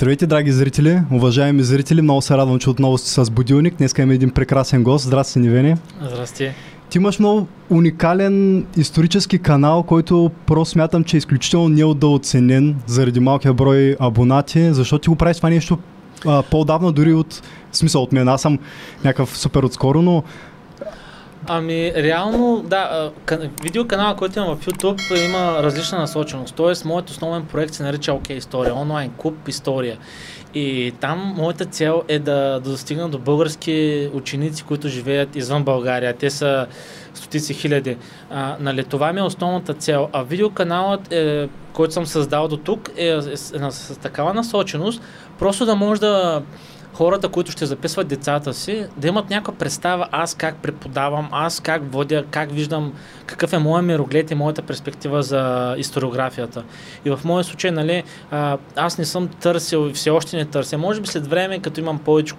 Здравейте, драги зрители, уважаеми зрители, много се радвам, че отново сте с Будилник. Днес имаме един прекрасен гост. Здрасти, Нивени. Здрасти. Ти имаш много уникален исторически канал, който просто смятам, че е изключително неудооценен заради малкия брой абонати, защото ти го правиш това нещо а, по-давно дори от смисъл от мен. Аз съм някакъв супер отскоро, но Ами, реално, да, видеоканала, който имам в YouTube, има различна насоченост. Тоест, моят основен проект се нарича OK История, онлайн клуб История. И там моята цел е да, да достигна до български ученици, които живеят извън България. Те са стотици хиляди. А, нали, това ми е основната цел. А видеоканалът, е, който съм създал до тук, е, е, е, е с такава насоченост, просто да може да хората, които ще записват децата си, да имат някаква представа аз как преподавам, аз как водя, как виждам, какъв е моят мироглед и моята перспектива за историографията. И в моя случай, нали, аз не съм търсил и все още не търся. Може би след време, като имам повече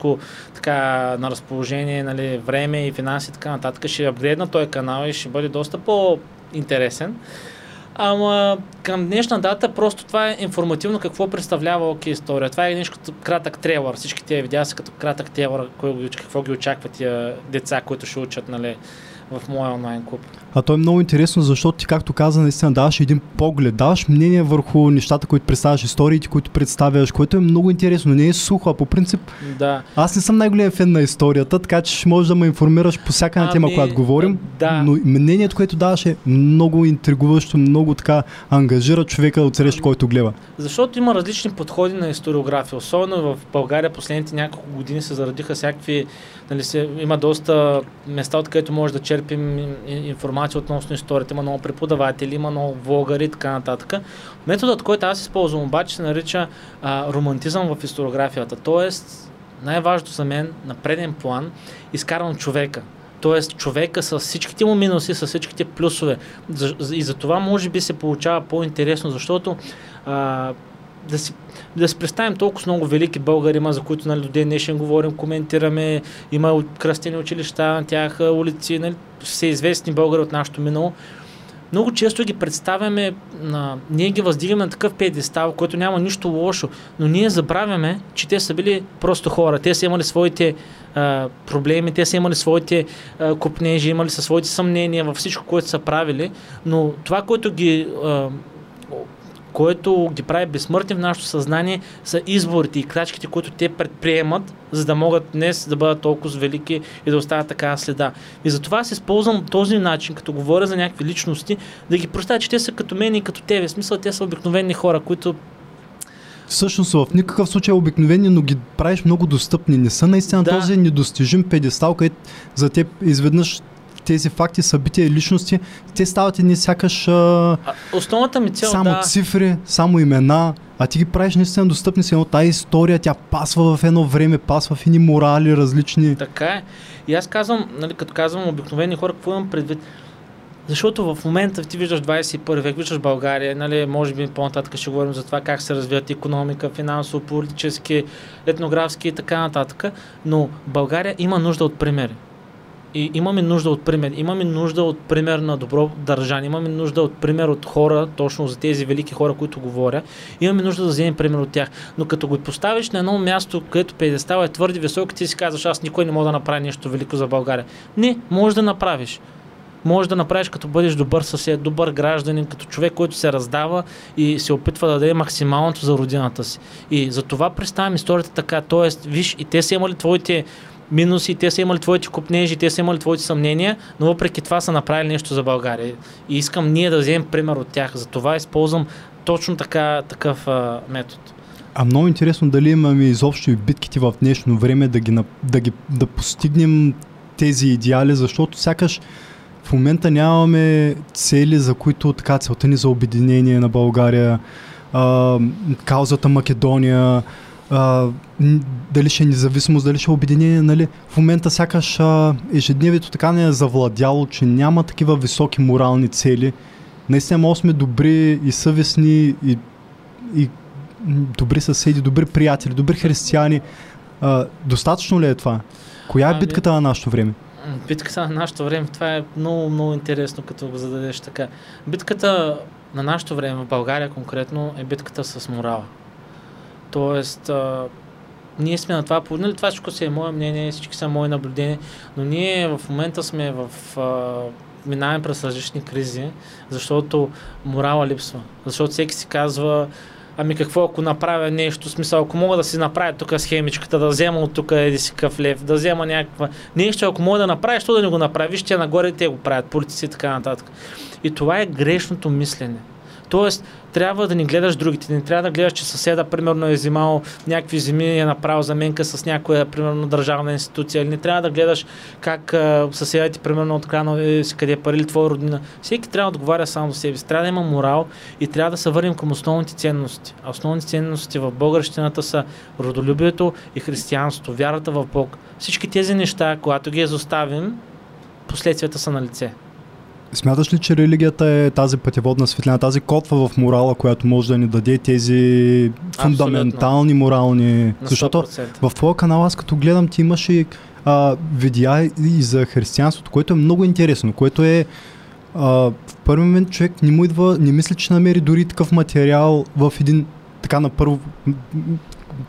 така, на разположение, нали, време и финанси и така нататък, ще апгрейдна този канал и ще бъде доста по-интересен. Ама към днешна дата просто това е информативно какво представлява ОК история. Това е нещо като кратък трейлър. Всички тези видеа са като кратък трейлър, какво ги очакват тия деца, които ще учат нали, в моя онлайн клуб. А то е много интересно, защото ти, както каза, наистина даваш един поглед, даваш мнение върху нещата, които представяш, историите, които представяш, което е много интересно. Не е сухо, а по принцип. Да. Аз не съм най-голям фен на историята, така че можеш да ме информираш по всяка една тема, ами, която говорим. Да. Но мнението, което даваш е много интригуващо, много така ангажира човека от среща, който гледа. Защото има различни подходи на историография. Особено в България последните няколко години се зарадиха всякакви Нали, се, има доста места, откъдето може да черпим информация относно историята. Има много преподаватели, има много влогари и така нататък. Методът, който аз използвам обаче се нарича а, романтизъм в историографията. Тоест, най-важното за мен на преден план изкарвам човека. Тоест човека с всичките му минуси, с всичките плюсове. И за това може би се получава по-интересно, защото а, да си, да си представим толкова много велики българи има, за които нали, до ден днешен говорим, коментираме, има кръстени училища на тях, улици, нали, все известни българи от нашето минало. Много често ги представяме, на, ние ги въздигаме на такъв педестал, който няма нищо лошо, но ние забравяме, че те са били просто хора. Те са имали своите а, проблеми, те са имали своите а, купнежи, имали са своите съмнения във всичко, което са правили, но това, което ги а, което ги прави безсмъртни в нашето съзнание, са изборите и крачките, които те предприемат, за да могат днес да бъдат толкова велики и да оставят такава следа. И затова аз използвам този начин, като говоря за някакви личности, да ги представя, че те са като мен и като тебе. В смисъл, те са обикновени хора, които всъщност в никакъв случай обикновени, но ги правиш много достъпни. Не са наистина да. този недостижим педестал, където за теб изведнъж тези факти, събития и личности, те стават едни сякаш а, основната ми цел, само да. цифри, само имена, а ти ги правиш наистина достъпни с едно тази история, тя пасва в едно време, пасва в едни морали различни. Така е. И аз казвам, нали, като казвам обикновени хора, какво имам предвид? Защото в момента ти виждаш 21 век, виждаш България, нали, може би по-нататък ще говорим за това как се развиват економика, финансово, политически, етнографски и така нататък, но България има нужда от примери. И имаме нужда от пример. Имаме нужда от пример на добро държание. Имаме нужда от пример от хора, точно за тези велики хора, които говоря. Имаме нужда да вземем пример от тях. Но като го поставиш на едно място, където педестал е твърде висок, ти си казваш, аз никой не мога да направя нещо велико за България. Не, можеш да направиш. Може да направиш като бъдеш добър съсед, добър гражданин, като човек, който се раздава и се опитва да даде максималното за родината си. И за това представям историята така. Тоест, виж, и те са имали твоите минуси, те са имали твоите купнежи, те са имали твоите съмнения, но въпреки това са направили нещо за България. И искам ние да вземем пример от тях. Затова използвам точно така, такъв а, метод. А много интересно дали имаме изобщо и битките в днешно време да, ги, да, ги, да постигнем тези идеали, защото сякаш в момента нямаме цели, за които така целта ни за обединение на България, а, каузата Македония, а, дали ще е независимост, дали ще е обединение, нали? В момента сякаш а, ежедневието така не е завладяло, че няма такива високи морални цели. Наистина може сме добри и съвестни и, и добри съседи, добри приятели, добри християни. А, достатъчно ли е това? Коя е ами, битката на нашето време? Битката на нашето време, това е много, много интересно, като го зададеш така. Битката на нашето време в България конкретно е битката с морала Тоест, а, ние сме на това, нали, това всичко си е мое мнение, всички са мои наблюдения, но ние в момента сме в а, минаваме през различни кризи, защото морала липсва. Защото всеки си казва, ами какво ако направя нещо, смисъл, ако мога да си направя тук схемичката, да взема от тук еди си къв лев, да взема някаква нещо, ако мога да направя, що да не го направя, вижте нагоре те го правят, политици и така нататък. И това е грешното мислене. Тоест, трябва да ни гледаш другите. Не трябва да гледаш, че съседа, примерно, е взимал някакви земи и е направил заменка с някоя, примерно, държавна институция. Или не трябва да гледаш как а, съседа ти, примерно, от крана е, къде е пари твоя родина. Всеки трябва да отговаря само за себе си. Трябва да има морал и трябва да се върнем към основните ценности. А основните ценности в българщината са родолюбието и християнството, вярата в Бог. Всички тези неща, когато ги изоставим, последствията са на лице. Смяташ ли, че религията е тази пътеводна светлина, тази котва в морала, която може да ни даде тези фундаментални морални... Защото в твоя канал аз като гледам ти имаш и а, видеа и за християнството, което е много интересно, което е а, в първи момент човек не му идва, не мисля, че намери дори такъв материал в един така на първо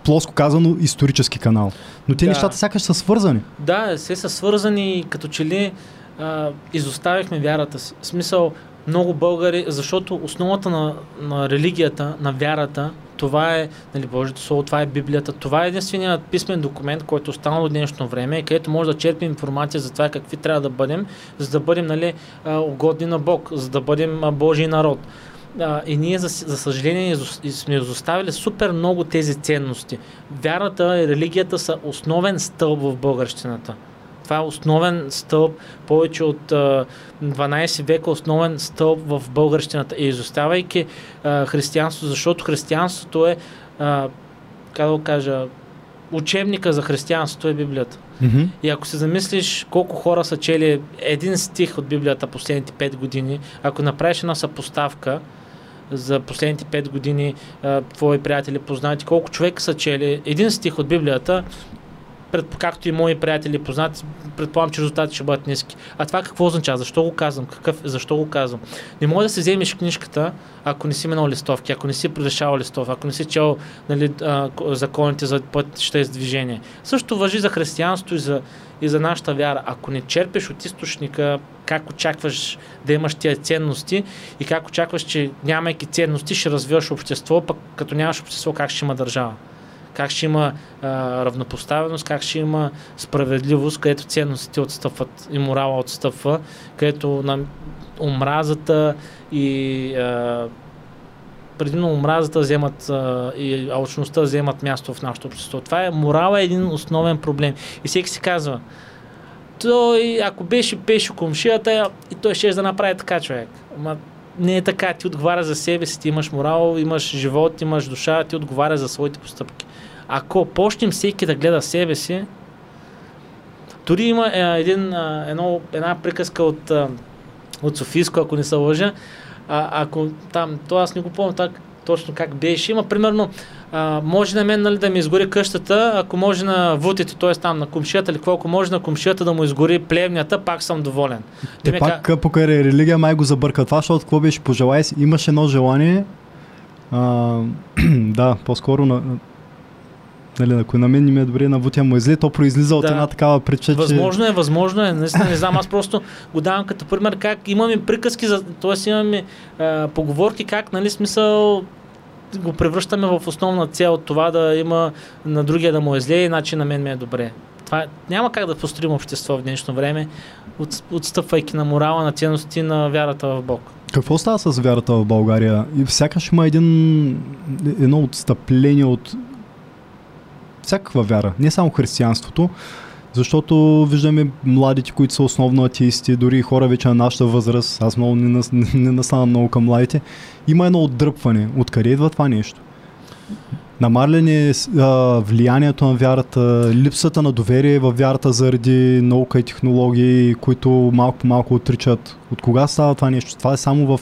плоско казано исторически канал. Но те да. нещата сякаш са свързани. Да, все са свързани като че ли а, изоставихме вярата си. В смисъл, много българи, защото основата на, на религията, на вярата, това е нали, Божието Слово, това е Библията, това е единственият писмен документ, който е останал до днешно време където може да черпим информация за това какви трябва да бъдем, за да бъдем нали, угодни на Бог, за да бъдем Божий народ. и ние, за съжаление, сме изоставили супер много тези ценности. Вярата и религията са основен стълб в българщината. Това е основен стълб, повече от а, 12 века основен стълб в българщината. И изоставайки а, християнството, защото християнството е, а, как да го кажа, учебника за християнството е Библията. Mm-hmm. И ако се замислиш колко хора са чели един стих от Библията последните 5 години, ако направиш една съпоставка, за последните 5 години твои приятели, познати, колко човека са чели един стих от Библията, пред, както и мои приятели познати, предполагам, че резултатите ще бъдат ниски. А това какво означава? Защо го казвам? Какъв, защо го казвам? Не може да си вземеш книжката, ако не си минал листовки, ако не си решавал листов, ако не си чел нали, законите за пътища и движение. Също въжи за християнство и за, и за нашата вяра. Ако не черпиш от източника, как очакваш да имаш тези ценности и как очакваш, че нямайки ценности ще развиваш общество, пък като нямаш общество, как ще има държава? Как ще има а, равнопоставеност, как ще има справедливост, където ценностите отстъпват и морала отстъпва, където на омразата и а, предимно омразата вземат а, и алчността вземат място в нашето общество. Това е, морала е един основен проблем. И всеки си казва, той, ако беше пеше комшията, и той ще да направи така човек. Ама не е така. Ти отговаря за себе си, ти имаш морал, имаш живот, имаш душа, ти отговаря за своите постъпки. Ако почнем всеки да гледа себе си, дори има е, един, едно, една приказка от, от Софийско, ако не се лъжа, а, ако там, то аз не го помня так, точно как беше, има примерно, а, може на мен нали, да ми изгори къщата, ако може на вутите, т.е. там на комшията или какво, ако може на комшията да му изгори плевнята, пак съм доволен. Те пак ка... покрай религия май го забърка това, защото какво беше пожелай имаш едно желание, а, да, по-скоро на, Нали, ако на мен не ми е добре, на Вутя му е зле, то произлиза от една такава причина. Възможно е, възможно е. Наистина не знам, аз просто го давам като пример как имаме приказки, за, т.е. имаме а, поговорки как, нали, смисъл го превръщаме в основна цел това да има на другия да му е зле, иначе на мен ми е добре. Това няма как да построим общество в днешно време, от, отстъпвайки на морала, на ценности, на вярата в Бог. Какво става с вярата в България? И сякаш има един, едно отстъпление от всякаква вяра, не само християнството, защото виждаме младите, които са основно атеисти, дори хора вече на нашата възраст, аз много не, нас, не настанам много към младите, има едно отдръпване. Откъде идва това нещо? Намарляне влиянието на вярата, липсата на доверие в вярата заради наука и технологии, които малко по малко отричат. От кога става това нещо? Това е само в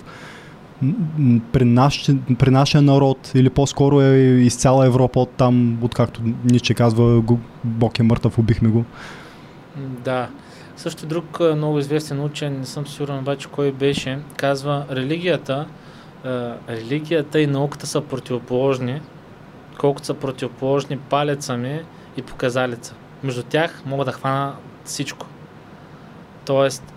при, наш, при нашия народ или по-скоро е из цяла Европа от там, откакто Ниче казва Бог е мъртъв, убихме го. Да. Също друг много известен учен, не съм сигурен обаче кой беше, казва религията, религията и науката са противоположни, колкото са противоположни палеца ми и показалица. Между тях мога да хвана всичко. Тоест,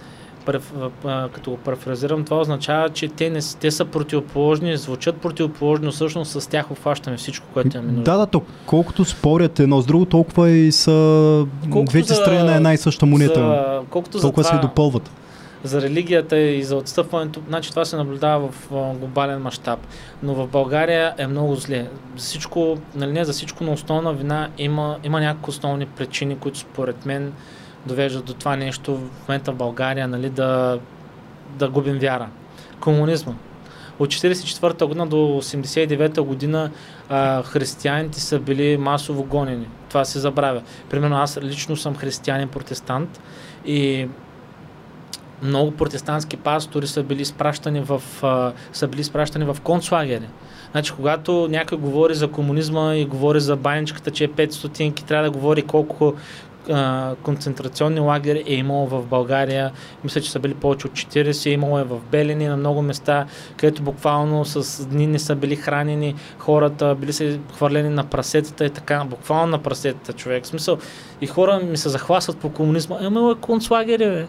като го префразирам, това означава, че те, не, те са противоположни, звучат противоположно, всъщност с тях обхващаме всичко, което имаме нужда. Да, да, то, колкото спорят едно с друго, толкова и са колкото двете за, страни на една и съща монета. За, колкото толкова за това, се и допълват. За религията и за отстъпването, значи това се наблюдава в глобален мащаб. Но в България е много зле. За всичко, нали не за всичко, на основна вина има, има някакви основни причини, които според мен довежда до това нещо в момента в България, нали, да, да губим вяра. Комунизма. От 1944 година до 1989 година а, християните са били масово гонени. Това се забравя. Примерно аз лично съм християнин протестант и много протестантски пастори са били изпращани в, а, са били изпращани в концлагери. Значи, когато някой говори за комунизма и говори за баничката, че е 5 стотинки, трябва да говори колко, а, концентрационни лагери е имало в България. Мисля, че са били повече от 40. Имало е в Белени на много места, където буквално с дни не са били хранени хората, били са хвърлени на прасетата и така. Буквално на прасетата, човек. В смисъл, и хора ми се захвасват по комунизма. Ема е концлагери, бе.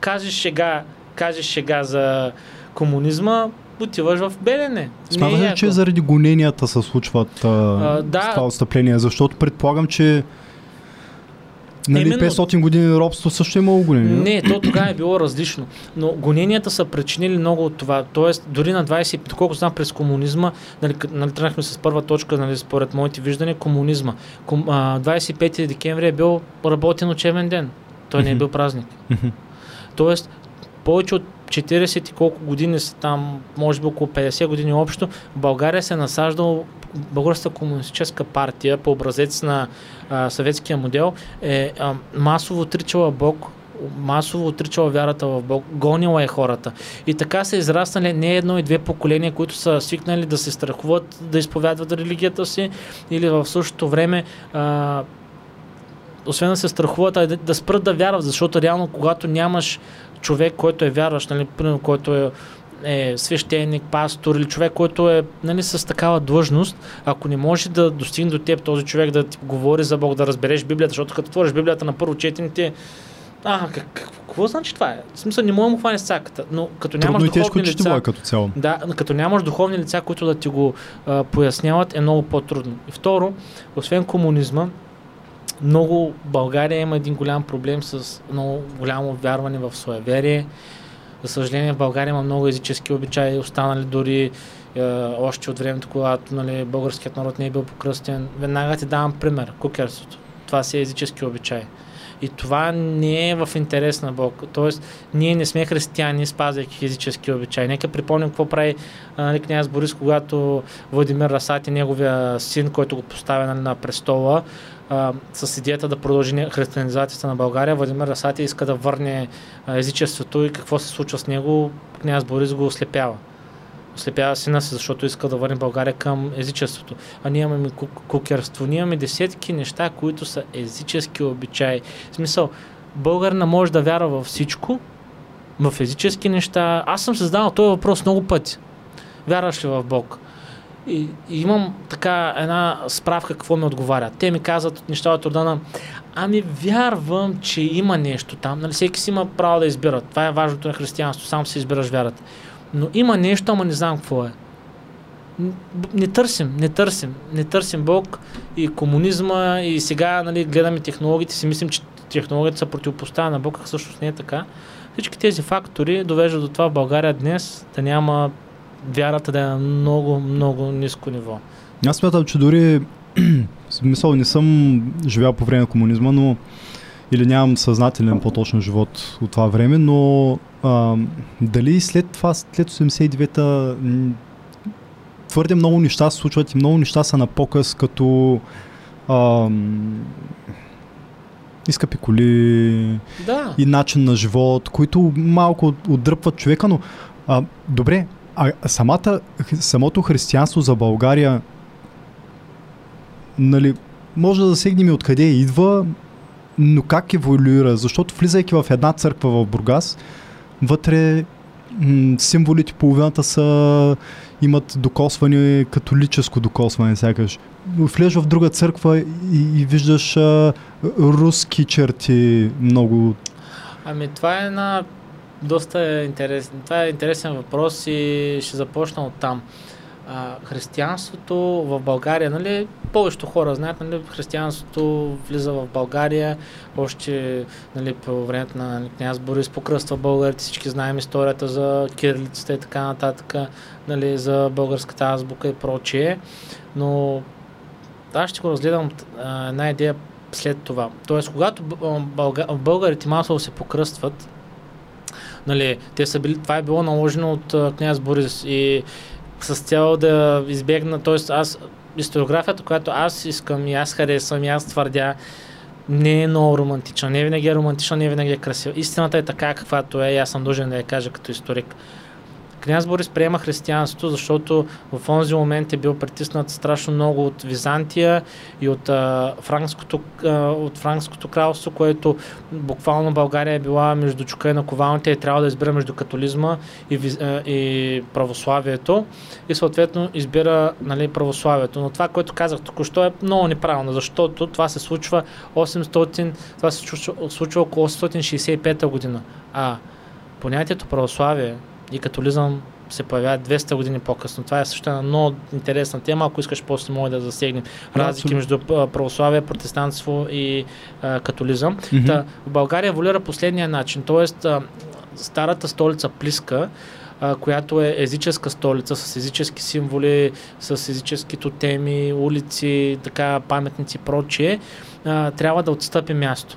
Кажеш шега, кажеш шега за комунизма, отиваш в Белене. Смяташ ли, е че заради гоненията се случват а, а, да. това отстъпление? Защото предполагам, че Нали, Именно... 500 години робство също е имало гонения? Не, то тогава е било различно. Но гоненията са причинили много от това. Тоест, дори на 20, доколко знам през комунизма, нали, нали тръгнахме с първа точка, нали, според моите виждания, комунизма. Ком, а, 25 декември е бил работен учебен ден. Той не е бил празник. Тоест, повече от 40 и колко години са там, може би около 50 години общо, България се е насаждал Българската комунистическа партия по образец на съветския модел е а, масово отричала Бог, масово отричала вярата в Бог, гонила е хората. И така са израснали не едно и две поколения, които са свикнали да се страхуват да изповядват религията си или в същото време а, освен да се страхуват, а да, да спрат да вярват, защото реално когато нямаш човек, който е вярващ, нали, който е е свещеник, пастор или човек, който е нали, с такава длъжност, ако не може да достигне до теб този човек да ти говори за Бог, да разбереш Библията, защото като отвориш Библията на първо четене, ти а, как, какво значи това е? В смисъл, не мога му хване саката, но като нямаш Трудно духовни тежко лица, като цяло. Да, като нямаш духовни лица, които да ти го а, поясняват, е много по-трудно. И второ, освен комунизма, много България има един голям проблем с много голямо вярване в суеверие. За съжаление в България има много езически обичаи, останали дори е, още от времето, когато нали, българският народ не е бил покръстен. Веднага ти давам пример. Кукерството. Това си е езически обичай. И това не е в интерес на Бог. Тоест, ние не сме християни, спазвайки физически обичаи. Нека припомним какво прави нали, княз Борис, когато Владимир Расати, неговия син, който го поставя нали, на престола, а, с идеята да продължи християнизацията на България. Владимир Расати иска да върне езичеството и какво се случва с него, княз Борис го ослепява ослепява сина си, защото иска да върне България към езичеството. А ние имаме кукерство. Ние имаме десетки неща, които са езически обичаи. В смисъл, българна може да вярва във всичко, в езически неща. Аз съм се задавал този въпрос много пъти. Вярваш ли в Бог? И, и имам така една справка какво ми отговарят. Те ми казват неща от рода на Ами вярвам, че има нещо там. Нали, всеки си има право да избира. Това е важното на християнство. Сам си избираш вярата. Но има нещо, ама не знам какво е. Не търсим, не търсим. Не търсим Бог и комунизма и сега нали, гледаме технологиите си мислим, че технологията се противопоставя на Бог, а всъщност не е така. Всички тези фактори довеждат до това в България днес да няма вярата да е на много, много ниско ниво. Аз смятам, че дори смисъл не съм живял по време на комунизма, но или нямам съзнателен по-точно живот от това време, но а, дали след това, след 89-та твърде много неща се случват и много неща са на показ, като а, изкъпи коли да. и начин на живот, които малко отдръпват човека, но а, добре, а самата, самото християнство за България нали, може да засегнем и откъде идва, но как еволюира? Защото влизайки в една църква в Бургас, вътре м- символите половината са имат докосване, католическо докосване, сякаш. Влезеш в друга църква и, и виждаш а, руски черти много. Ами това е една доста интересен, това е интересен въпрос и ще започна от там. А, християнството в България, нали, повечето хора знаят, нали, християнството влиза в България, още нали, по времето на нали, княз Борис покръства българите, всички знаем историята за кирилицата и така нататък, нали, за българската азбука и прочие, но аз ще го разгледам една идея след това. Тоест, когато бълга, българите масово се покръстват, нали, те са били, това е било наложено от княз Борис и с цел да избегна, т.е. аз историографията, която аз искам и аз харесвам и аз твърдя, не е много романтична, не винаги е романтична, не винаги е красива. Истината е така, каквато е и аз съм дължен да я кажа като историк. Княз Борис приема християнството, защото в онзи момент е бил притиснат страшно много от Византия и от, а, франкското, а, от франкското кралство, което буквално България е била между чука и на ковалните и трябва да избира между католизма и, а, и православието и съответно избира нали, православието. Но това, което казах току-що е много неправилно, защото това се случва 800, това се случва, около 865 година. А понятието православие и католизъм се появява 200 години по-късно. Това е също една много интересна тема. Ако искаш, после мога да засегнем разлики между православие, протестантство и а, католизъм. Mm-hmm. Та, в България еволюира последния начин. Тоест, а, старата столица Плиска, която е езическа столица с езически символи, с езически тотеми, улици, така, паметници и прочие, трябва да отстъпи място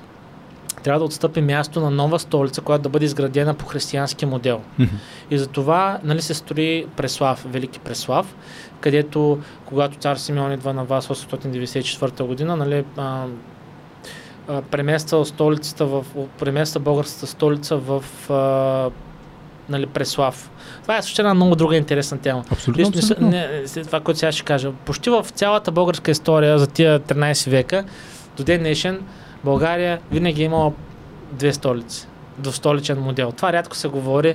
трябва да отстъпи място на нова столица, която да бъде изградена по християнски модел. Mm-hmm. И за това нали, се строи Преслав, Велики Преслав, където когато цар Симеон идва на вас 894 година, нали, а, а, премества столицата в, премества българската столица в а, нали, Преслав. Това е също една много друга интересна тема. Абсолютно. Лично, абсолютно. Не, това, което сега ще кажа. Почти в цялата българска история за тия 13 века до ден днешен България винаги е имала две столици до столичен модел. Това рядко се говори.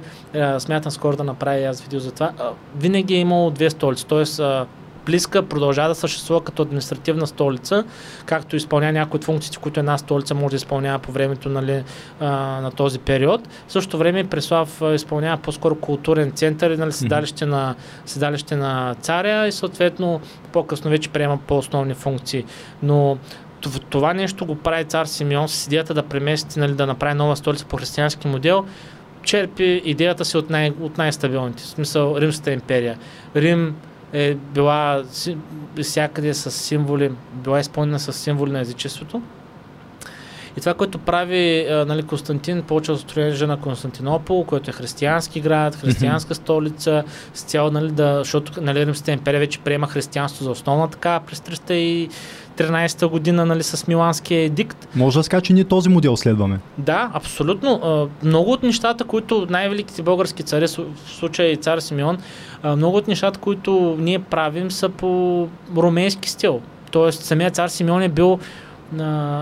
Смятам скоро да направя аз видео за това. Винаги е имало две столици. Тоест, Плиска продължава да съществува като административна столица, както изпълнява някои от функциите, които една столица може да изпълнява по времето нали, на този период. В същото време Преслав изпълнява по-скоро културен център, нали, седалище, на, седалище на царя и съответно по-късно вече приема по-основни функции. Но това нещо го прави цар Симеон с идеята да премести, нали, да направи нова столица по християнски модел, черпи идеята си от, най- от най-стабилните. В смисъл Римската империя. Рим е била всякъде с символи, била изпълнена с символи на езичеството. И това, което прави нали, Константин, получил строежа на Константинопол, който е християнски град, християнска столица, с цяло, нали, да, защото нали, Римската империя вече приема християнство за основна така през 13-та година нали, с Миланския едикт. Може да ска, че ние този модел следваме. Да, абсолютно. Много от нещата, които най-великите български цари, в случая и цар Симеон, много от нещата, които ние правим са по румейски стил. Тоест, самият цар Симеон е бил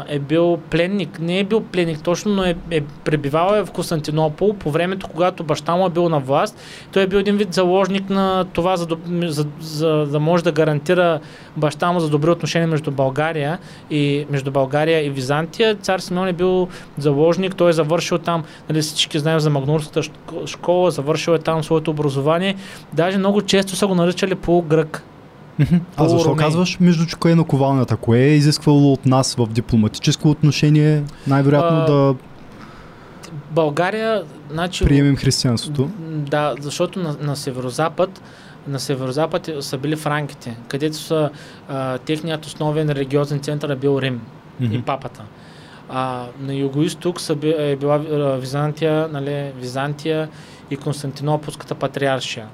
е бил пленник. Не е бил пленник точно, но е, е пребивал е в Константинопол по времето, когато баща му е бил на власт. Той е бил един вид заложник на това, за, за, за да може да гарантира баща му за добри отношения между България и между България и Византия. Цар Симеон е бил заложник, той е завършил там, нали всички знаем за Магнурската школа, завършил е там своето образование. Даже много често са го наричали полугрък а защо казваш между чука и наковалнята? Кое е изисквало от нас в дипломатическо отношение най-вероятно а, да България, значи, приемем християнството? Да, защото на, на северозапад на северозапад са били франките, където са а, техният основен религиозен център е бил Рим mm-hmm. и папата. А, на юго-исток е била Византия, нали, Византия и Константинополската патриаршия.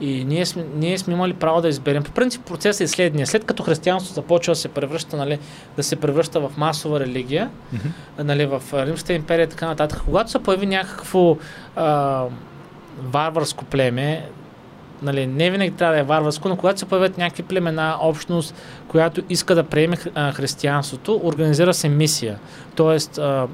И ние сме, ние сме имали право да изберем. По принцип процесът е следния. След като християнството започва да се превръща, нали, да се превръща в масова религия, mm-hmm. нали, в Римската империя и така нататък, когато се появи някакво а, варварско племе, нали, не винаги трябва да е варварско, но когато се появят някакви племена, общност, която иска да приеме християнството, организира се мисия. Тоест, а,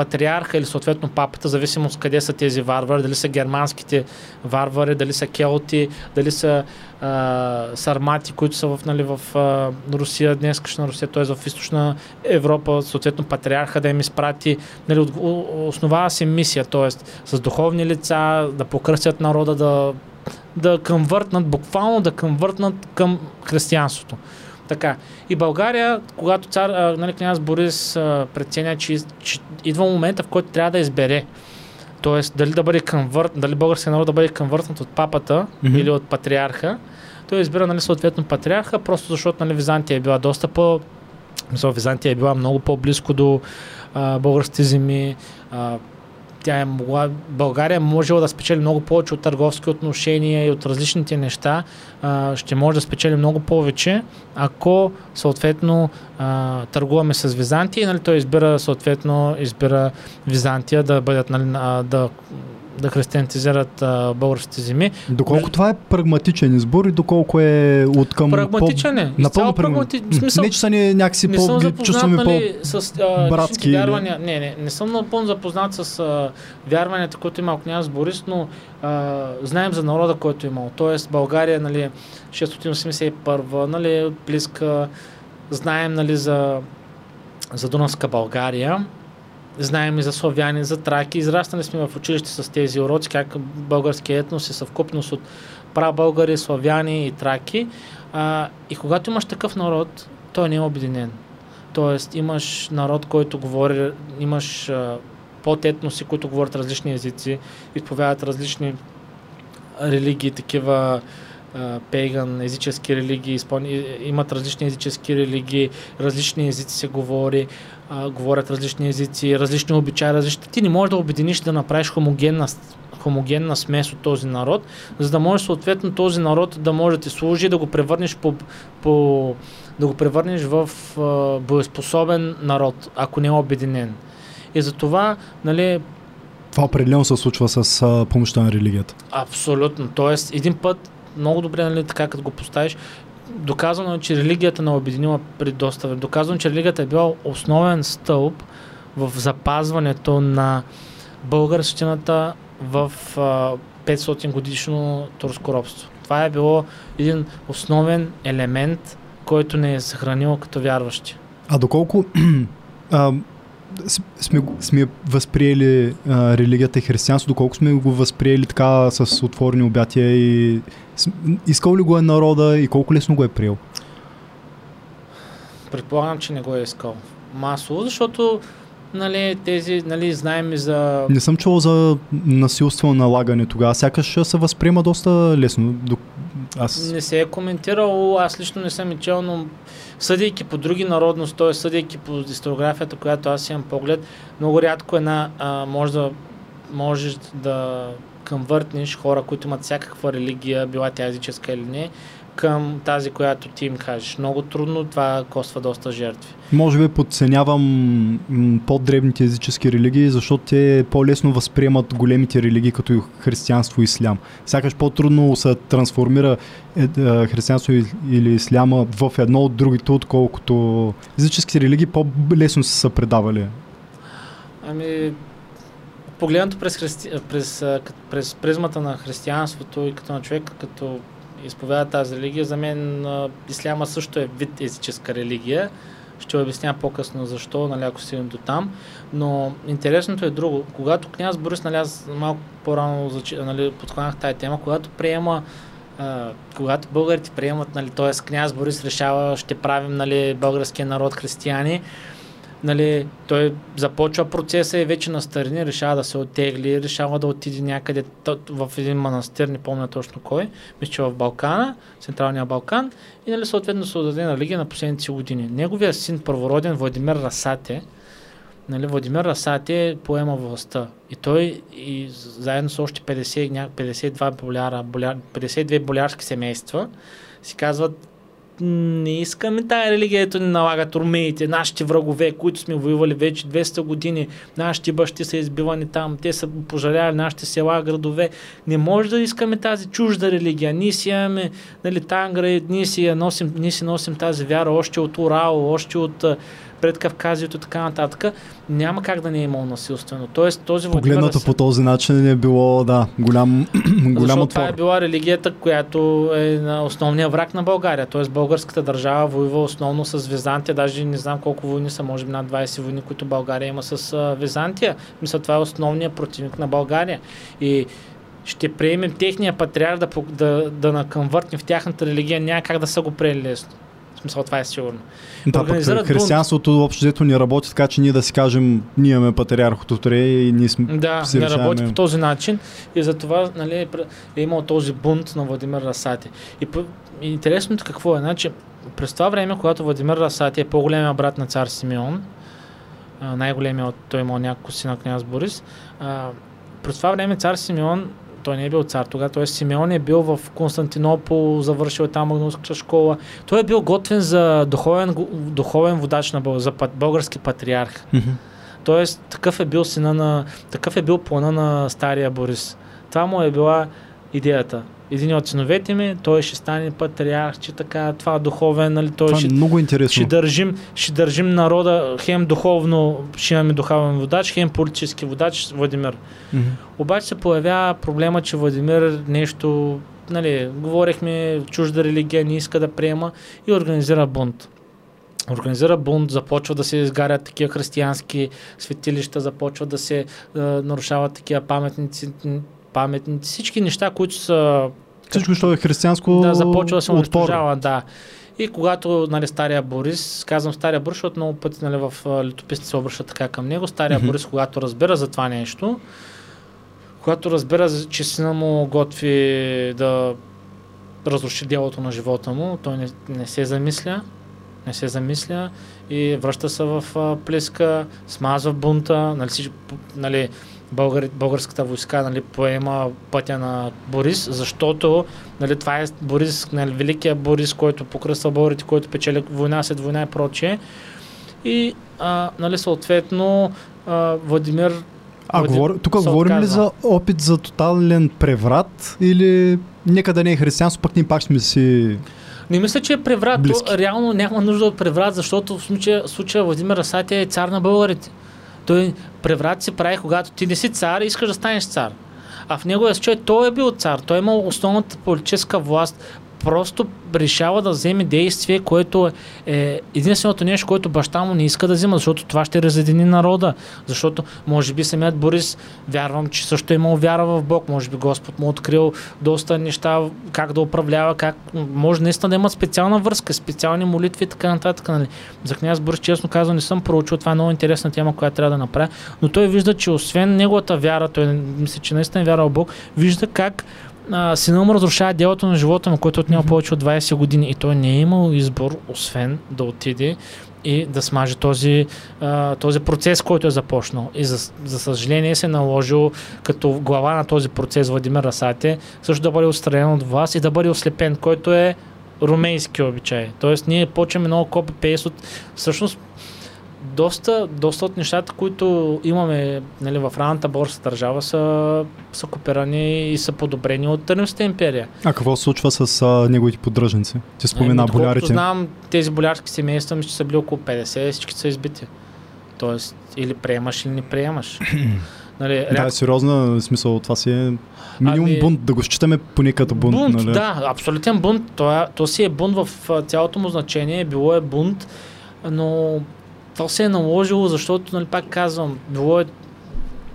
патриарха или съответно папата, зависимост къде са тези варвари, дали са германските варвари, дали са келти, дали са а, сармати, които са в, нали, в а, Русия, днескашна Русия, т.е. в източна Европа, съответно патриарха да им изпрати, нали, основава се мисия, т.е. с духовни лица, да покръстят народа, да, да къмвъртнат, буквално да къмвъртнат към християнството. Така. И България, когато цар, а, нали, княз Борис а, преценя, че, че идва момента, в който трябва да избере Тоест, дали да бъде конвърт, дали българския народ да бъде конвъртнат от папата mm-hmm. или от патриарха, той избира нали, съответно патриарха, просто защото нали, Византия е била доста по... Мисъл, Византия е била много по-близко до а, българските земи, а, тя е могла, България е можела да спечели много повече от търговски отношения и от различните неща, а, ще може да спечели много повече, ако съответно а, търгуваме с Византия, нали, той избира съответно избира Византия да бъдат нали, да да християнизират а, българските земи. Доколко Между... това е прагматичен избор и доколко е от към... Прагматичен е. По... Напълно прагматичен. Смисъл... Не, че са ни някакси не по... чувстваме нали, по... с а, братски. Вярвания. Не, не, не съм напълно запознат с а, вярванията, които има княз Борис, но а, знаем за народа, който е имал. Тоест България, нали, 681, нали, близка, знаем, нали, за за Дунавска България знаем и за славяни, за траки. Израснали сме в училище с тези уроци, как българският етнос е съвкупност от прабългари, славяни и траки. А, и когато имаш такъв народ, той не е обединен. Тоест имаш народ, който говори, имаш а, етноси, които говорят различни езици, изповядат различни религии, такива пейган, езически религии, имат различни езически религии, различни езици се говори, а, говорят различни езици, различни обичаи, различни. Ти не можеш да обединиш да направиш хомогенна, хомогенна смес от този народ, за да може съответно този народ да може да ти служи, да го превърнеш по, по да го превърнеш в а, боеспособен народ, ако не е обединен. И за това, нали, това определено се случва с а, помощта на религията. Абсолютно. Тоест, един път много добре, нали, така като го поставиш, доказано е, че религията не обединила при доста време. Доказано е, че религията е била основен стълб в запазването на българщината в а, 500 годишно турско робство. Това е било един основен елемент, който не е съхранил като вярващи. А доколко а, сме, сме възприели а, религията и християнство, доколко сме го възприели така с отворени обятия и искал ли го е народа и колко лесно го е приел? Предполагам, че не го е искал масово, защото нали, тези, нали, знаем и за... Не съм чувал за насилствено налагане тогава. Сякаш се възприема доста лесно. Аз... Не се е коментирало, аз лично не съм и чел, но съдейки по други народности, т.е. съдейки по историографията, която аз имам поглед, много рядко една а, може да можеш да конвъртнеш хора, които имат всякаква религия, била тя езическа или не, към тази, която ти им кажеш. Много трудно, това коства доста жертви. Може би подценявам по-дребните езически религии, защото те по-лесно възприемат големите религии, като християнство и ислям. Сякаш по-трудно се трансформира е, е, християнство или исляма в едно от другите, отколкото езическите религии по-лесно са се предавали. Ами, погледнато през, христи... през, през призмата на християнството и като на човек, като изповяда тази религия, за мен исляма също е вид езическа религия. Ще обясня по-късно защо, нали, ако до там. Но интересното е друго. Когато княз Борис, нали, аз малко по-рано нали, подхванах тази тема, когато приема Uh, когато българите приемат, нали, т.е. княз Борис решава, ще правим нали, българския народ християни, нали, той започва процеса и вече на старини решава да се оттегли, решава да отиде някъде в един манастир, не помня точно кой, мисля, че в Балкана, Централния Балкан и нали, съответно се отдаде на лига на последните години. Неговия син първороден Владимир Расате, нали, Владимир Расате поема властта и той и заедно с още 50, 52 боляра, боляр, 52 болярски семейства си казват не искаме тая религия, ето ни налагат румеите, нашите врагове, които сме воювали вече 200 години, нашите бащи са избивани там, те са пожаляли нашите села, градове. Не може да искаме тази чужда религия. Ние си имаме нали, Тангра, ние си, носим, ние си носим тази вяра още от Урал, още от пред Кавказието и така нататък, няма как да не е имал насилствено. Тоест, този Погледнато Владимир по този начин е било, да, голям, голям защото отвор. това е била религията, която е на основния враг на България. Тоест българската държава воюва основно с Византия. Даже не знам колко войни са, може би над 20 войни, които България има с Византия. Мисля, това е основният противник на България. И ще приемем техния патриарх да, да, да накъмвъртнем в тяхната религия. Няма как да са го приели лесно. В смисъл, това е сигурно. Да, пък християнството общо взето ни работи така, че ние да си кажем, ние имаме патриархото Тре и ние сме Да, си не решаваме. работи по този начин и затова нали, е е имал този бунт на Владимир Расати. И, и интересното какво е, значи, през това време, когато Владимир Расати е по-големия брат на цар Симеон, а, най-големия, от- той е имал няколко си на княз Борис, през това време цар Симеон той не е бил цар тогава, т.е. Симеон е бил в Константинопол, завършил е там магнуската школа. Той е бил готвен за духовен, духовен водач на за български патриарх. Мгм. Тоест, такъв е бил сина на... Такъв е бил плана на стария Борис. Това му е била идеята. Един от синовете ми, той ще стане патриарх, че така, това духовен, нали, той Това ще, е много интересно. ще, държим, ще държим народа, хем духовно ще имаме духовен водач, хем политически водач, Владимир. Мгм. Обаче се появява проблема, че Владимир нещо, нали, говорихме, чужда религия не иска да приема и организира бунт. Организира бунт, започва да се изгарят такива християнски светилища, започва да се е, нарушават такива паметници, паметници, всички неща, които са Всичко, що е християнско, да, започва да се унищожава, да. И когато нали, стария Борис, казвам стария Борис, защото много пъти нали, в летописите се обръщат така към него, стария Мгм. Борис, когато разбира за това нещо, когато разбира, че сина му готви да разруши делото на живота му, той не, не се замисля, не се замисля и връща се в а, Плиска, смазва бунта, нали, нали, българи, българската войска нали, поема пътя на Борис, защото нали, това е Борис, нали, великия Борис, който покръства българите, който печели война след война и прочее. И а, нали, съответно а, Владимир А, Влади- говор... тук говорим ли за опит за тотален преврат или нека да не е християнство, пък ние пак сме си... Не мисля, че е преврат. То, реално няма нужда от преврат, защото в случая, в случая Владимир Расатия е цар на българите. Той преврат се прави, когато ти не си цар и искаш да станеш цар. А в неговия случай той е бил цар. Той е имал основната политическа власт. Просто решава да вземе действие, което е единственото нещо, което баща му не иска да взема, защото това ще разедини народа. Защото, може би, самият Борис, вярвам, че също е имал вяра в Бог. Може би Господ му е открил доста неща, как да управлява, как може наистина да имат специална връзка, специални молитви и така нататък. Нали. За княз Борис, честно казвам, не съм проучил. Това е много интересна тема, която трябва да направя. Но той вижда, че освен неговата вяра, той мисля, че наистина е вяра в Бог, вижда как а, сина му разрушава делото на живота му, който е отнема повече от 20 години и той не е имал избор, освен да отиде и да смаже този, а, този процес, който е започнал. И за, за съжаление се е наложил като глава на този процес Владимир Расате също да бъде отстранен от власт и да бъде ослепен, който е румейски обичай. Тоест ние почваме много копи-пейст от... Всъщност доста, доста от нещата, които имаме нали, в ранната българска държава са, са копирани и са подобрени от Римската империя. А какво се случва с а, неговите поддръжници? Ти спомена Ами, доколкото болярите. знам, тези болярски семейства мисля, че са били около 50, всички са избити. Тоест, или приемаш, или не приемаш. нали, Да, е сериозна смисъл. Това си е минимум Ами- бунт. Да го считаме поне като бунт. бунт, нали? да, абсолютен бунт. То, е, то си е бунт в цялото му значение, било е бунт, но то се е наложило, защото, нали, пак казвам, било е,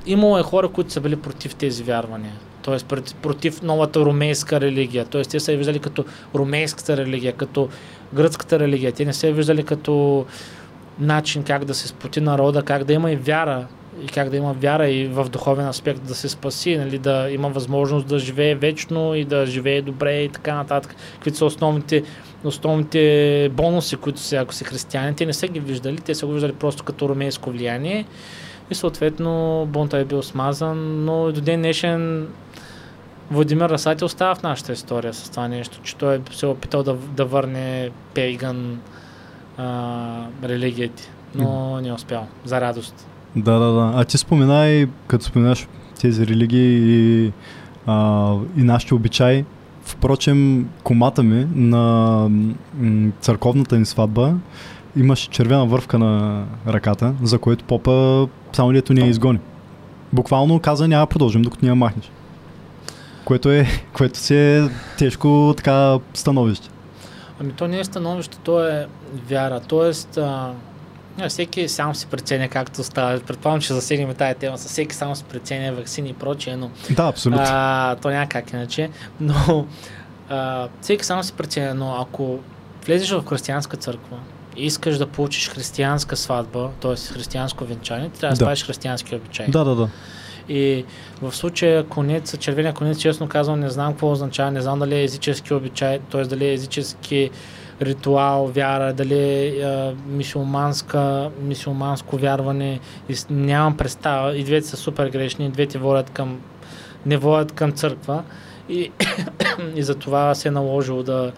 имало е хора, които са били против тези вярвания. Пред- против новата румейска религия. Тоест те са я виждали като румейската религия, като гръцката религия. Те не са я виждали като начин как да се споти народа, как да има и вяра и как да има вяра и в духовен аспект да се спаси, нали, да има възможност да живее вечно и да живее добре и така нататък. Каквито са основните, основните бонуси, които са, ако са християни, те не са ги виждали, те са го виждали просто като румейско влияние. И съответно бунта е бил смазан, но и до ден днешен Владимир Расати остава в нашата история с това нещо, че той е се опитал да, да върне пейган а, религиите, но не е успял, за радост. Да, да, да. А ти споменай, като споменаш тези религии и, а, и нашите обичаи, впрочем, комата ми на църковната ни сватба имаше червена вървка на ръката, за което попа само лето ни я изгони. Буквално каза няма продължим, докато ни я махнеш. Което, е, което си е тежко така становище. Ами то не е становище, то е вяра. Тоест, а, не, всеки сам си преценя както става. Предполагам, че засегнем тази тема. Със всеки сам си преценя вакцини и прочее, но Да, абсолютно. а, то няма как иначе. Но а, всеки сам си преценя, но ако влезеш в християнска църква и искаш да получиш християнска сватба, т.е. християнско венчание, ти трябва да, Да. спазиш християнски обичаи. Да, да, да. И в случая конец, червения конец, честно казвам, не знам какво означава, не знам дали е езически обичай, т.е. дали е езически ритуал, вяра, дали е мисулманско вярване. И нямам представа. И двете са супер грешни, и двете водят към, не водят към църква. И, и за това се е наложило да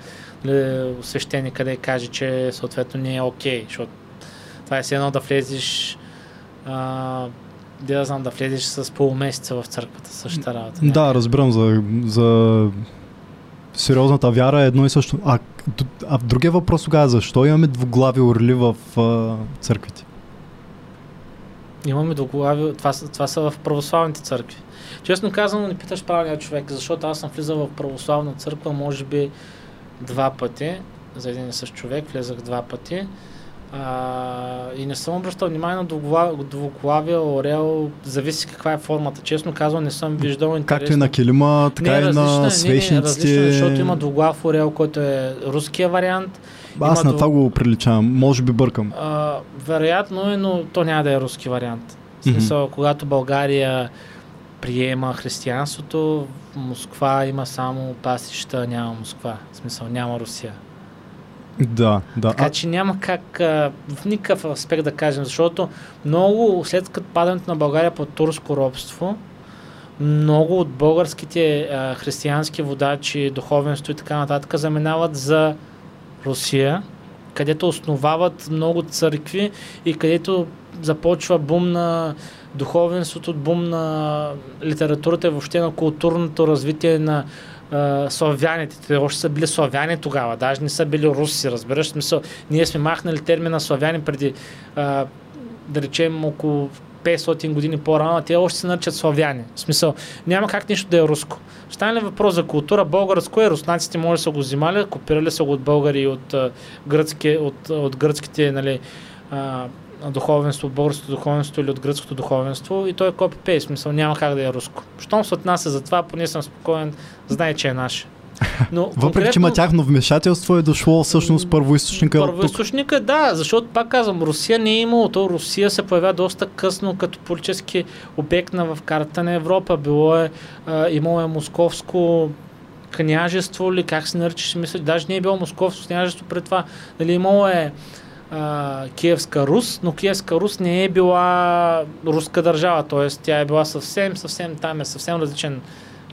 нали, свещеника да й каже, че съответно не е окей, защото това е все едно да влезеш а, да знам, да влезеш с полумесеца в църквата, същата работа. Да, разбирам за, за сериозната вяра е едно и също. А, а другия въпрос тогава е защо имаме двуглави орли в а, църквите? Имаме двуглави, това, това са в православните църкви. Честно казано, не питаш правилния човек, защото аз съм влизал в православна църква, може би два пъти, за един и същ човек, влезах два пъти. А, и не съм обръщал внимание на двугла- двуглавия орел, зависи каква е формата. Честно казвам, не съм виждал интересно. Както и на килима, така не, и на е, не, не, различно, е, защото има двуглав орел, който е руския вариант. Аз на това го приличавам. Може би бъркам. А, вероятно е, но то няма да е руски вариант. В смисъл, когато България приема християнството, Москва има само пасища, няма Москва. В смисъл, няма Русия. Да, да. Така че няма как а, в никакъв аспект да кажем, защото много след като падането на България под турско робство, много от българските а, християнски водачи, духовенство и така нататък заминават за Русия, където основават много църкви и където започва бум на духовенството, бум на литературата и въобще на културното развитие на славяните. Те още са били славяни тогава, даже не са били руси, разбираш. Смисъл, ние сме махнали термина славяни преди, а, да речем, около 500 години по-рано, те още се наричат славяни. В смисъл, няма как нищо да е руско. Стане ли въпрос за култура, българско е, руснаците може да са го взимали, копирали са го от българи и от, гръцки, от, от гръцките нали, а, духовенство, от българското духовенство или от гръцкото духовенство и той е копи-пейст, в смисъл няма как да е руско. Щом се отнася за това, поне съм спокоен, знае, че е наше. Но въпреки, че има тяхно вмешателство, е дошло всъщност първоисточника от тук. Първоисточника, да, защото пак казвам, Русия не е имало. То Русия се появява доста късно като политически обект на в картата на Европа. Било е, а, имало е московско княжество или как се наричаше, мисля, даже не е било московско княжество пред това. Нали, имало е а, Киевска Рус, но Киевска Рус не е била руска държава, т.е. тя е била съвсем, съвсем, там е съвсем различен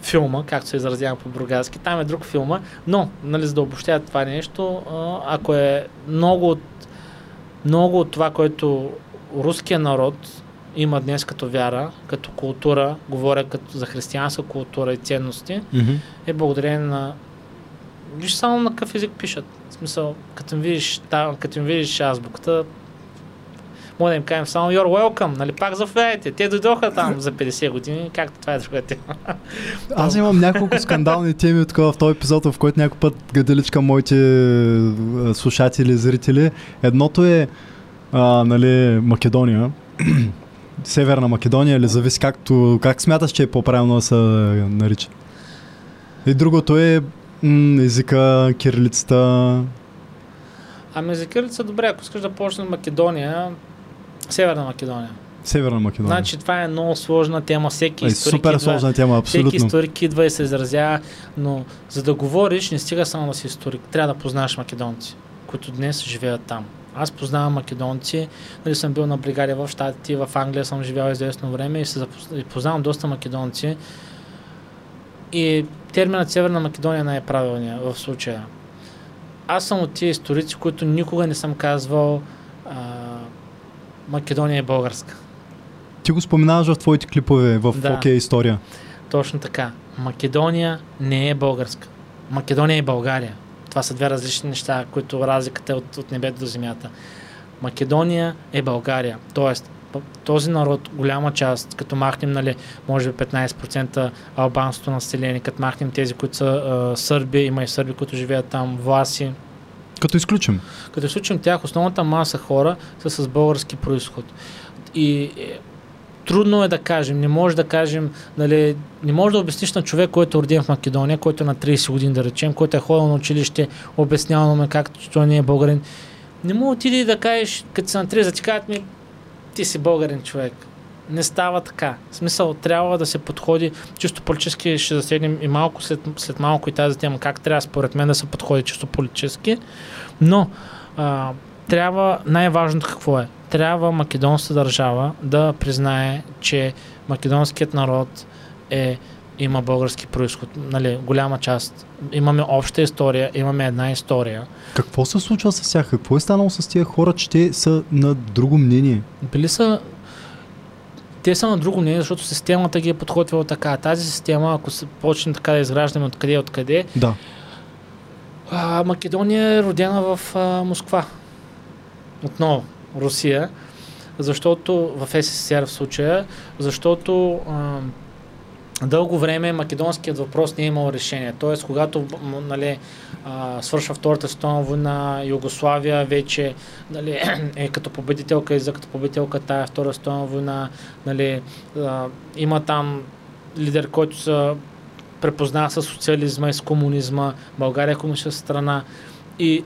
филма, както се изразявам по бургаски, там е друг филма, но, нали, за да обобщя това нещо, ако е много от, много от това, което руския народ има днес като вяра, като култура, говоря като за християнска култура и ценности, Мгм. е благодарение на... Виж само на какъв език пишат. Смисъл, като им видиш, там, като им видиш азбуката, може да им кажем само You're welcome, нали, пак заповядайте. Те дойдоха там за 50 години, както това е друга тема. Аз имам няколко скандални теми тук в този епизод, в който някой път гаделичка моите слушатели, зрители. Едното е а, нали, Македония. Северна Македония или зависи както, как смяташ, че е по-правилно да се нарича. И другото е езика, кирилицата. Ами за кирилица добре, ако искаш да почнем Македония, Северна Македония. Северна Македония. Значи това е много сложна тема, всеки е, историк супер идва- сложна тема, Всеки абсолютно. историк идва и се изразява, но за да говориш, не стига само да си историк. Трябва да познаваш македонци, които днес живеят там. Аз познавам македонци, нали съм бил на бригади в Штатите, в Англия съм живял известно време и, се запоз... и познавам доста македонци. И терминът Северна Македония не е правилния в случая. Аз съм от тия историци, които никога не съм казвал а, Македония е българска. Ти го споменаваш в твоите клипове в Да. OK история. Точно така. Македония не е българска. Македония е България. Това са две различни неща, които разликата е от, от небето до земята. Македония е България. Тоест, този народ, голяма част, като махнем, нали, може би 15% албанското население, като махнем тези, които са а, сърби, има и сърби, които живеят там, власи. Като изключим. Като изключим тях, основната маса хора са с български происход. И е, трудно е да кажем, не може да кажем, нали, не може да обясниш на човек, който е роден в Македония, който е на 30 години, да речем, който е ходил на училище, обяснявано ме как той не е българин. Не му отиди да кажеш, като си на 30, да ти кажат ми, ти си българин човек. Не става така. В смисъл, трябва да се подходи чисто политически, ще засегнем и малко след, след малко и тази тема, как трябва според мен да се подходи чисто политически, но а, трябва, най-важното какво е? Трябва македонската държава да признае, че македонският народ е има български происход, нали, голяма част. Имаме обща история, имаме една история. Какво се случва с тях? Какво е станало с тия хора, че те са на друго мнение? Били са те са на друго мнение, защото системата ги е подготвила така. Тази система, ако се почне така да изграждаме откъде откъде, да. а, Македония е родена в а, Москва. Отново, Русия. Защото в СССР в случая, защото а, дълго време македонският въпрос не е имал решение. Тоест, когато нали, свършва Втората световна война, Югославия вече нали, е като победителка и за като победителка тая Втора световна война. Нали, има там лидер, който се препознава с социализма и с комунизма. България е комунистическа страна. И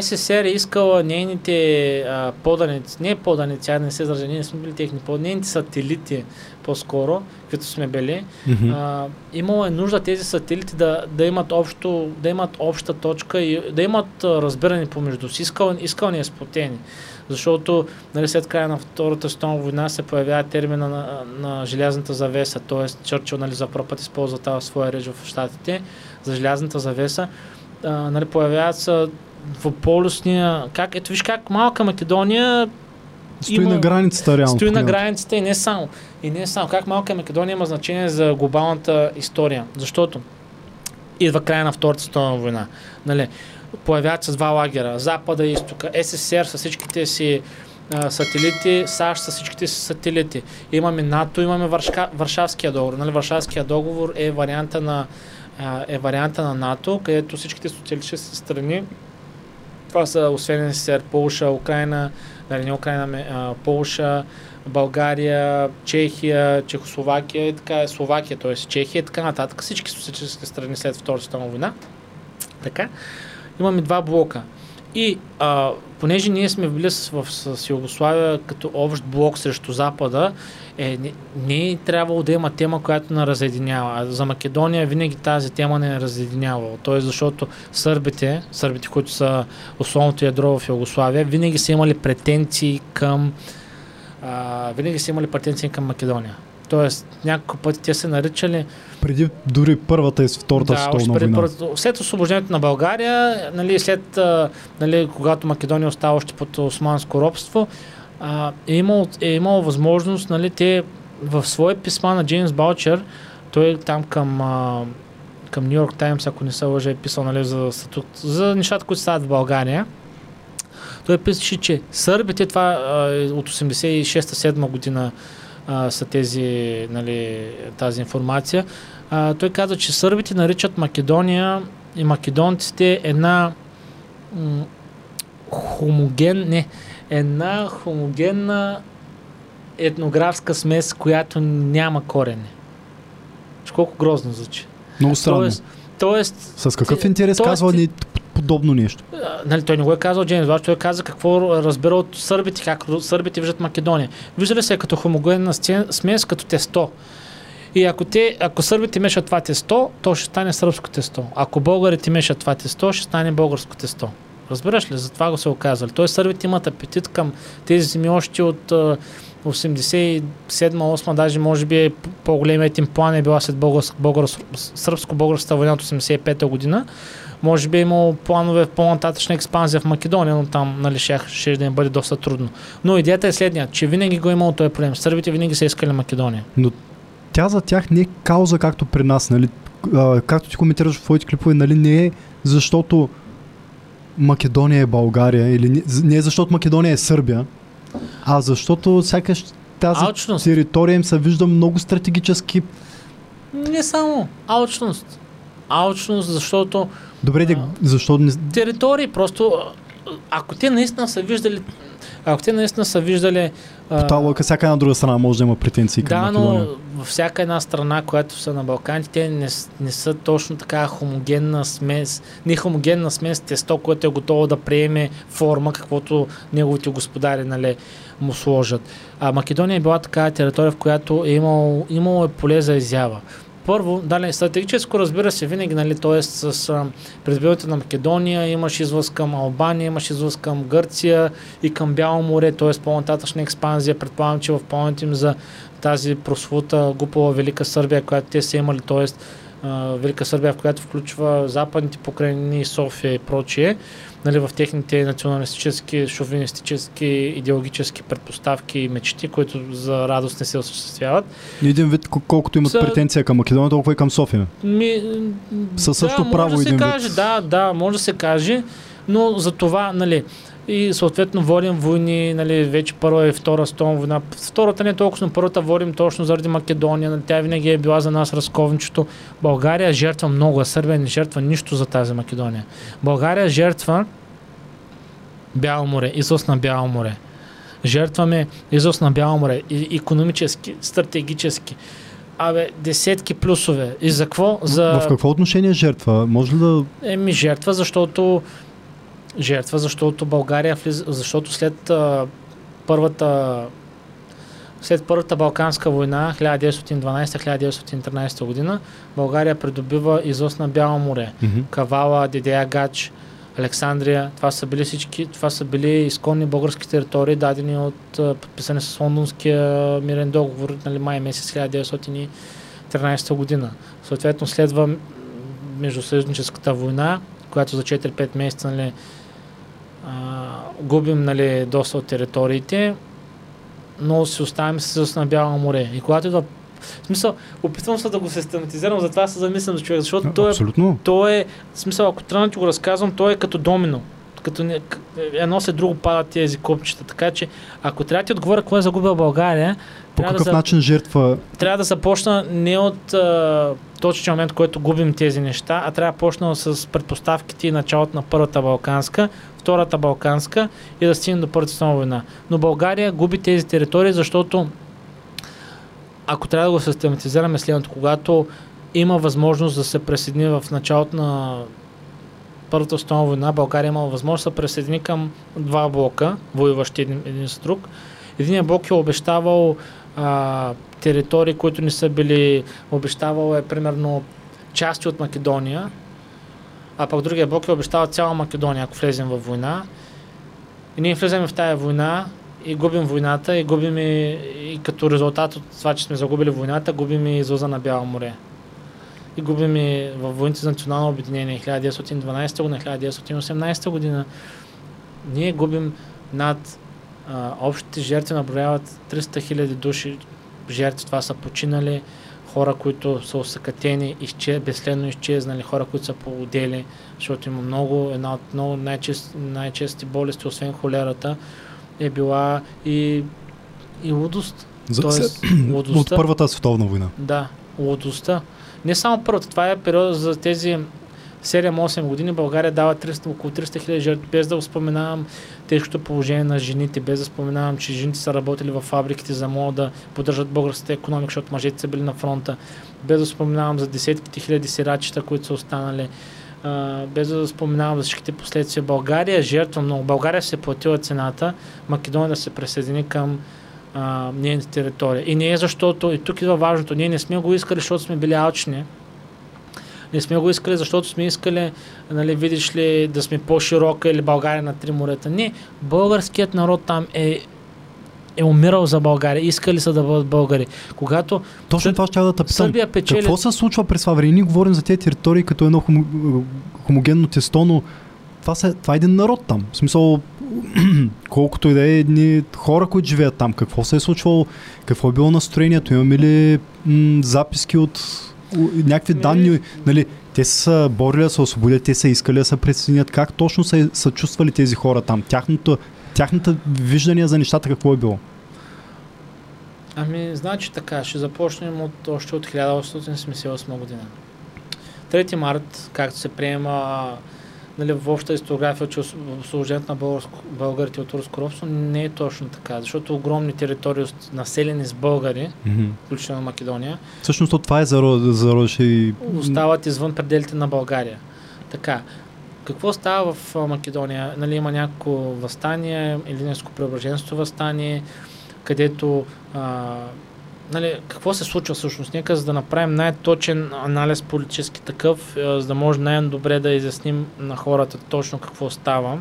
СССР е искала нейните а, поданици, не поданици, а не се изража, ние не сме били техни поданици, нейните сателити по-скоро, които сме били, mm-hmm. а, имало е нужда тези сателити да, да, имат общо, да имат обща точка и да имат разбиране помежду си, искал, искал ни е сплотени. Защото нали, след края на Втората световна война се появява термина на, на желязната завеса, т.е. Чърчил нали, за първ път използва тази своя реч в Штатите за желязната завеса. А, нали, появяват се в полюсния... Как, ето виж как малка Македония Стои има, на границата реално. Стои на границата и не само. И не само. Как малка Македония има значение за глобалната история. Защото идва края на Втората световна война. Нали, появяват се два лагера. Запада и изтока. СССР с всичките си а, сателити, САЩ с всичките си сателити. Имаме НАТО, имаме Варшка, Варшавския договор. Нали, Варшавския договор е варианта на, е варианта на НАТО, където всичките социалистически страни това са освен СССР, Полша, Украина, нали, не Украина, а, Полша, България, Чехия, Чехословакия и така, Словакия, т.е. Чехия и така нататък. Всички социалистически страни след Втората световна война. Така. Имаме два блока. И а, понеже ние сме били с, в, с Югославия като общ блок срещу Запада, е, не, не е трябвало да има тема, която на разединява. За Македония винаги тази тема не е разединявала. Тоест, защото сърбите, сърбите, които са основното ядро в Югославия, винаги са имали претенции към а, винаги са имали претенции към Македония. Тоест, няколко пъти те се наричали... Преди дори първата и втората да, световна война. Първата, след освобождението на България, нали, след, нали, когато Македония остава още под османско робство, а, е, имал, е имал възможност, нали, те в свои писма на Джеймс Балчер, той там към, а, към Нью Йорк Таймс, ако не се лъжа, е писал нали, за, статут, за нещата, които стават в България. Той пише, че сърбите, това а, от 86-7 година а, са тези, нали, тази информация. А, той каза, че сърбите наричат Македония и македонците една м- хомоген, не, една хомогенна етнографска смес, която няма корене. Колко грозно звучи. Много странно. Тоест, тоест, С какъв интерес тоест, казва ни подобно нещо? Нали, той не го е казал Джеймс Ваш, той каза какво разбира от сърбите, как сърбите виждат Македония. Вижда ли се като хомогенна смес, като тесто. И ако, те, ако сърбите мешат това тесто, то ще стане сръбско тесто. Ако българите мешат това тесто, ще стане българско тесто. Разбираш ли? Затова го се оказали. Той сърбите имат апетит към тези земи още от 87-8, даже може би по-големият им план е била след сръбско-българската война от 85-та година. Може би е имало планове в по-нататъчна експанзия в Македония, но там нали, ще, ще да им бъде доста трудно. Но идеята е следния, че винаги го е имало този проблем. Сърбите винаги са искали Македония. Но тя за тях не е кауза както при нас, нали? А, както ти коментираш в твоите клипове, нали? не е защото Македония е България, или не, не защото Македония е Сърбия, а защото сякаш тази Алчност. територия им се вижда много стратегически. Не само. Алчност. Алчност, защото Добре, А. защо територии просто, ако те наистина са виждали, ако те наистина са виждали По тази лъка всяка една друга страна може да има претенции към Да, Македония. но във всяка една страна, която са на Балканите, те не, не са точно така хомогенна смес, не хомогенна смес тесто, което е готово да приеме форма, каквото неговите господари нали, му сложат. А Македония е била такава територия, в която е имало, имало е поле за изява. Първо, дали, стратегическо разбира се винаги, нали, т.е. с а, на Македония имаш излъз към Албания, имаш излъз към Гърция и към Бяло море, т.е. по-нататъчна експанзия. Предполагам, че в планите им за тази прослута глупава Велика Сърбия, която те са имали, т.е. Велика Сърбия, в която включва западните покрайнини, София и прочие, нали, в техните националистически, шовинистически, идеологически предпоставки и мечти, които за радост не се осъществяват. Един вид, кол- колкото имат Са- претенция към Македония, толкова и към София. Ми, Със също да, право може да един се вид. каже, да, да, може да се каже, но за това, нали, и съответно водим войни, нали, вече първа и втора стон война. Втората не е толкова, но първата водим точно заради Македония, нали, тя винаги е била за нас разковничето. България жертва много, а Сърбия не жертва нищо за тази Македония. България жертва Бяло море, излъз на Бяло море. Жертваме излъз на Бяло море, и, економически, стратегически. Абе, десетки плюсове. И за какво? За... В какво отношение жертва? Може ли да... Еми жертва, защото жертва, защото България влиза, защото след а, първата след първата Балканска война 1912-1913 година България придобива излъз на Бяло море. Мгм. Кавала, Дедея Гач, Александрия. Това са били всички, това са били изконни български територии, дадени от подписани с лондонския мирен договор, нали, май месец 1913 година. Съответно следва междусъюзническата война, която за 4-5 месеца нали, губим нали, доста от териториите, но си оставим с на Бяло море. И когато идва в смисъл, опитвам се да го систематизирам, затова се замислям за човек, защото той е Абсолютно. то е, в смисъл, ако трябва да ти го разказвам, то е като домино. Като не, едно след друго падат тези копчета. Така че, ако трябва да ти отговоря кой е загубил България, По трябва да, какъв за, начин жертва... трябва да започна не от а, точния момент, който губим тези неща, а трябва да почна с предпоставките и началото на Първата Балканска, Втората Балканска и да стигнем до Първата световна война. Но България губи тези територии, защото ако трябва да го систематизираме следното, когато има възможност да се присъедини в началото на Първата световна война, България има възможност да се присъедини към два блока, воюващи един, един с друг. Единият блок е обещавал а, територии, които не са били, обещавал е примерно части от Македония, а пък другия блок е обещавал цяла Македония, ако влезем в война. И ние влизаме в тая война и губим войната и губим и, и като резултат от това, че сме загубили войната, губим и излъза на Бяло море. И губим и във войните за национално обединение 1912 година, 1918 година. Ние губим над а, общите жертви наброяват 300 000 души жертви. Това са починали хора, които са усъкатени, изче, безследно изчезнали, хора, които са поудели, защото има много, една от много най-чест, най-чести болести, освен холерата, е била и, и лудост. За, Тоест, от лудостта. Първата световна война. Да, лудостта. Не само първата, това е период за тези 7-8 години България дава 300, около 300 хиляди жертви, без да споменавам тежкото положение на жените, без да споменавам, че жените са работили в фабриките за да да поддържат българската економика, защото мъжете са били на фронта, без да споменавам за десетките хиляди сирачета, които са останали, без да споменавам за всичките последствия. България е жертва много. България се е платила цената, Македония да се присъедини към а, нейната територия. И не е защото, и тук идва важното, ние не сме го искали, защото сме били алчни. Не сме го искали, защото сме искали, нали, видиш ли, да сме по-широка или България на три морета. Не, българският народ там е, е умирал за България, искали са да бъдат българи. Когато Точно Сър- това ще да те питам. Печели... Какво се случва през това време? Ние говорим за тези територии като едно хомо, хомогенно тесто, но това, са, това е един народ там. В смисъл, колкото и да е едни хора, които живеят там. Какво се е случвало? Какво е било настроението? Имаме ли м- записки от някакви данни, нали, те са борили да се освободят, те са искали да се присъединят. Как точно са, са чувствали тези хора там? Тяхното, тяхната виждане за нещата какво е било? Ами, значи така, ще започнем от, още от 1878 година. 3 март, както се приема нали, в обща историография, че ос- освобождението на българско, българите от турско робство, не е точно така, защото огромни територии, населени с българи, включително Македония, Всъщност то това е зародише и... остават извън пределите на България. Така, какво става в Македония? Нали, има някакво възстание, Елинеско преображенство възстание, където а, нали, какво се случва всъщност? Нека за да направим най-точен анализ политически такъв, а, за да може най-добре да изясним на хората точно какво става.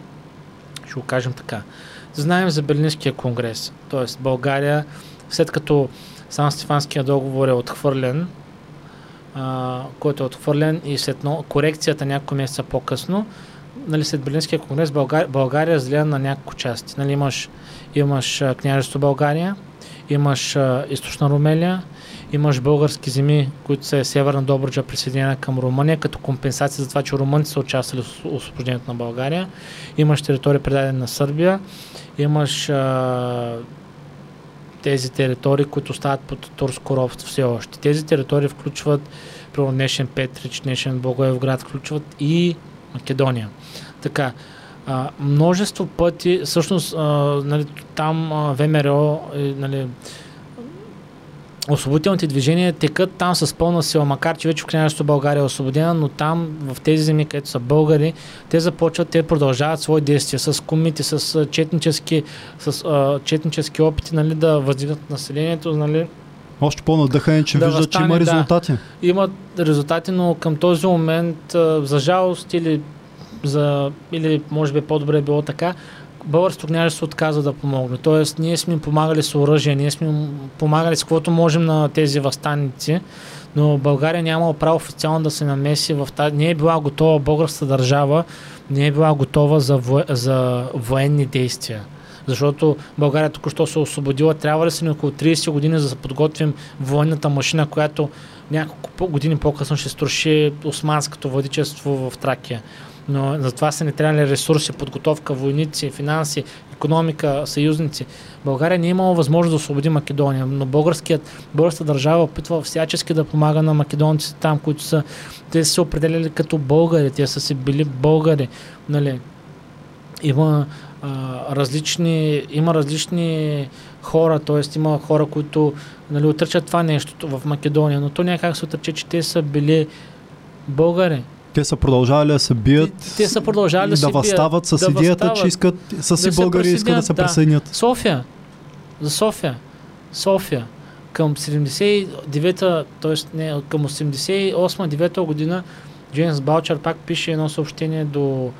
Ще го кажем така. Знаем за Берлинския конгрес, т.е. България, след като Сан Стефанския договор е отхвърлен, който е отхвърлен и след корекцията няколко месеца по-късно, нали, след Берлинския конгрес България, България е разделена на няколко части. Нали, имаш, имаш княжество България, имаш а, източна Румелия, имаш български земи, които са северна Добруджа присъединена към Румъния, като компенсация за това, че румънци са участвали в освобождението на България. Имаш територия предадена на Сърбия, имаш а, тези територии, които стават под турско робство все още. Тези територии включват примерно днешен Петрич, днешен Благоевград, включват и Македония. Така, а, множество пъти, всъщност, а, нали, там а, ВМРО, е, нали, освободителните движения текат там с пълна сила, макар че вече княжество България е освободена, но там в тези земи, където са българи, те започват, те продължават свои действия с комити, с четнически, с, а, четнически опити нали, да въздигнат населението, нали, Още по-надъхане, че Да виждат, че има да. резултати. имат резултати, но към този момент, за жалост или, за, или може би по-добре е било така, българското княжество отказва да помогне. Тоест, ние сме помагали с оръжие, ние сме помагали с каквото можем на тези възстанници, но България няма право официално да се намеси в тази... Не е била готова българската държава, не е била готова за, во... за военни действия. Защото България току-що се освободила. Трябва да са ни около 30 години за да подготвим военната машина, която няколко години по-късно ще струши османското владичество в Тракия. Но за това са ни трябвали ресурси, подготовка, войници, финанси, економика, съюзници. България не е имала възможност да освободи Македония, но българският, българската държава опитва всячески да помага на македонците там, които са, те са се определяли като българи, те са си били българи. Нали. Има различни, има различни хора, т.е. има хора, които нали, отричат това нещо в Македония, но то някак се отрича, че те са били българи. Те са продължавали да се бият Те, те са продължавали да, се възстават с да идеята, че искат, си Да българи искат да се да. присъединят. София. За София. София. Към 79-та, т.е. не, към 88-9 година Джеймс Балчър пак пише едно съобщение до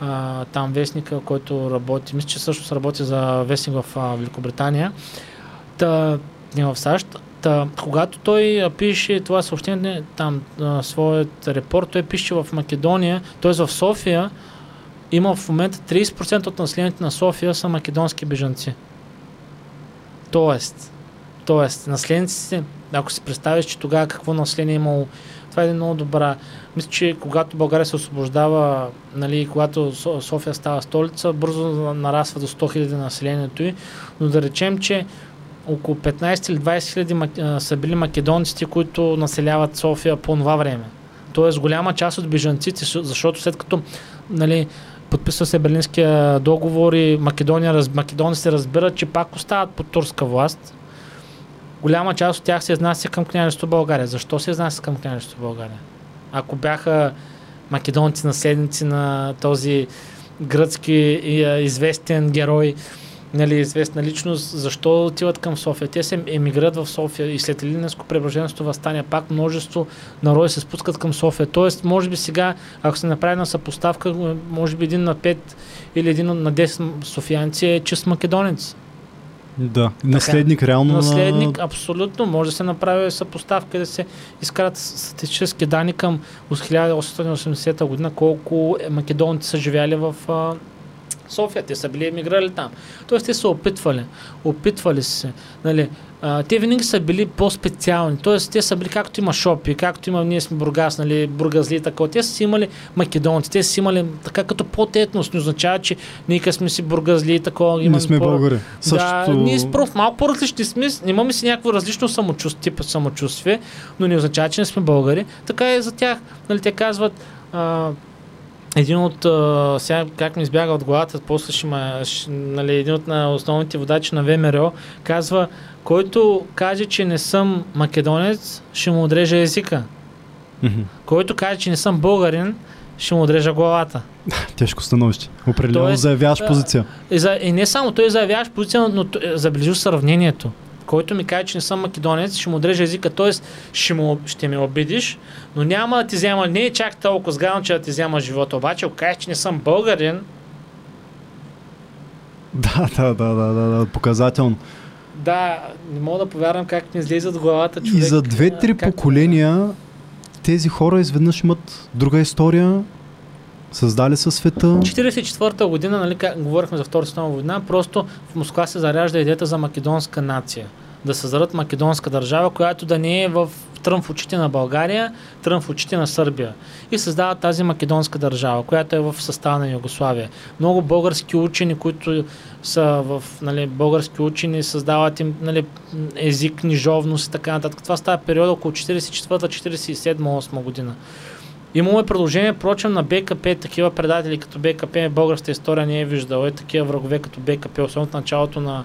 а, там вестника, който работи, мисля, че също работи за вестник в а, Великобритания, та, не в САЩ. Та, когато той пише това съобщение, там а, своят репорт, той пише в Македония, т.е. в София, има в момента 30% от населението на София са македонски бежанци. Тоест, тоест, наследниците, ако си представиш, че тогава какво население е имало, това е много добра. Мисля, че когато България се освобождава, нали, когато Со- София става столица, бързо нараства до 100 000 населението й, но да речем, че около 15 или 20 хиляди са били македонците, които населяват София по това време. Тоест голяма част от бежанците, защото след като нали, подписва се Берлинския договор и Македония, раз, македонците разбират, че пак остават под турска власт, голяма част от тях се изнася към княжество България. Защо се изнася към княжество България? Ако бяха македонци наследници на този гръцки известен герой, нали, известна личност, защо отиват към София? Те се емигрират в София и след Илинеско преображенство възстание пак множество народи се спускат към София. Тоест, може би сега, ако се направи на съпоставка, може би един на 5 или един на 10 софиянци е чист македонец. Да, наследник реално Наследник, на... абсолютно, може да се направи съпоставка да се изкарат статистически данни към 1880 година, колко македонци са живяли в София, те са били емиграли там. Тоест те са опитвали, опитвали се. Нали, а, те винаги са били по-специални, т.е. те са били както има шопи, както има, ние сме Бургас, нали, бургазли, така. Те са си имали македонци, те са си имали така като по-тетност, не означава, че ние сме си бургазли, такова. Не сме по... българи. Да, Същото... ние сме просто малко по-различни сме, имаме си някакво различно самочувствие, тип самочувствие, но не означава, че не сме българи. Така и за тях, нали, те казват, а, един от, а, сега как ми избяга от главата, после ще ма, нали, един от на основните водачи на ВМРО казва, който каже, че не съм македонец, ще му отрежа езика. Mm-hmm. Който каже, че не съм българин, ще му отрежа главата. Тежко становище. Определено Тоест, заявяваш позиция. И, за, и не само той заявяваш позиция, но забележи сравнението. Който ми каже, че не съм македонец, ще му отрежа езика, т.е. Ще, му, ще ме обидиш, но няма да ти взема, не е чак толкова сгадно, че да ти взема живота. Обаче, ако кажеш, че не съм българин, да, да, да, да, да, да, показателно. Да, не мога да повярвам как ми излезе от главата човек. И за две-три поколения тези хора изведнъж имат друга история, създали със света. 44-та година, нали, как, говорихме за Втората световна война, просто в Москва се заряжда идеята за македонска нация. Да създадат македонска държава, която да не е в трън в очите на България, трън в очите на Сърбия. И създават тази македонска държава, която е в състава на Югославия. Много български учени, които са в нали, български учени, създават им нали, език, книжовност и така нататък. Това става периода около 44-47-8 година. Имаме предложение, прочем, на БКП, такива предатели като БКП, българската история не е виждала, е такива врагове като БКП, особено в началото на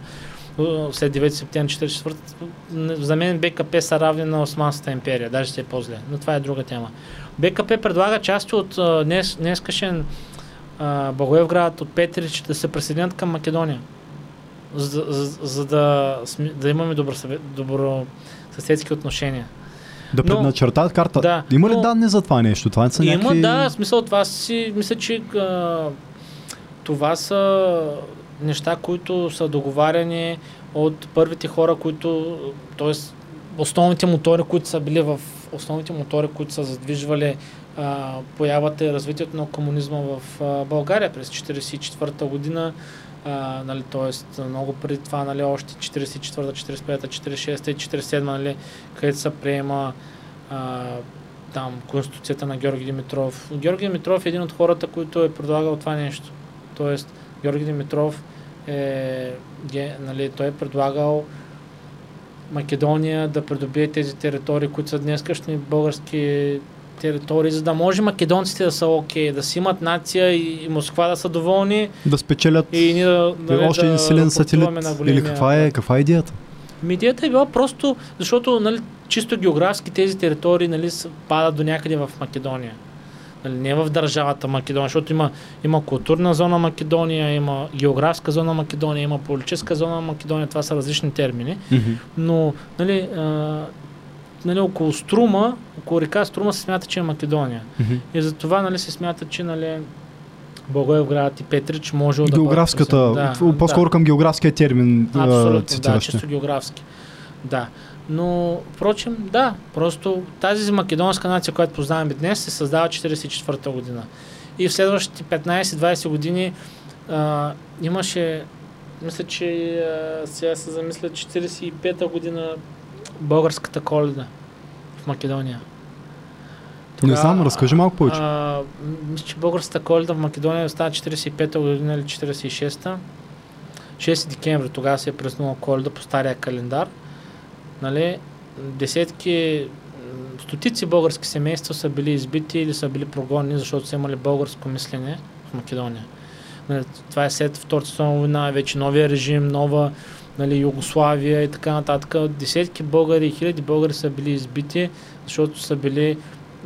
след 9 септември 44 за мен БКП са равни на Османската империя, даже ще е по-зле, но това е друга тема. БКП предлага части от днес, днескашен Благоевград, от Петрич да се присъединят към Македония, за, за, за да, да имаме добро, добро съседски отношения. Да предначертаят карта. Да, Има ли но, данни за това нещо? Това са някакви... Има, да, смисъл това си, мисля, че а, това са неща, които са договаряни от първите хора, които, т.е. основните мотори, които са били в основните мотори, които са задвижвали а, появата и развитието на комунизма в а, България през 1944 година, а, нали, т.е. много преди това, нали, още 44-та, 45-та, 46-та и 47-та, нали, където се приема а, там Конституцията на Георги Димитров. Георги Димитров е един от хората, които е предлагал това нещо. Тоест, Георги Димитров е, е нали, той е предлагал Македония да придобие тези територии, които са днескашни български територии, за да може македонците да са окей, okay, да си имат нация и Москва да са доволни. Да спечелят и ние да, да, още един силен сателит. Или каква е, каква е идеята? Ми идеята е била просто, защото нали, чисто географски тези територии нали, падат до някъде в Македония. Нали, не в държавата Македония, защото има, има културна зона Македония, има географска зона Македония, има политическа зона Македония, това са различни термини. Mm-hmm. Но нали, нали, около Струма, около река Струма се смята, че е Македония. Mm-hmm. И затова нали, се смята, че нали, Благоевград и Петрич може да Географската, да, по-скоро да. към географския термин. Абсолютно, да, чисто географски. Да. Но, впрочем, да, просто тази македонска нация, която познаваме днес, се създава 1944 година. И в следващите 15-20 години а, имаше, мисля, че а, сега се замисля, 45-та година българската коледа в Македония. Тога, не знам, разкажи малко повече. А, мисля, че българската коледа в Македония става 45-та година или 46-та. 6 декември тогава се е празнува коледа по стария календар нали, десетки, стотици български семейства са били избити или са били прогонени, защото са имали българско мислене в Македония. Нали, това е след Втората световна война, вече новия режим, нова нали, Югославия и така нататък. Десетки българи и хиляди българи са били избити, защото са били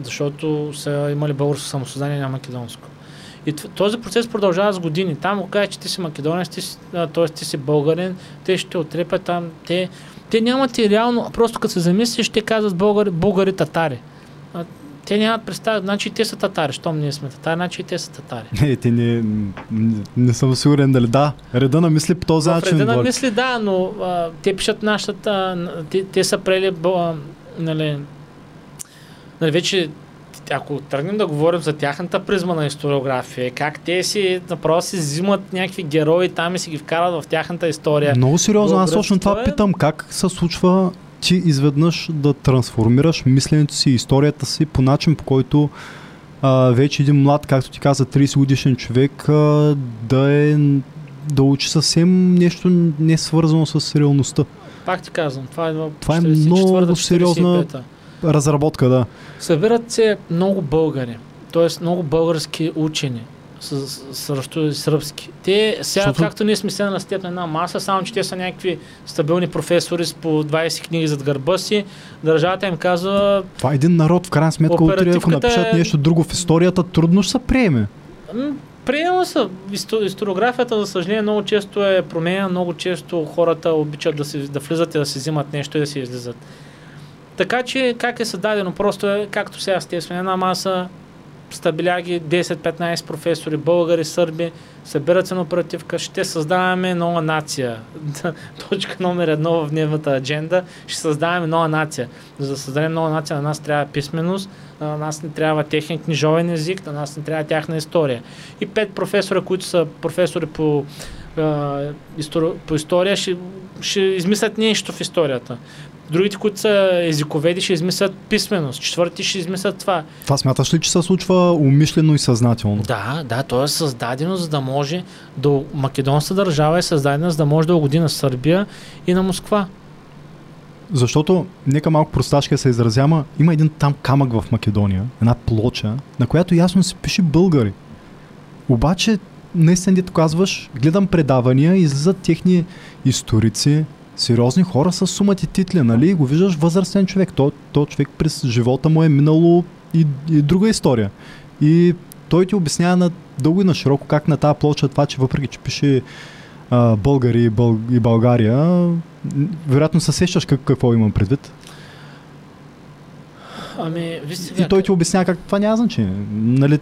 защото са имали българско самосъзнание на македонско. И този процес продължава с години. Там го кажа, че ти си македонец, ти си, т.е. ти си българин, те ще отрепят там, те те нямат и реално, просто като се замислиш, те казват българи, българи татари. Те нямат представа, значи те са татари. Щом ние сме татари, значи и те са татари. Не, те не, не, съм сигурен дали да. Реда на мисли по този начин. Реда на мисли да, но а, те пишат нашата, те, те са прели, а, нали, нали, вече ако тръгнем да говорим за тяхната призма на историография, как те си просто си взимат някакви герои там и си ги вкарат в тяхната история. Много сериозно, аз точно това е- питам. Как се случва ти изведнъж да трансформираш мисленето си, историята си по начин, по който а, вече един млад, както ти каза, 30 годишен човек а, да е да учи съвсем нещо не свързано с реалността. Пак ти казвам, това е, това е много сериозна разработка, да. Събират се много българи, т.е. много български учени срещу сръбски. Те сега, Защото... както ние сме седна на степ на една маса, само че те са някакви стабилни професори с по 20 книги зад гърба си, държавата им казва... Това е един народ, в крайна сметка, утре, ако напишат е... нещо друго в историята, трудно ще се приеме. Приема се. Историографията, за съжаление, много често е променена, много често хората обичат да, си, да влизат и да си взимат нещо и да си излизат. Така че, как е създадено? Просто е, както сега сме една маса, стабиляги, 10-15 професори, българи, сърби, събират се на оперативка, ще създаваме нова нация. Точка номер едно в дневната адженда, ще създаваме нова нация. За да създадем нова нация, на нас трябва писменост, на нас не трябва техен книжовен език, на нас не трябва тяхна история. И пет професора, които са професори по, по история, ще, ще измислят нещо в историята. Другите, които са езиковеди, ще измислят писменост. Четвърти ще измислят това. Това смяташ ли, че се случва умишлено и съзнателно? Да, да, то е създадено, за да може до македонска държава е създадена, за да може да угоди на Сърбия и на Москва. Защото, нека малко просташка се изразяма, има един там камък в Македония, една плоча, на която ясно се пише българи. Обаче, наистина ти казваш, гледам предавания, излизат техни историци, сериозни хора с сумати титли, нали? Го виждаш възрастен човек. То, то човек през живота му е минало и, и друга история. И той ти обяснява на дълго и на широко как на тази плоча това, че въпреки, че пише а, българи и, Бъл, и България, вероятно се сещаш как, какво имам предвид. Ами, вижте, и той ти обяснява как това няма значение. Нали,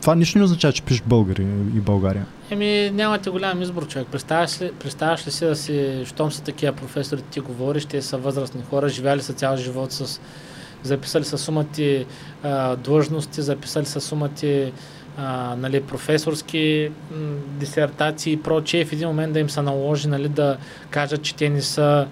това нищо не означава, че пишеш българи и България. Еми, нямате голям избор, човек. Представяш ли, представяш ли си да си, щом са такива професори, ти говориш, те са възрастни хора, живяли са цял живот с записали са сумати а, длъжности, записали са сумати а, нали, професорски м, дисертации и прочее, в един момент да им се наложи нали, да кажат, че те не са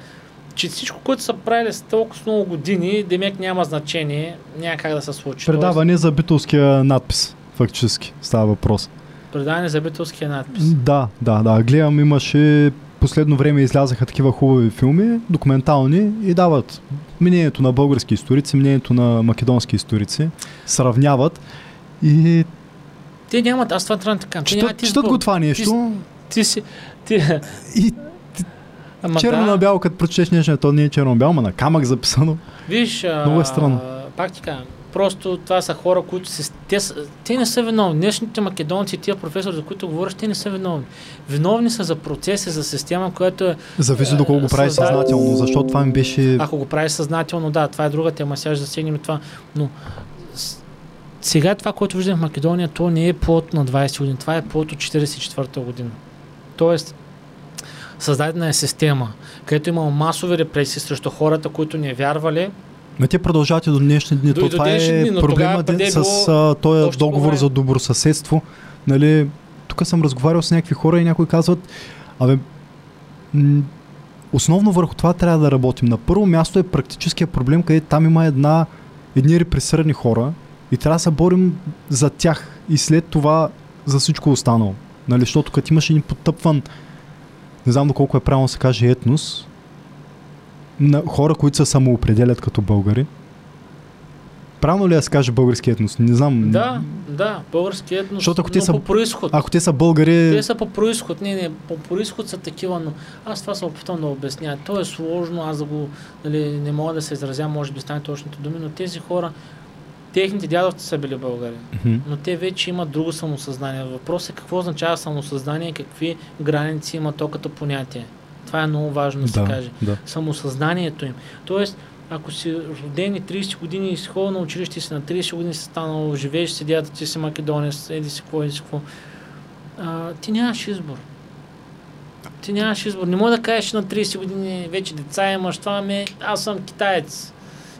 че всичко, което са правили с толкова много години, демек няма значение, няма как да се случи. Предаване за битовския надпис фактически става въпрос. Предаване за битовския надпис. Да, да, да. Гледам, имаше последно време излязаха такива хубави филми, документални и дават мнението на български историци, мнението на македонски историци, сравняват и... Те нямат, аз това трябва да кажа. Четат, четат го това нещо. Ти, ти си... Ти... И Ама черно да. на бяло, като прочетеш нещо, то не е черно на бяло, ма на камък записано. Виж, много е странно. Пак ти кажа, Просто това са хора, които се, те, те не са виновни. Днешните македонци, тия професори, за които говориш, те не са виновни. Виновни са за процеси, за система, която е... Зависи до колко го прави създад... съзнателно, защото това им беше... Ако го прави съзнателно, да, това е друга тема, сега ще засегнем това. Но сега това, което виждам в Македония, то не е плод на 20 години, това е плод от 44-та година. Тоест, създадена е система, където има масови репресии срещу хората, които не вярвали, но те продължават и до днешни дни. До, това е дни, проблема е с а, този договор за добросъседство. Нали, тук съм разговарял с някакви хора и някои казват, абе, м- основно върху това трябва да работим. На първо място е практическия проблем, където там има една, едни репресирани хора и трябва да се борим за тях и след това за всичко останало. Нали, защото като имаш един потъпван, не знам доколко е правилно се каже етнос, на хора, които се самоопределят като българи. Правилно ли да се каже български етнос? Не знам. Да, да, български етнос, Защото ако те са, по происход. Ако те са българи... Те са по происход, не, не, по происход са такива, но аз това се опитвам да обясня. То е сложно, аз да го, нали, не мога да се изразя, може би стане точните думи, но тези хора, техните дядовци са били българи, mm-hmm. но те вече имат друго самосъзнание. Въпросът е какво означава самосъзнание какви граници има то като понятие. Това е много важно да, да се каже. Да. Самосъзнанието им. Тоест, ако си роден и 30 години и си ходил на училище си на 30 години си станал, живееш си дядата ти си македонец, еди си какво, еди си какво, а, ти нямаш избор. Ти нямаш избор. Не може да кажеш на 30 години вече деца имаш това, ме, аз съм китаец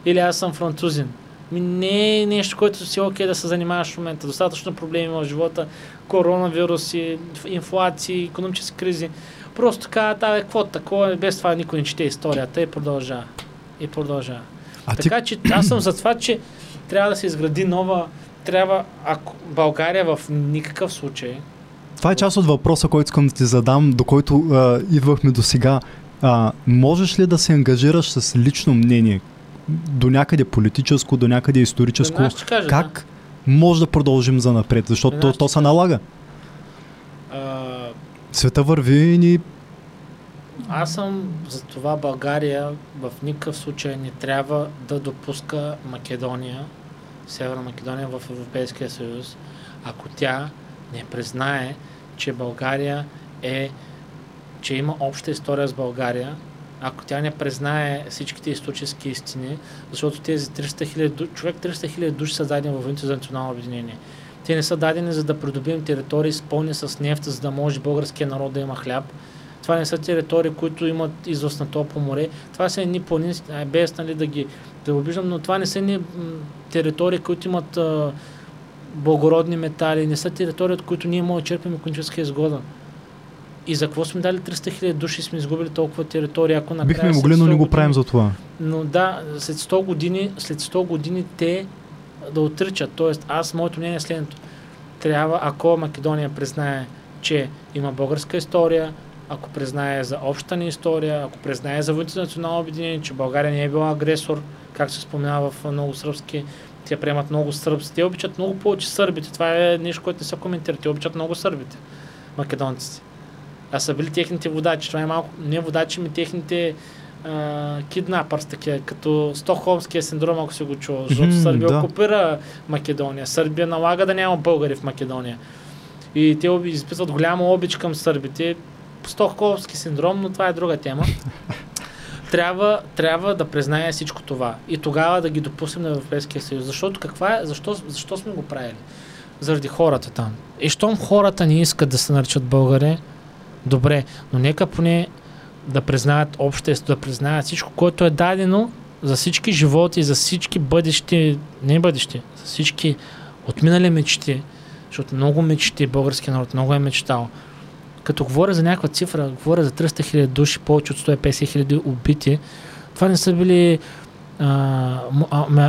или аз съм французин. Ми не е нещо, което си окей да се занимаваш в момента. Достатъчно проблеми в живота, коронавируси, инфлации, економически кризи. Просто така, да, е, какво такова, без това никой не чете историята и продължава. И продължава. А така ти... че аз съм за това, че трябва да се изгради нова, трябва, ако България в никакъв случай. Това е част от въпроса, който искам да ти задам, до който а, идвахме до сега. А, можеш ли да се ангажираш с лично мнение? До някъде политическо, до някъде историческо. Да, кажа, как да. Може да продължим за напред? Защото да, то, то се налага. А... Света върви и ни аз съм за това България в никакъв случай не трябва да допуска Македония, Северна Македония в Европейския съюз, ако тя не признае, че България е, че има обща история с България, ако тя не признае всичките исторически истини, защото тези 300 хиляди, човек 300 хиляди души са дадени във войните за национално обединение. Те не са дадени за да придобием територии с пълни с нефт, за да може българския народ да има хляб. Това не са територии, които имат излъз на топло море. Това са едни планински, без нали, да ги да обиждам, но това не са едни територии, които имат а, благородни метали, не са територии, от които ние можем да черпим економическа изгода. И за какво сме дали 300 хиляди души сме изгубили толкова територия, ако накрая Бихме могли, но не го правим за това. Но да, след 100 години, след 100 години те да отричат. Тоест, аз, моето мнение е следното. Трябва, ако Македония признае, че има българска история, ако признае за общата ни история, ако признае за войните национално обединение, че България не е била агресор, както се споменава в много сръбски, те приемат много сръбски. Те обичат много повече сърбите. Това е нещо, което не се коментира. Те обичат много сърбите, македонците. А са били техните водачи. Това е малко, не водачи, ми техните киднапърс, такива, като Стокхолмския синдром, ако си го чул. Защото mm, Сърбия да. окупира Македония. Сърбия налага да няма българи в Македония. И те изписват голяма обич към сърбите. Стокхолмски синдром, но това е друга тема. трябва, трябва да признае всичко това и тогава да ги допуснем на Европейския съюз. Защото каква е, защо, защо сме го правили? Заради хората там. И щом хората не искат да се наричат българи, добре, но нека поне да признаят общество, да признаят всичко, което е дадено за всички животи, за всички бъдещи, не бъдещи, за всички отминали мечти, защото много мечти, българския народ много е мечтал. Като говоря за някаква цифра, говоря за 300 хиляди души, повече от 150 хиляди убити, това не са били а,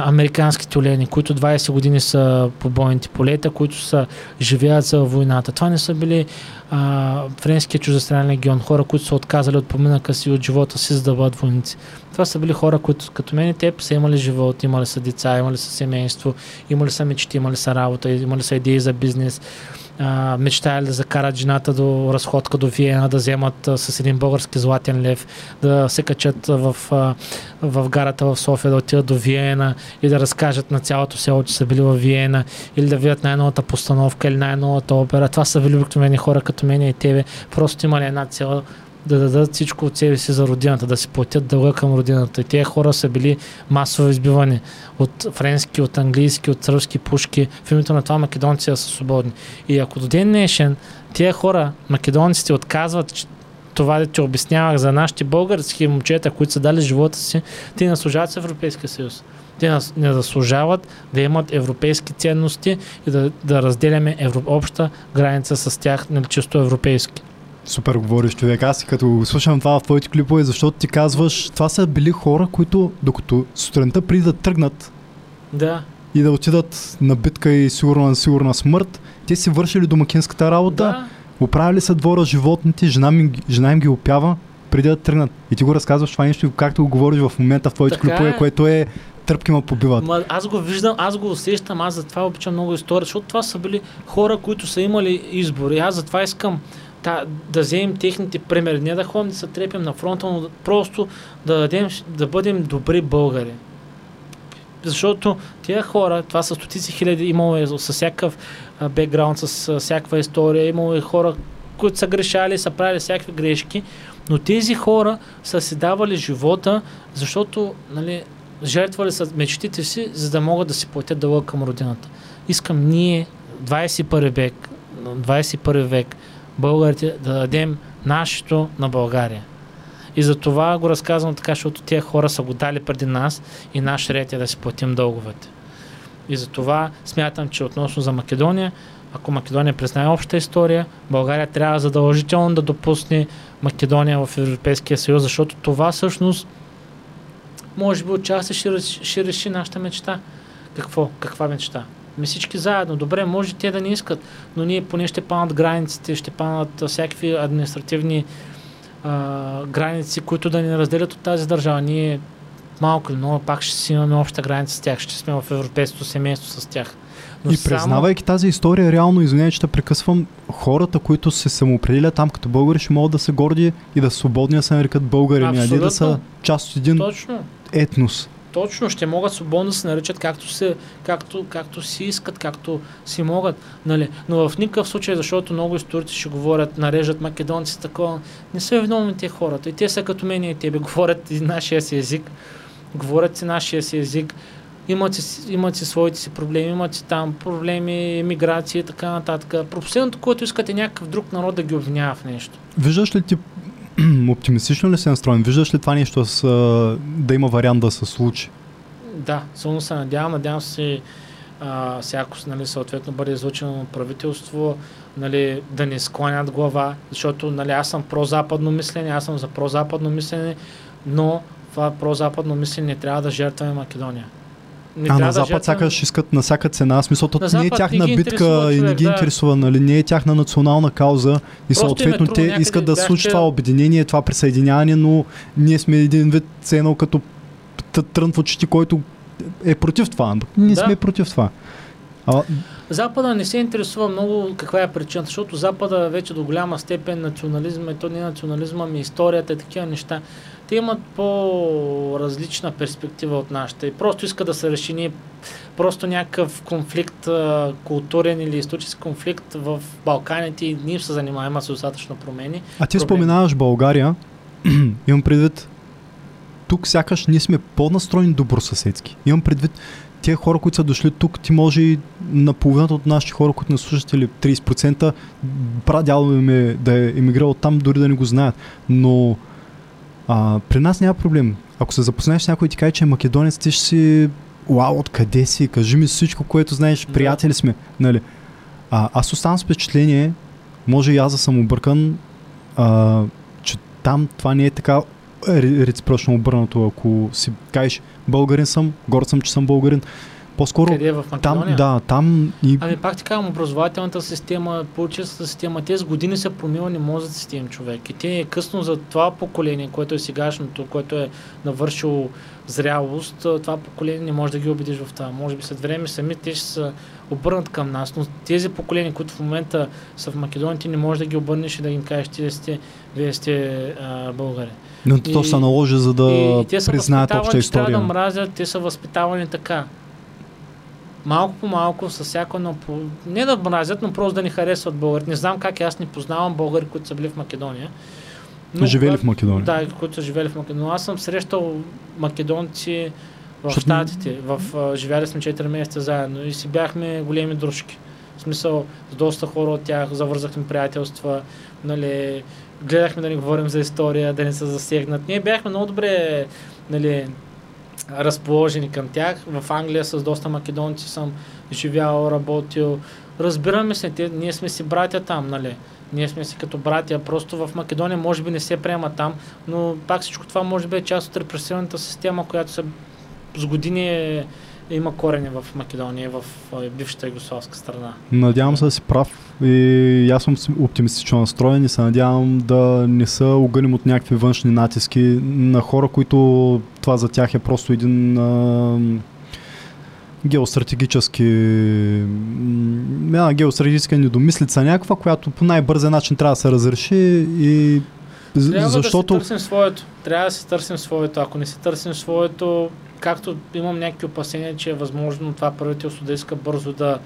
американски тюлени, които 20 години са по бойните полета, които са живеят за войната. Това не са били а, френския чуждестранен легион, хора, които са отказали от поминъка си, от живота си, за да бъдат войници. Това са били хора, които като мен и теб са имали живот, имали са деца, имали са семейство, имали са мечти, имали са работа, имали са идеи за бизнес а, мечтаяли да закарат жената до разходка до Виена, да вземат а, с един български златен лев, да се качат в, а, в гарата в София, да отидат до Виена и да разкажат на цялото село, че са били в Виена или да видят най-новата постановка или най-новата опера. Това са били обикновени хора като мен и тебе. Просто имали една цел да дадат всичко от себе си за родината, да си платят дълга към родината. И тези хора са били масово избивани от френски, от английски, от сръбски пушки. В името на това македонците са свободни. И ако до ден днешен тези хора, македонците, отказват че това да ти обяснявах за нашите български момчета, които са дали живота си, те не служават с Европейския съюз. Те не заслужават да имат европейски ценности и да, да разделяме евро, обща граница с тях, нали, чисто европейски. Супер говориш човек. Аз като слушам това в твоите клипове, защото ти казваш, това са били хора, които докато сутринта преди да тръгнат да. и да отидат на битка и сигурна, сигурна смърт, те си вършили домакинската работа, да. оправили са двора животните, жена, им, жена им ги опява преди да тръгнат. И ти го разказваш това нещо, както го говориш в момента в твоите така клипове, е. което е тръпки ма побиват. Ма, аз го виждам, аз го усещам, аз затова обичам много история, защото това са били хора, които са имали избори. Аз затова искам да, да вземем техните примери, не да ходим да се трепим на фронта, но просто да, дадем, да бъдем добри българи. Защото тия хора, това са стотици хиляди, имало е с всякакъв бекграунд, с всякаква история, имало е хора, които са грешали, са правили всякакви грешки, но тези хора са си давали живота, защото нали, жертвали са мечтите си, за да могат да си платят дълга към родината. Искам ние, 21 век, 21 век, българите да дадем нашето на България. И за това го разказвам така, защото тези хора са го дали преди нас и наш ред е да си платим дълговете. И за това смятам, че относно за Македония, ако Македония признае обща история, България трябва задължително да допусне Македония в Европейския съюз, защото това всъщност може би отчасти ще, ще реши нашата мечта. Какво? Каква мечта? Ми всички заедно. Добре, може те да не искат, но ние поне ще панат границите, ще панат всякакви административни а, граници, които да ни разделят от тази държава. Ние малко или много пак ще си имаме обща граница с тях, ще сме в европейското семейство с тях. Но и признавайки само... тази история, реално, извинявай, че те прекъсвам, хората, които се самоопределят там като българи, ще могат да се горди и да свободни да се нарекат българи, а не да са част от един Точно. етнос. Точно, ще могат свободно да се наричат както, се, както, както си искат, както си могат. Нали? Но в никакъв случай, защото много историци ще говорят, нарежат македонци такова, не са виновни тези хората. И те са като мен и тебе, говорят и нашия си език, говорят си нашия си език, имат си, имат си своите си проблеми, имат си там проблеми, емиграция и така нататък. Последното, което искат е някакъв друг народ да ги обвинява в нещо. Виждаш ли ти оптимистично ли се настроен? Виждаш ли това нещо с, да има вариант да се случи? Да, силно се надявам. Надявам се а, всяко нали, съответно бъде излучено правителство, нали, да не склонят глава, защото нали, аз съм про-западно мислене, аз съм за про-западно мислене, но това про-западно мислене трябва да жертваме Македония. Не а на Запад сякаш искат на всяка цена. Смисъл, не е тяхна не битка и не ги да. интересува, нали? не е тяхна национална кауза и Просто съответно те някъде, искат да случи това обединение, това присъединяване, но ние сме един вид ценал като трън в очите, който е против това. Ние да. сме против това. А... Запада не се интересува много каква е причината, защото Запада вече до голяма степен национализма, и то не национализма, ами историята и такива неща те имат по-различна перспектива от нашата и просто иска да се реши ние просто някакъв конфликт, културен или исторически конфликт в Балканите и ние се занимаваме с достатъчно промени. А ти Проблем... споменаваш България, имам предвид, тук сякаш ние сме по-настроени добросъседски. Имам предвид, тия хора, които са дошли тук, ти може и на половината от нашите хора, които не слушат или 30%, прадядо им е да е емиграл там, дори да не го знаят. Но а, при нас няма проблем. Ако се запознаеш с някой и ти каже, че е македонец, ти ще си Уау, откъде си? Кажи ми всичко, което знаеш. Да. Приятели сме. Нали? А, аз оставам с впечатление, може и аз да съм объркан, а, че там това не е така реципрочно обърнато. Ако си кажеш българин съм, горд съм, че съм българин, по-скоро Къде е в Македония? Там, да, там и... Ами пак ти казвам, образователната система, политическата система, тези години са промивани мозъците им човек. И те е късно за това поколение, което е сегашното, което е навършило зрялост, това поколение не може да ги убедиш в това. Може би след време сами те ще се обърнат към нас, но тези поколения, които в момента са в Македония, ти не можеш да ги обърнеш и да им кажеш, ти сте, вие сте а, българи. Но и, то се наложи, за да и, и признаят обща история. Те да мразят, те са възпитавани така малко по малко, с всяко едно, не да мразят, но просто да ни харесват българи. Не знам как аз не познавам българи, които са били в Македония. Но, живели в Македония. Да, които са живели в Македония. Аз съм срещал македонци в Що... Штатите. В, uh, живяли сме 4 месеца заедно и си бяхме големи дружки. В смисъл, с доста хора от тях завързахме приятелства, нали, гледахме да ни говорим за история, да не се засегнат. Ние бяхме много добре нали, разположени към тях. В Англия с доста македонци съм живял, работил. Разбираме се, те, ние сме си братя там, нали? Ние сме си като братя. Просто в Македония може би не се приема там, но пак всичко това може би е част от репресивната система, която се с години е има корени в Македония, в бившата югославска страна. Надявам се да си прав и аз съм оптимистично настроен и се надявам да не са огънем от някакви външни натиски на хора, които това за тях е просто един а, геостратегически една геостратегическа недомислица някаква, която по най-бързия начин трябва да се разреши и трябва защото... да си търсим своето. Трябва да си търсим своето. Ако не си търсим своето, както имам някакви опасения, че е възможно това правителство да иска бързо да,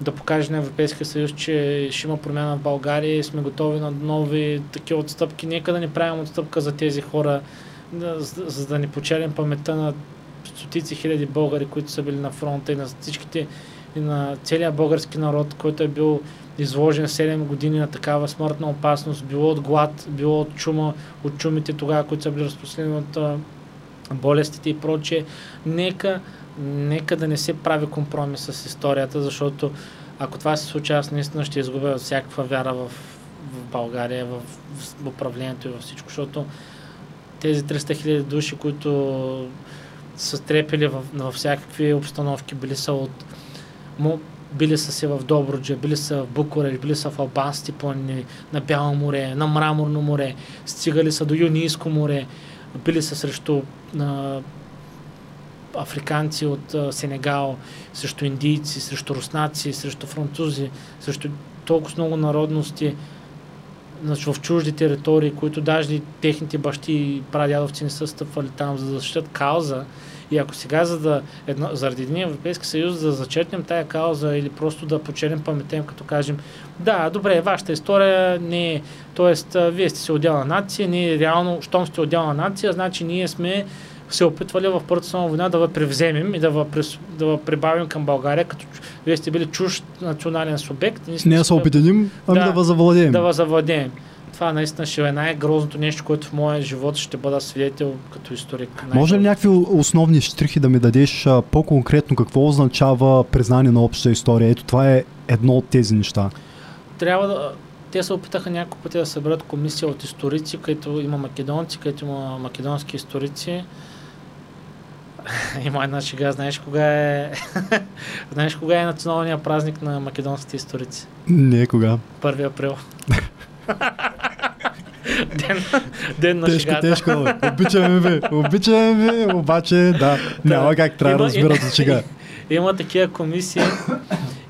да покаже на Европейския съюз, че ще има промяна в България и сме готови на нови такива отстъпки. Нека да не правим отстъпка за тези хора, за, за да не почелим паметта на стотици хиляди българи, които са били на фронта и на всичките и на целия български народ, който е бил изложен 7 години на такава смъртна опасност, било от глад, било от чума, от чумите тогава, които са били разпространени от болестите и прочее. Нека нека да не се прави компромис с историята, защото ако това се случи, аз наистина ще изгубя всякаква вяра в, в България, в, в управлението и във всичко, защото тези 300 хиляди души, които са трепели в, във всякакви обстановки, били са от били са си в Добруджа, били са в Букуреш, били са в Албанските планини, на Бяло море, на Мраморно море, стигали са до Юнийско море, били са срещу на, африканци от а, Сенегал, срещу индийци, срещу руснаци, срещу французи, срещу толкова много народности значи, в чужди територии, които даже техните бащи и прадядовци не са стъпвали там, за да защитят кауза. И ако сега, за да, едно, заради един Европейски съюз, да зачерпнем тая кауза или просто да почернем паметем, като кажем, да, добре, вашата история не е, т.е. вие сте се отделна нация, ние реално, щом сте отделна нация, значи ние сме се опитвали в Първата световна война да ви превземем и да ви, да прибавим към България, като вие сте били чужд национален субект. Не да се обединим, ами да, да завладеем. Да завладеем. Това наистина ще е най-грозното нещо, което в моя живот ще бъда свидетел като историк. Може ли някакви основни штрихи да ми дадеш по-конкретно какво означава признание на обща история? Ето това е едно от тези неща. Трябва да, те се опитаха няколко пъти да съберат комисия от историци, където има македонци, където има македонски историци. Има една шега, знаеш кога е... знаеш кога е националния празник на македонските историци? Не, кога? 1 април. ден, ден на тежко, шегата. Тежко, Обичаме ви, обичаме ви, обаче да, няма как трябва да разбират за шега. Има такива комисии,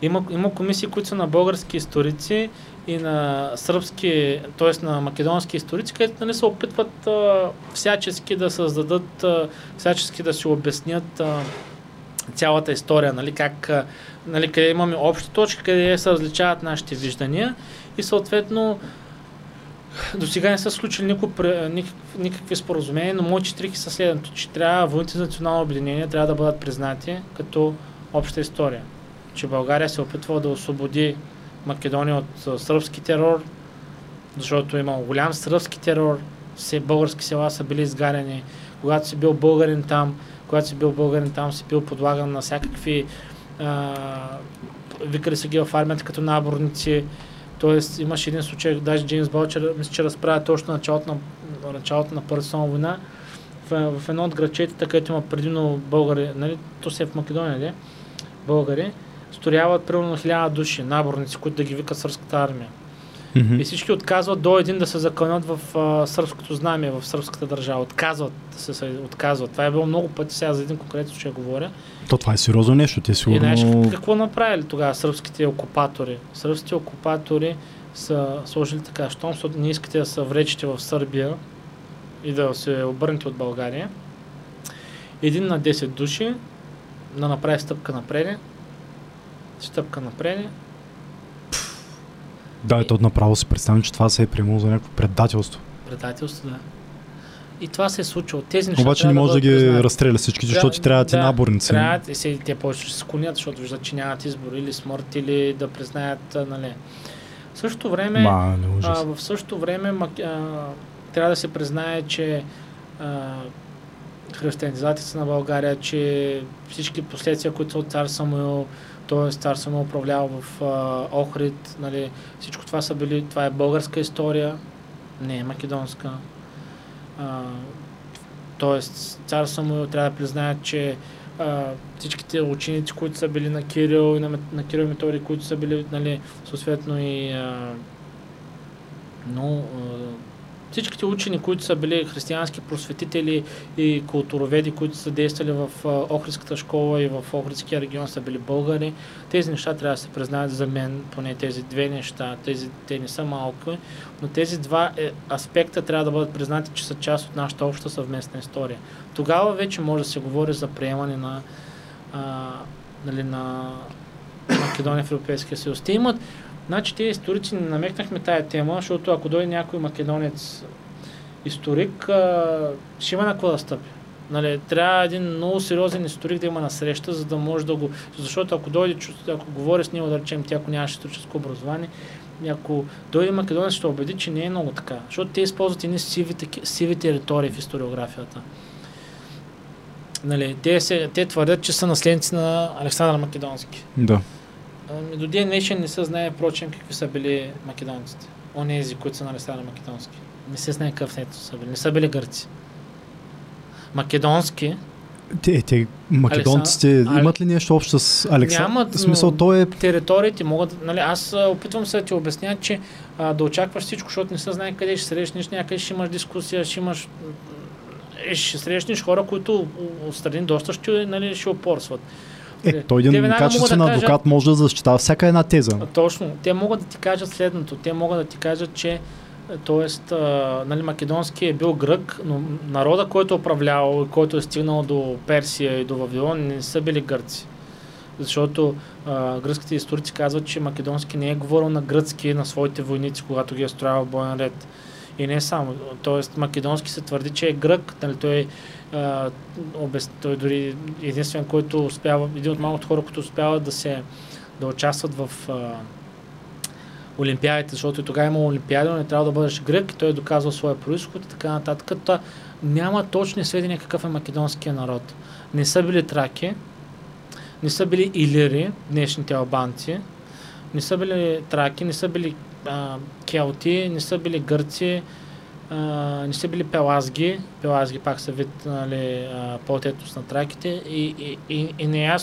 има, има комисии, които са на български историци и на сръбски, т.е. на македонски историци, където нали, се опитват а, всячески да създадат, а, всячески да си обяснят а, цялата история, нали, как, а, нали, къде имаме общи точки, къде се различават нашите виждания и съответно до сега не са случили никакви, никакви споразумения, но моите трики са следното, че трябва войните за национално обединение трябва да бъдат признати като обща история. Че България се опитва да освободи Македония от сръбски терор, защото е имал голям сръбски терор, все български села са били изгарени. Когато си бил българин там, когато си бил българин там, си бил подлаган на всякакви а, викали се ги в армията като наборници. Тоест имаше един случай, даже Джеймс Балчер мисля, че разправя точно началото на, началото на Първата война. В, в едно от грачетите, където има предимно българи, нали, то се е в Македония, не? Българи, сторяват примерно хиляда души, наборници, които да ги викат сръбската армия. Mm-hmm. И всички отказват до един да се закълнат в а, сръбското знаме, в сръбската държава. Отказват да се, се отказват. Това е било много пъти, сега за един конкретен случай говоря. То това е сериозно нещо, те сигурно... И знаеш какво направили тогава сръбските окупатори? Сръбските окупатори са сложили така, щом не искате да се вречете в Сърбия и да се обърнете от България, един на 10 души да направи стъпка напред, стъпка напред. Да, ето направо си представям, че това се е приемало за някакво предателство. Предателство, да. И това се е случило. Тези неща Обаче не може да, да ги разстреля всички, защото ти трябва да, ти наборници. Трябва, и се, те повече ще се склонят, защото виждат, че нямат избор или смърт, или да признаят, нали. В същото време, Ма, а, в същото време а, трябва да се признае, че а, християнизацията на България, че всички последствия, които са от цар Самуил, т.е. цар Самуил управлява в а, Охрид, нали, всичко това са били, това е българска история, не е македонска. Тоест, цар Самуил трябва да признаят, че а, всичките ученици, които са били на Кирил и на, на Кирил Метори, които са били, нали, съответно и а, но а, всичките учени, които са били християнски просветители и културоведи, които са действали в Охридската школа и в Охридския регион, са били българи. Тези неща трябва да се признаят за мен, поне тези две неща. Тези, те не са малко, но тези два е, аспекта трябва да бъдат признати, че са част от нашата обща съвместна история. Тогава вече може да се говори за приемане на, а, нали, на Македония в Европейския съюз. Те имат Значи тези историци не намекнахме тая тема, защото ако дойде някой македонец историк, ще има на какво да стъпи. Нали, трябва един много сериозен историк да има на среща, за да може да го... Защото ако дойде, ако говори с него, да речем, тя ако нямаше историческо образование, ако дойде македонец, ще убеди, че не е много така. Защото те използват едни сиви, сиви територии в историографията. Нали, те, се, те твърдят, че са наследници на Александър Македонски. Да. Ами, до ден днешен не се знае, впрочем, какви са били македонците. Онези, които са на Александър Македонски. Не се знае какъв етнос са били. Не са били гърци. Македонски, Те, те македонците Александър- имат ли нещо общо с Александър? Нямат, смисъл, той е... териториите могат, нали, аз опитвам се да ти обясня, че а, да очакваш всичко, защото не се знае къде ще срещнеш, някъде ще имаш дискусия, ще имаш е, ще срещнеш хора, които отстрани доста ще, нали, ще опорсват. Е, той един качествен да адвокат може да защитава всяка една теза. Точно. Те могат да ти кажат следното. Те могат да ти кажат, че т.е. нали, македонски е бил грък, но народа, който е управлявал и който е стигнал до Персия и до Вавилон, не са били гърци. Защото а, гръцките историци казват, че македонски не е говорил на гръцки на своите войници, когато ги е строял боен ред. И не само. Тоест, македонски се твърди, че е грък. Нали, той, а, обяс... той дори единствен, който успява, един от малкото хора, които успяват да се да участват в а, Олимпиадите, защото и тогава има Олимпиади, но не трябва да бъдеш грък и той е доказал своя происход и така нататък. Та, няма точни сведения какъв е македонския народ. Не са били траки, не са били илири, днешните албанци, не са били траки, не са били а, келти, не са били гърци, а, не са били пелазги. Пелазги пак са вид нали, а, по-етност на траките и, и, и, и не е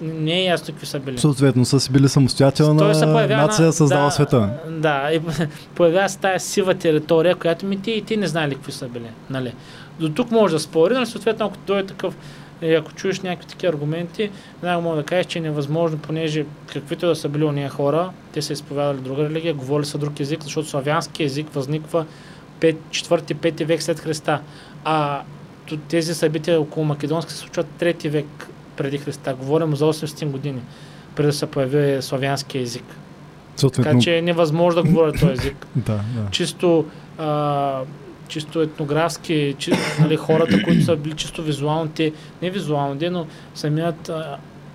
не е ясно какви са били. Съответно са си били самостоятелна Той появява нация, на- създава да, света. Да, и появява се тая сива територия, която ми ти и ти не знали какви са били. Нали? До тук може да спори, но съответно ако дойде такъв, е, ако чуеш някакви такива аргументи, веднага мога да кажеш, че е невъзможно, понеже каквито да са били уния хора, те са изповядали друга религия, говорили са друг език, защото славянски език възниква 4-5 век след Христа. А тези събития около Македонска се случват 3 век преди Христа. Говорим за 800 години, преди да се появи славянски език. Съответно, Така че е невъзможно да говоря този език. да, да. Чисто, а, чисто етнографски, чи, нали, хората, които са били чисто визуално, те, не визуално, но самият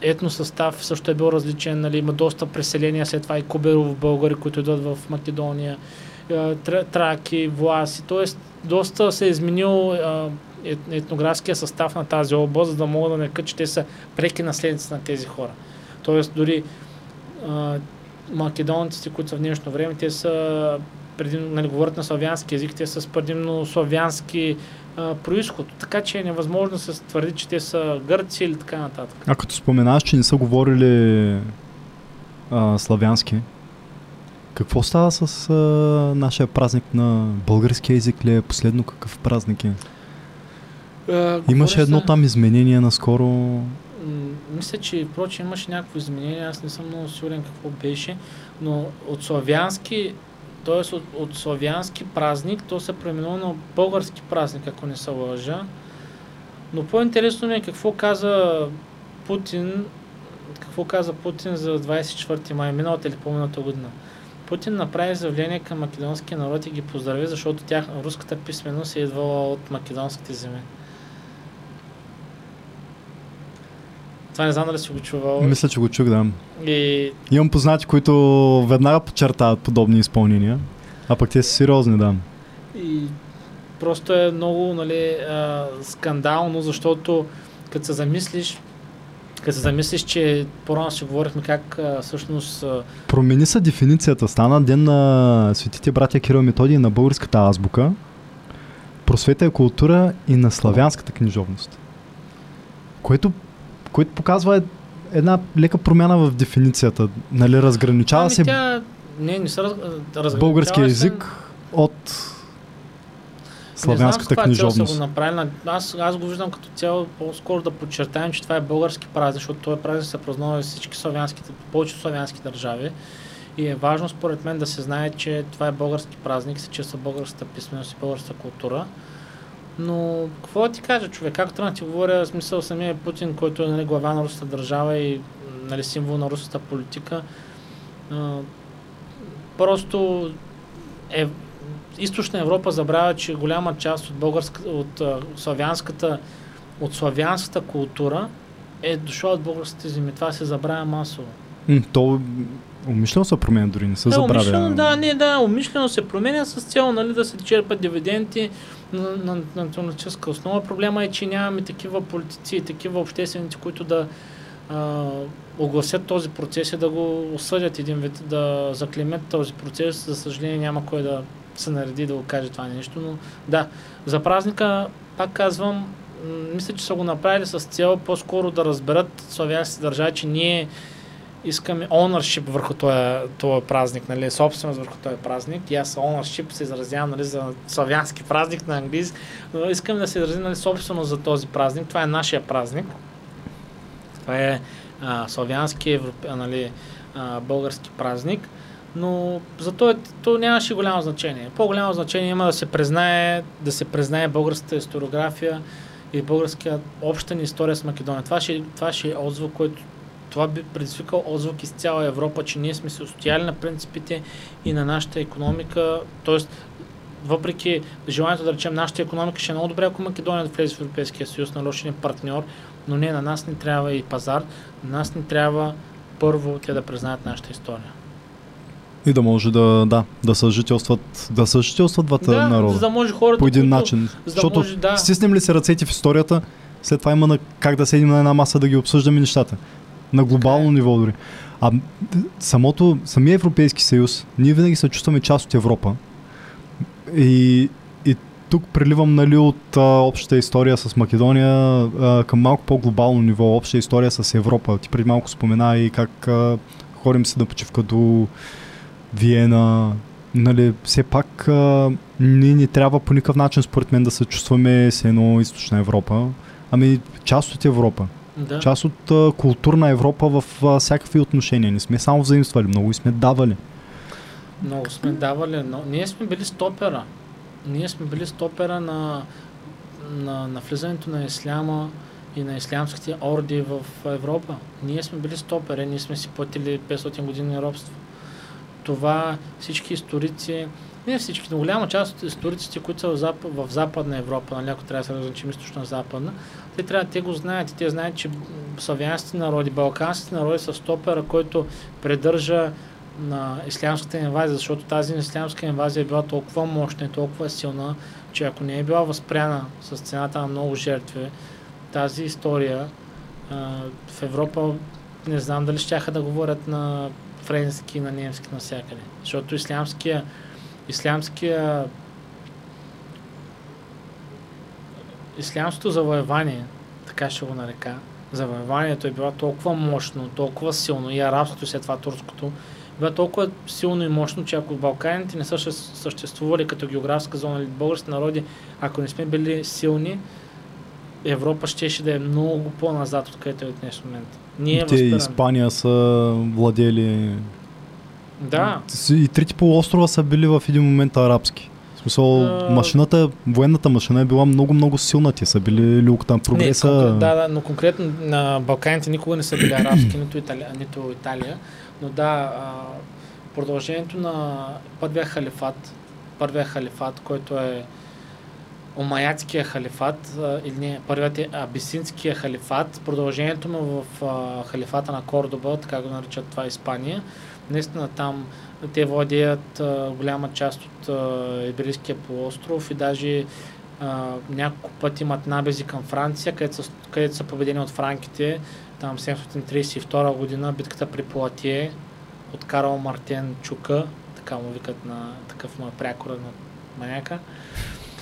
етносъстав също е бил различен. Нали, има доста преселения, след това и Куберов българи, които идват в Македония, траки, власи. Тоест, доста се е изменил етнографския състав на тази област, за да могат да нарекат, че те са преки наследници на тези хора. Тоест, дори македонците, които са в днешно време, те са предимно, нали, говорят на славянски язик, те са с предимно славянски а, происход. Така че е невъзможно да се твърди, че те са гърци или така нататък. А като споменаш, че не са говорили а, славянски, какво става с а, нашия празник на български език ли е последно? Какъв празник е? А, Имаше едно се- там изменение наскоро. Мисля, че впрочем имаше някакво изменение, аз не съм много сигурен какво беше, но от славянски, т.е. От, от славянски празник, то се преименува на български празник, ако не се лъжа. Но по-интересно ми е какво каза Путин, какво каза Путин за 24 май, миналата или по-миналата година. Путин направи заявление към македонския народ и ги поздрави, защото тях, руската писменост е идвала от македонските земи. Това не знам дали си го чувал. Мисля, че го чух, да. И Имам познати, които веднага подчертават подобни изпълнения. А пък те са сериозни, да. И просто е много нали, а, скандално, защото като се замислиш, като се замислиш, че по-рано си говорихме как а, всъщност а, Промени се дефиницията. Стана ден на светите братя Кирил Методий на българската азбука, просвета и култура и на славянската книжовност. Което, което показва е- една лека промяна в дефиницията. Нали, разграничава ами се тя, не, не се раз, разграничава българския се- език от славянската не знам цел са книжовност. го направили. Аз, аз го виждам като цяло по-скоро да подчертаем, че това е български празник, защото този празник се празнува всички славянските, повечето славянски държави. И е важно според мен да се знае, че това е български празник, се чества българската писменост и българската култура. Но какво да ти кажа, човек? Както трябва да ти говоря, в смисъл самия Путин, който е нали, глава на руската държава и нали, символ на руската политика, а, просто е, източна Европа забравя, че голяма част от българска, от а, славянската, от славянската култура е дошла от българските земи. Това се забравя масово. То умишлено се променя дори, не се да, забравя. умишлено, да, не, да, умишлено се променя с цел нали, да се черпат дивиденти, на, на, на националистическа основа. Проблема е, че нямаме такива политици и такива общественици, които да а, огласят този процес и да го осъдят един вид, да заклемят този процес. За съжаление няма кой да се нареди да го каже това нещо, но да, за празника, пак казвам, мисля, че са го направили с цел по-скоро да разберат славянските държави, че ние искаме ownership върху този, празник, нали, собственост върху този празник. И аз ownership се изразявам нали, за славянски празник на английски, но искам да се изразим нали, собственост за този празник. Това е нашия празник. Това е а, славянски, европе, нали, а, български празник. Но за то, то нямаше голямо значение. По-голямо значение има да се признае, да се признае българската историография и българския обща история с Македония. Това ще, това ще е отзвук, който това би предизвикал отзвук из цяла Европа, че ние сме се устояли на принципите и на нашата економика. Тоест, въпреки желанието да речем нашата економика ще е много добре, ако Македония да влезе в Европейския съюз, на партньор, но не, на нас не трябва и пазар, на нас не трябва първо те да признаят нашата история. И да може да, да, да съжителстват, да съжителстват двата да, народа. За да може хората, по един които, начин. За Защото може, да. стиснем ли се ръцете в историята, след това има на как да седим на една маса да ги обсъждаме нещата. На глобално ниво дори. А самото, самия Европейски съюз, ние винаги се чувстваме част от Европа. И, и тук преливам нали, от а, общата история с Македония а, към малко по-глобално ниво, обща история с Европа. Ти преди малко спомена и как а, ходим се да почивка до Виена. Нали, все пак а, ние не трябва по никакъв начин, според мен, да се чувстваме с едно източна Европа. Ами част от Европа. Да. Част от а, културна Европа в а, всякакви отношения. Не сме само взаимствали, много и сме давали. Много сме давали, но ние сме били стопера. Ние сме били стопера на, на, на влизането на исляма и на ислямските орди в Европа. Ние сме били стопери, ние сме си платили 500 години робство. Това всички историци, не всички, но голяма част от историците, които са в, Зап... в Западна Европа, нали, ако трябва да се различим източна-западна, те трябва, те го знаят те знаят, че славянските народи, балканските народи са стопера, който придържа на ислямската инвазия, защото тази ислямска инвазия е била толкова мощна и толкова силна, че ако не е била възпряна с цената на много жертви, тази история а, в Европа не знам дали ще да говорят на френски, на немски, навсякъде. Защото ислямския, ислямския ислямското завоевание, така ще го нарека, завоеванието е било толкова мощно, толкова силно и арабското след това турското, била толкова силно и мощно, че ако Балканите не са съществували като географска зона или български народи, ако не сме били силни, Европа щеше да е много по-назад, откъдето е в днес момент. Ние Те Испания са владели... Да. И трите полуострова са били в един момент арабски. В смисъл, а... машината, военната машина е била много-много силна. Те са били люк там прогреса. Не, конкрет, да, да, но конкретно на Балканите никога не са били арабски, нито Италия, нито Италия. Но да, а, продължението на първия халифат, първия халифат, който е Омаятския халифат, а, или не, първият е Абисинския халифат, продължението му в а, халифата на Кордоба, така го наричат това Испания. Наистина там те владеят а, голяма част от Иберийския полуостров и даже а, няколко пъти имат набези към Франция, където са, където са победени от франките. Там 732 година битката при Платие от Карл Мартен Чука, така му викат на такъв му е прякора на маняка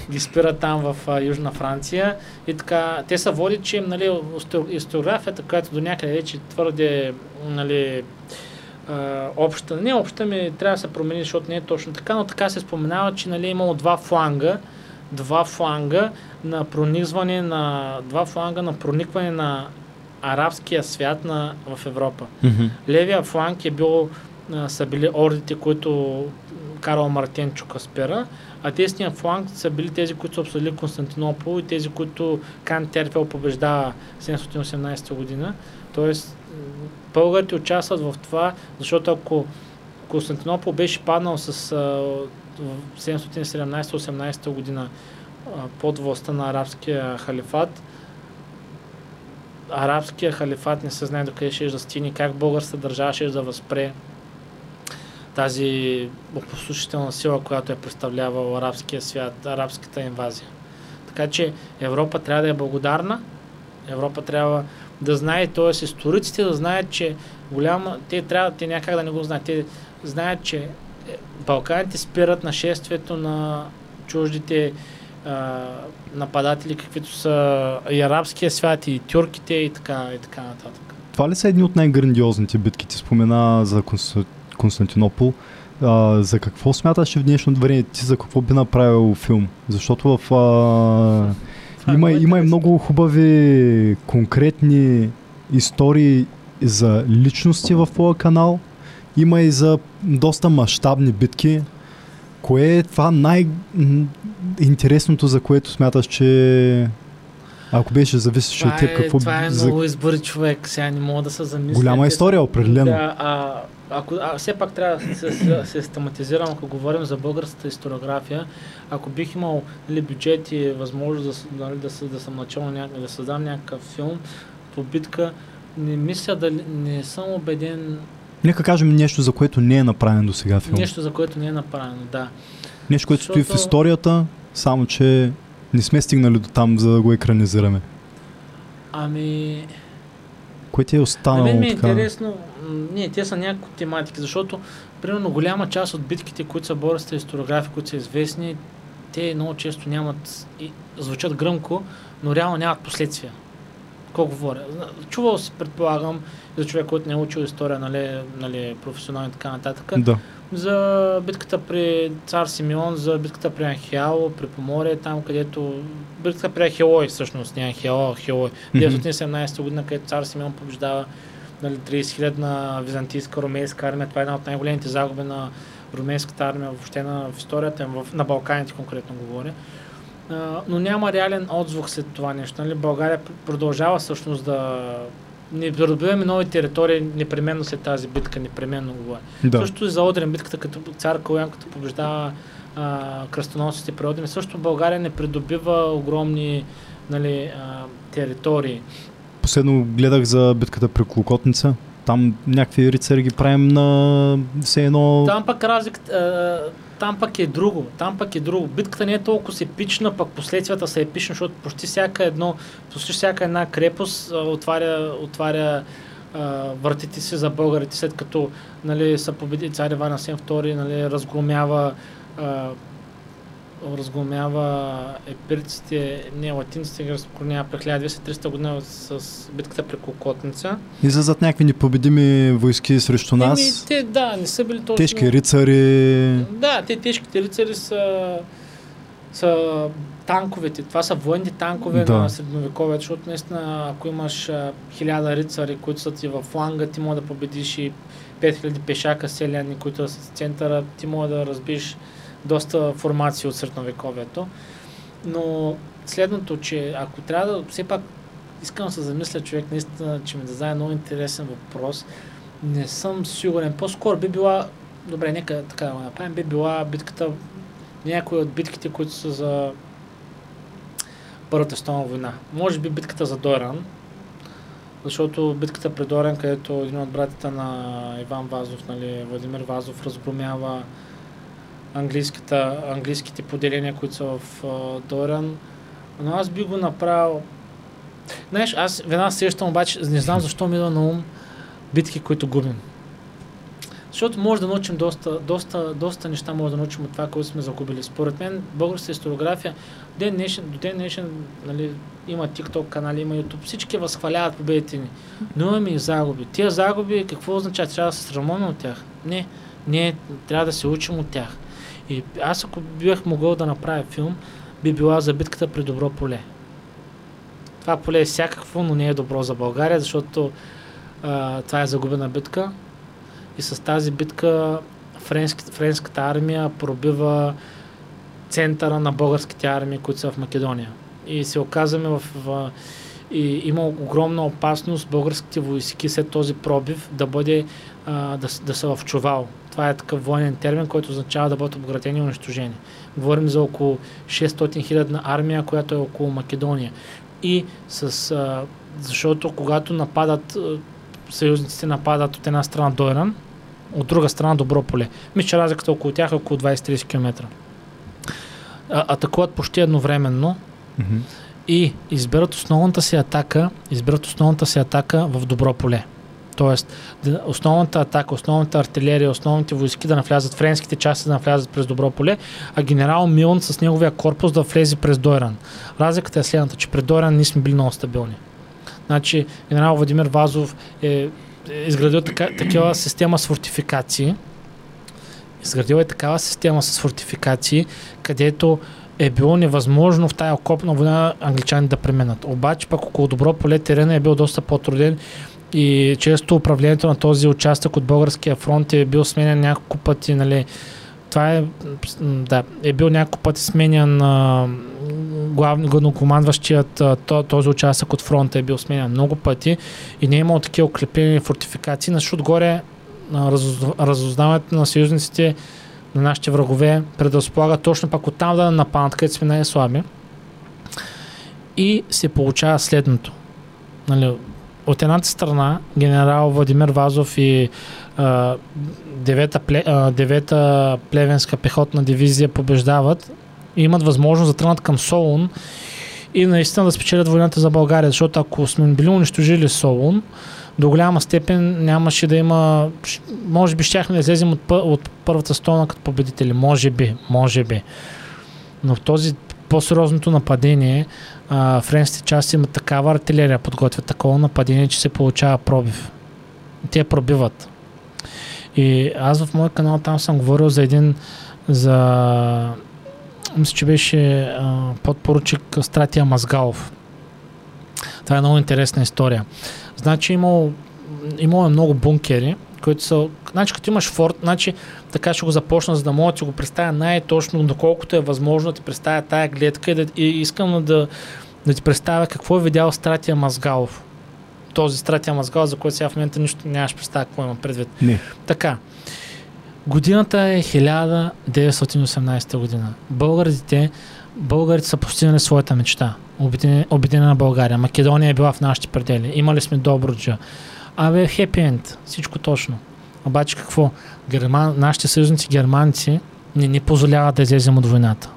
ги спират там в а, Южна Франция. И така, те са води, че нали, историографията, която до някъде вече твърде нали, а, обща, не обща, ми трябва да се промени, защото не е точно така, но така се споменава, че нали, е имало два фланга, два фланга на пронизване на, два фланга на проникване на арабския свят на, в Европа. Mm-hmm. Левия фланг е бил, а, са били ордите, които Карл Мартен Чука спира, а десния фланг са били тези, които са обсъдили Константинопол и тези, които Кан Терфел побеждава 718 година. Тоест, българите участват в това, защото ако Константинопол беше паднал с а, 717-18 година под властта на арабския халифат, арабския халифат не се знае докъде ще да стигне, как българската държава ще да възпре тази опустошителна сила, която е представлявала арабския свят, арабската инвазия. Така че Европа трябва да е благодарна, Европа трябва да знае, т.е. историците да знаят, че голяма, те трябва, те някак да не го знаят, те знаят, че е, Балканите спират нашествието на чуждите а, нападатели, каквито са и арабския свят, и тюрките, и така, и така нататък. Това ли са едни от най-грандиозните битки? Ти спомена за Константинопол. А, за какво смяташ в днешно време? Ти за какво би направил филм? Защото в... А, има, има и много хубави конкретни истории за личности в твоя канал. Има и за доста мащабни битки. Кое е това най-интересното, за което смяташ, че ако беше зависеше от теб, е- какво Това е много избори човек, сега не мога да се замисля. Голяма история, определено. Да, а, ако, а, все пак трябва да се, се ако говорим за българската историография, ако бих имал нали, бюджет и възможност да, нали, да, да, да съм начал някак, да създам някакъв филм по битка, не мисля да не съм убеден Нека кажем нещо, за което не е направен до сега филм. Нещо, за което не е направено, да. нещо което стои в Защото- историята, само че не сме стигнали до там, за да го екранизираме. Ами, Кое ти е на останало мен ми е така? интересно, не, те са някакви тематики, защото, примерно, голяма част от битките, които са българските историографи, които са известни, те много често нямат, и, звучат гръмко, но реално нямат последствия. Какво говоря? Чувал си, предполагам, за човек, който не е учил история, нали, нали, професионално и така нататък, Да. за битката при цар Симеон, за битката при Анхиало, при Поморие, там където... Битката при Ахилой, всъщност, не Анхиало, Ахилой. Мгм. 917 година, където цар Симеон побеждава нали, 30 хилядна византийска, румейска армия. Това е една от най-големите загуби на румейската армия въобще на, в историята, в, на Балканите конкретно говоря. А, но няма реален отзвук след това нещо. Нали? България пр- продължава всъщност да не придобиваме нови територии непременно след тази битка, непременно говоря. да. Също и за Одрин битката, като цар Калуян, като побеждава а, кръстоносците при Одрин, също България не придобива огромни нали, а, територии. Последно гледах за битката при Клокотница. Там някакви рицари ги правим на все едно... Там пък разликата, там пък е друго. Там пък е друго. Битката не е толкова епична, пък последствията са епични, защото почти всяка едно, почти всяка една крепост отваря, отваря вратите си за българите, след като нали, са победи цар Иван Асен II, нали, разгромява а, разгромява епирците, не латинците, ги разгромява през 1200-300 година с битката при Кокотница. Излизат някакви непобедими войски срещу нас. Еми, те, да, не са били точно... Тежки рицари. Да, те тежките рицари са, са танковете. Това са военни танкове Да. на средновековието, защото наистина, ако имаш хиляда рицари, които са ти във фланга, ти може да победиш и 5000 пешака селяни, които са в центъра, ти може да разбиш доста формации от средновековието. Но следното, че ако трябва да, все пак искам да се замисля човек, наистина, че ми да знае много интересен въпрос, не съм сигурен. По-скоро би била, добре, нека така да го направим, би била битката, някои от битките, които са за Първата световна война. Може би битката за Дойран, защото битката при Дойран, където един от братите на Иван Вазов, нали, Владимир Вазов, разгромява английските поделения, които са в а, Дойран. Но аз би го направил... Знаеш, аз веднага сещам, обаче не знам защо ми идва на ум битки, които губим. Защото може да научим доста, доста, доста неща, може да научим от това, което сме загубили. Според мен, българската историография, ден днешен, до ден днешен нали, има TikTok канали, има YouTube, всички възхваляват победите ни. Но имаме и загуби. Тия загуби какво означава? Трябва да се срамуваме от тях? Не, не, трябва да се учим от тях. И аз ако бях могъл да направя филм, би била за битката при Добро поле. Това поле е всякакво, но не е добро за България, защото а, това е загубена битка. И с тази битка френски, френската армия пробива центъра на българските армии, които са в Македония. И се оказваме в, в и има огромна опасност българските войски след този пробив да бъде а, да, да са в чувал. Това е такъв военен термин, който означава да бъдат обградени и унищожени. Говорим за около 600 хилядна армия, която е около Македония. И с, а, защото когато нападат, съюзниците нападат от една страна Дойран, от друга страна Добро поле. Мисля, че разликата около тях е около 20-30 км. А, атакуват почти едновременно Мгм. и изберат основната си атака, изберат основната си атака в добро поле. Тоест, основната атака, основната артилерия, основните войски да навлязат, френските части да навлязат през добро поле, а генерал Милн с неговия корпус да влезе през Дойран. Разликата е следната, че през Дойран ние сме били много стабилни. Значи, генерал Владимир Вазов е, е изградил така, такава система с фортификации, изградил е такава система с фортификации, където е било невъзможно в тая окопна война англичани да преминат. Обаче пък около добро поле терена е бил доста по-труден и често управлението на този участък от българския фронт е бил сменен няколко пъти, нали, това е, да, е бил няколко пъти главни, главнокомандващият този участък от фронта е бил сменян много пъти и не е имал такива укрепени фортификации, защото отгоре разузнаването на съюзниците на нашите врагове предразполага точно пак оттам да нападнат, където сме най-слаби. И се получава следното. Нали, от едната страна генерал Владимир Вазов и а, девета, пле, плевенска пехотна дивизия побеждават и имат възможност да тръгнат към Солун и наистина да спечелят войната за България, защото ако сме били унищожили Солун, до голяма степен нямаше да има, може би щяхме да излезем от, от първата стона като победители, може би, може би. Но в този по-сериозното нападение, а, френските части имат такава артилерия, подготвят такова нападение, че се получава пробив. Те пробиват. И аз в моя канал там съм говорил за един, за мисля, че беше а, подпоручик Стратия Мазгалов. Това е много интересна история. Значи имало, имало е много бункери, които са... Значи като имаш форт, значи така ще го започна, за да мога да ти го представя най-точно, доколкото е възможно да ти представя тая гледка и, да, и искам да, да ти представя какво е видял Стратия Мазгалов. Този Стратия Мазгалов, за който сега в момента нищо нямаш представя какво има предвид. Не. Така. Годината е 1918 година. Българите, българите са постигнали своята мечта. Обединена България. Македония е била в нашите предели. Имали сме Добруджа. Абе, хепи енд. Всичко точно. Обаче какво? Герман, нашите съюзници германци не ни позволяват да излезем от войната.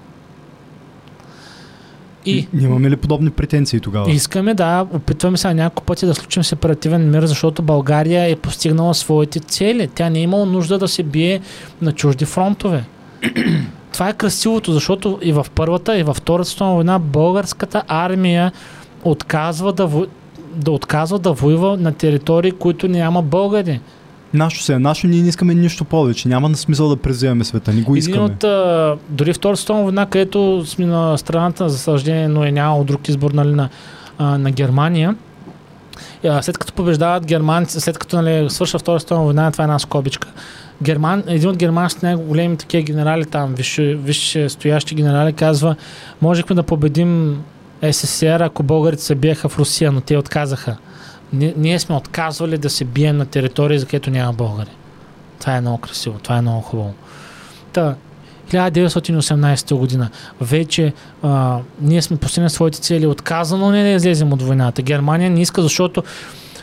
И Нямаме ли подобни претенции тогава? Искаме да, опитваме се на няколко пъти да случим сепаративен мир, защото България е постигнала своите цели. Тя не е имала нужда да се бие на чужди фронтове. Това е красивото, защото и в първата, и във втората световна война българската армия отказва да. Да отказва да воюва на територии, които няма българи. Нашо се е нашо, ние не искаме нищо повече. Няма смисъл да преземем света, не го Един искаме. от, а, дори Втората световна война, където сме на страната, за съжаление, но е нямало друг избор нали, на, а, на Германия. А, след като побеждават германци, след като нали, свършва Втората световна война, това е една скобичка. Герман, един от германските най-големи такива генерали там, висше, висше стоящи генерали, казва, можехме да победим СССР, ако българите се биеха в Русия, но те отказаха. Ние, ние сме отказвали да се бием на територии, за където няма българи. Това е много красиво, това е много хубаво. Та, 1918 година. Вече а, ние сме постигнали своите цели. Отказано не да излезем от войната. Германия не иска, защото,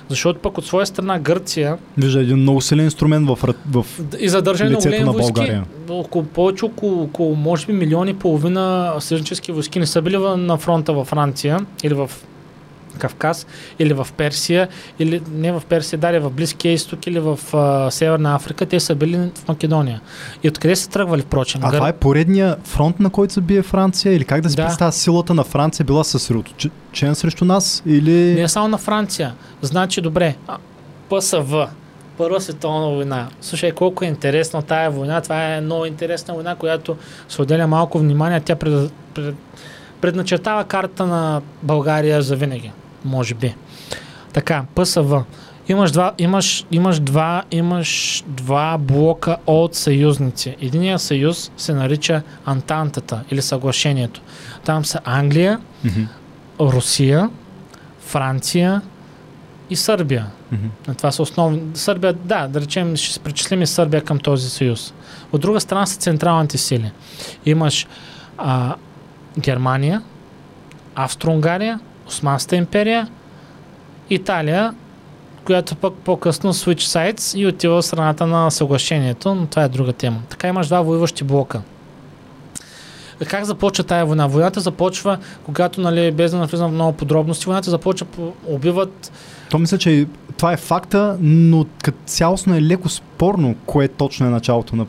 защото пък от своя страна Гърция Вижда един много силен инструмент в, в и задържане на големи войски. Около, повече около, около, може би, милиони и половина съюзнически войски не са били на фронта във Франция или в Кавказ, или в Персия, или не в Персия, дали в Близкия изток или в а, Северна Африка, те са били в Македония. И откъде са тръгвали, впрочем? А Гър- това е поредния фронт, на който се бие Франция? Или как да си Да. представя силата на Франция била съсредоточена срещу нас? Или... Не е само на Франция. Значи, добре, ПСВ, Първа световна война. Слушай, колко е интересна тая война. Това е много интересна война, която се отделя малко внимание. Тя пред, пред, предначертава карта на България за винаги. Може би. Така, ПСВ. Имаш два, имаш, имаш, два, имаш два блока от съюзници. Единият съюз се нарича Антантата или съглашението. Там са Англия, Мгм, Русия, Франция и Сърбия. мгм. Това са основни. Сърбия, да, да речем, ще се причислим и Сърбия към този съюз. От друга страна са централните сили. Имаш а, Германия, Австро-Унгария, Османската империя, Италия, която пък по-късно switch sides и отива в страната на съглашението, но това е друга тема. Така имаш два воюващи блока. Как започва тая война? Войната започва, когато, нали, без да навлизам в много подробности, войната започва, по- убиват То мисля, че това е факта, но като цялостно е леко спорно, кое точно е началото на...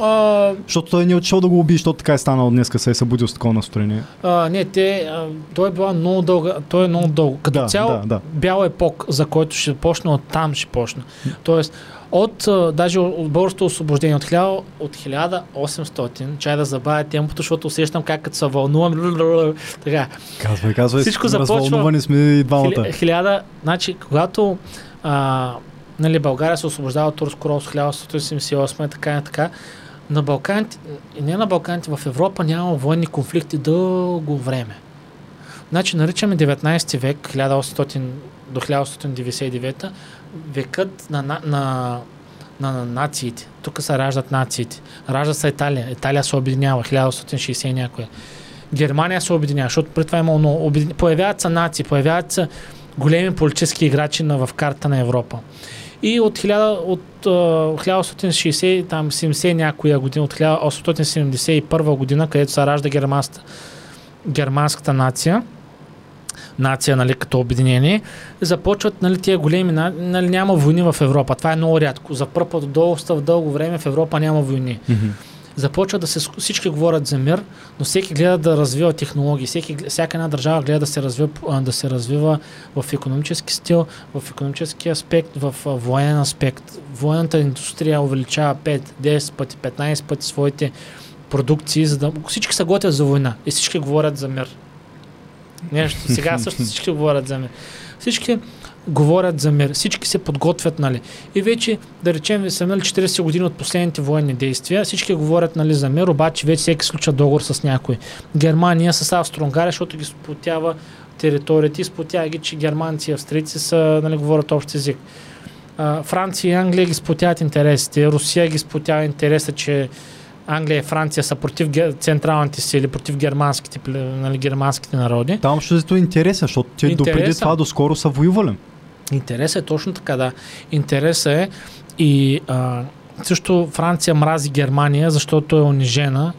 а, Защото той не е отишъл да го убие, защото така е станало днеска, се е събудил с такова настроение. А, не, те, а, той е била много дълга, той е много дълго. Като Да, цяло, да, да. бял епок, за който ще почне, от там ще почне. Тоест, от, даже от българското освобождение, от, 1000, от 1800, чай да забавя темпото, защото усещам как като се вълнувам, така, Казвай, казвай. Всичко започва- сме и двамата. Хиля- Хиляда, значи, когато а, нали, България се освобождава от турско робство 1878 и така и така, на Балканите, не на Балканите, в Европа няма военни конфликти дълго време. Значи наричаме 19 век, 1800 до 1899, векът на, на, на, на, на нациите. Тук се раждат нациите. Ражда се Италия. Италия се обединява, 1860 и някоя. Германия се обединява, защото преди това има много. Обедин... Появяват се нации, появяват се големи политически играчи на, в карта на Европа. И от, 1000, от а, 1860, там 70 някоя година, от 1871 година, където се ражда германската, германската нация, нация, нали, като обединение, започват, нали, тия големи, на- нали, няма войни в Европа. Това е много рядко. За първ път доста в дълго време в Европа няма войни Мгм. Започва да се, всички говорят за мир, но всеки гледа да развива технологии, всеки, всяка една държава гледа да се, развива, да се развива в економически стил, в економически аспект, в военен аспект. Военната индустрия увеличава 5, 10 пъти, 15 пъти своите продукции, за да всички се готвят за война и всички говорят за мир. Нещо. Сега също всички говорят за мир. Всички говорят за мир. Всички се подготвят, нали. И вече, да речем, са минали 40 години от последните военни действия. Всички говорят, нали, за мир, обаче вече всеки случва договор с някой. Германия с Австро-Унгария, защото ги сплотява територията и сплотява ги, че германци и австрийци са, нали, говорят общ език. А, Франция и Англия ги сплотяват интересите. Русия ги сплотява интереса, че Англия и Франция са против централните сили, против германските, нали, германските народи. Там ще зато интереса, защото те допреди това доскоро са воювали. Интересът е точно така, да. Интересът е и а, също Франция мрази Германия, защото е унижена.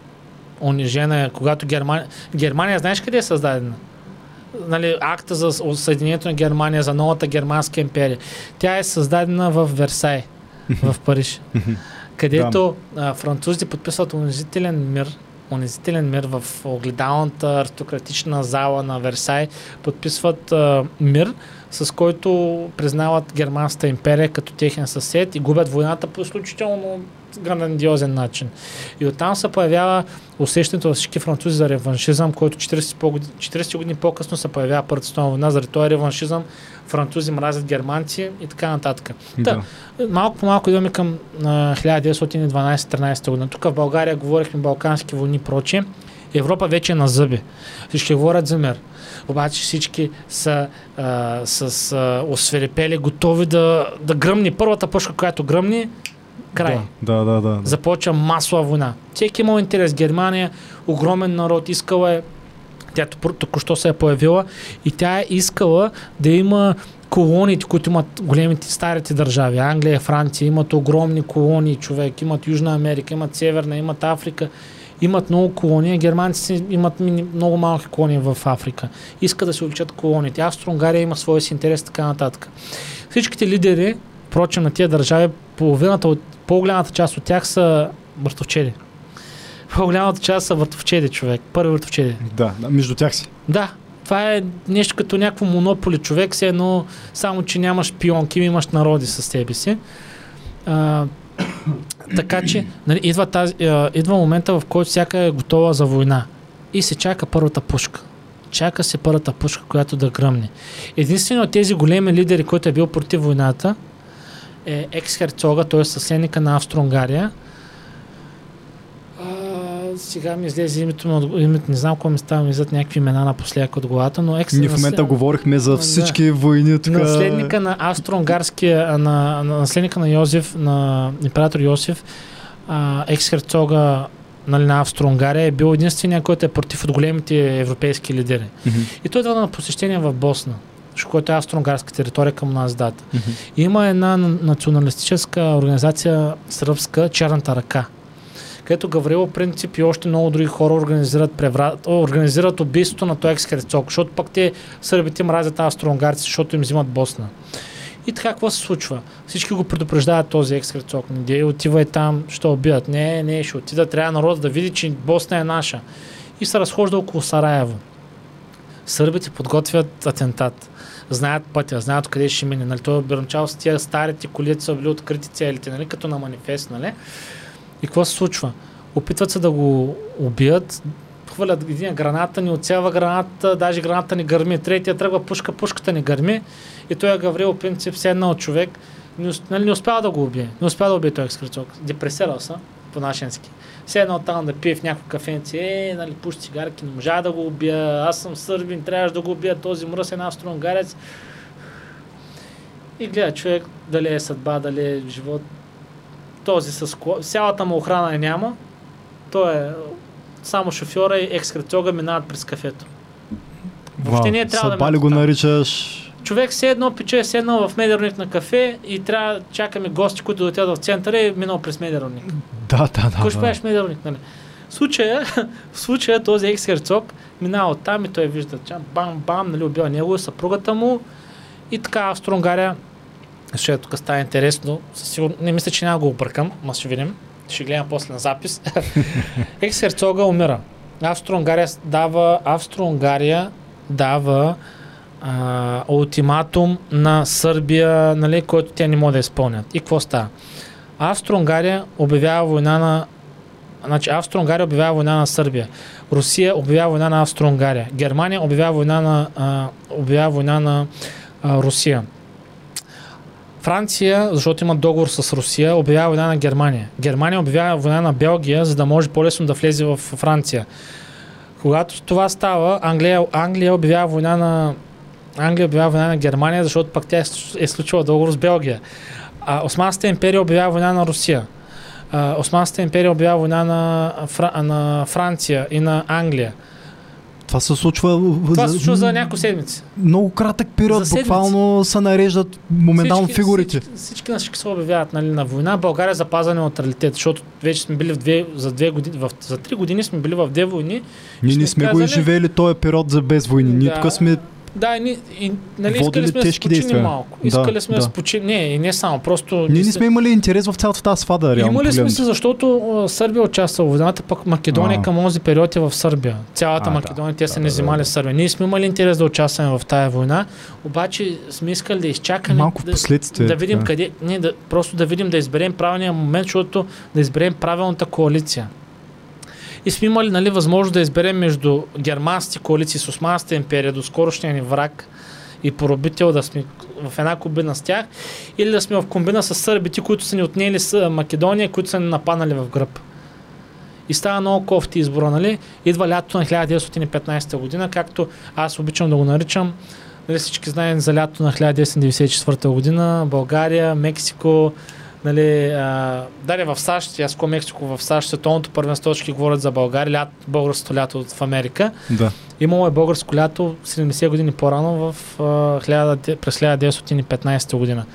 Унижена е, когато Германия... Германия, знаеш къде е създадена? Нали, акта за съединението на Германия, за новата германска империя. Тя е създадена в Версай, в Париж, където а, французите подписват унизителен мир унизителен мир в огледалната аристократична зала на Версай подписват а, мир, с който признават Германската империя като техен съсед и губят войната по изключително грандиозен начин. И оттам се появява усещането на всички французи за реваншизъм, който 40, по- 40 години по-късно се появява Първата световна война. Заради този реваншизъм французи мразят германци и така нататък. Да. Малко по малко идваме към а, 1912-13 година. Тук в България говорихме балкански войни и прочие. Европа вече е на зъби. Всички говорят за мир. Обаче всички са а, с а, осверепели, готови да, да гръмни. Първата пушка, която гръмни, край. Да, да, да. да. Започва масова война. Всеки имал интерес. Германия, огромен народ, искала е тя току- току-що се е появила и тя е искала да има колониите, които имат големите старите държави. Англия, Франция имат огромни колонии, човек. Имат Южна Америка, имат Северна, имат Африка. Имат много колонии. Германците имат много малки колонии в Африка. Искат да се увеличат колониите. Австро-Унгария има своя си интерес така нататък. Всичките лидери, впрочем, на тия държави, половината от, по-голямата част от тях са въртовчеди. По-голямата част са въртовчеди, човек. Първи въртовчеди. Да, да, между тях си. Да, това е нещо като някакво монополи човек, все едно само, че нямаш пионки, имаш народи със себе си. А, така че нали, идва, тази, идва момента, в който всяка е готова за война. И се чака първата пушка. Чака се първата пушка, която да гръмне. Единствено от тези големи лидери, който е бил против войната, е екс-херцога, т.е. съседника на Австро-Унгария. Сега ми излезе името, му името, не знам какво ми става, ми излизат някакви имена напоследък от главата, но екс Ние в момента наслед- говорихме за Да. всички войни тук. Наследника на Австро-Унгарския, на, на наследника на Йозеф, на император Йосиф, екс-херцога нали, на Австро-Унгария е бил единствения, който е против от големите европейски лидери. Мгм, И той идва на посещение в Босна, което е австро-унгарска територия към нас дата. мгм. И има една националистическа организация сръбска, Черната ръка, където Гаврило принцип и още много други хора организират, преврат, организират убийството на този екс-херцог, защото пък те сърбите мразят австро-унгарци, защото им взимат Босна. И така, какво се случва? Всички го предупреждават този екс-херцог. Не отива и там, ще убият. Не, не, ще отида. Трябва народ да види, че Босна е наша. И се разхожда около Сараево. Сърбите подготвят атентат. Знаят пътя, знаят къде ще мине. Нали? Той е с тия старите коли, са били открити целите, нали? като на манифест. Нали? И какво се случва? Опитват се да го убият, хвърлят един граната, ни отсява граната, даже граната ни гърми. Третия тръгва пушка, пушката ни гърми. И той е Гаврил принцип, седнал човек, не, нали, не успява да го убие. Не успява да убие този екскрецок. Депресирал са, по-нашенски. Седнал там да пие в някакво кафенце, е, нали, пуши цигарки, не можа да го убия, аз съм сърбин, трябваше да го убия, този мръсен австро-унгарец. И гледа човек дали е съдба, дали е живот. Този с цялата му охрана няма. Той е само шофьора и екскрецога минават през кафето. Въобще не е трябва да ли го наричаш? Човек се едно пиче е седнал в Медерник на кафе и трябва да чакаме гости, които да отидат в центъра и е минал през Медерник. Да, да, да. Какво ще правиш Медерник, нали? В случая, в случая този екс-херцог минава от там и той вижда, че бам, бам, нали, убива него съпругата му и така Австро-Унгария, защото тук става интересно, със сигурно, не мисля, че няма го объркам, ма ще видим, ще гледам после на запис. екс-херцога умира. Австро-Унгария дава, Австро-Унгария дава а, ултиматум на Сърбия, нали, който тя не може да изпълнят. И какво става? Австро-Унгария обявява война на Значи Австро-Унгария обявява война на Сърбия. Русия обявява война на Австро-Унгария. Германия обявява война на, а, обявява война на а, Русия. Франция, защото има договор с Русия, обявява война на Германия. Германия обявява война на Белгия, за да може по-лесно да влезе в Франция. Когато това става, Англия, Англия обявява война на Англия обявява война на Германия, защото пък тя е, е случила договор с Белгия. А, Османската империя обявява война на Русия. А, Османската империя обявява война на, Фра, на Франция и на Англия. Това се случва... Това се случва за няколко седмици. Много кратък период, буквално се нареждат моментално всички, фигурите. Всички, всички всички се обявяват нали, на война. България запазва неутралитет, защото вече сме били в две, за две години, в, за три години сме били в две войни. Ние не сме казали, го изживели този период за без войни. Ние да, тук сме да, и, и нали, искали сме да се починим малко. Искали да, сме да, да спочинем. Не, и не само, просто... Ние не сме имали интерес в цялата тази свада, реално. Имали сме се, защото Сърбия участва в войната, пък Македония а. към този период е в Сърбия. Цялата а, Македония, да, те са да, не взимали да, Сърбия. Ние сме имали интерес да участваме в тази война, обаче сме искали да изчакаме. Малко да. Да видим да. къде. Не, да, просто да видим, да изберем правилния момент, защото да изберем правилната коалиция и сме имали нали, възможност да изберем между германските коалиции с Османската империя, до скорошния ни враг и поробител да сме в една комбина с тях, или да сме в комбина с сърбите, които са ни отнели с Македония, които са ни нападнали в гръб. И става много кофти избора, нали? Идва лятото на 1915 година, както аз обичам да го наричам. Нали, всички знаем за лятото на 1994 година. България, Мексико, Нали, а, дали в САЩ, аз ко Мексико в САЩ, световното първенство ще говорят за България, лят, българското лято в Америка. Да. Имало е българско лято 70 години по-рано в, а, през 1915 година.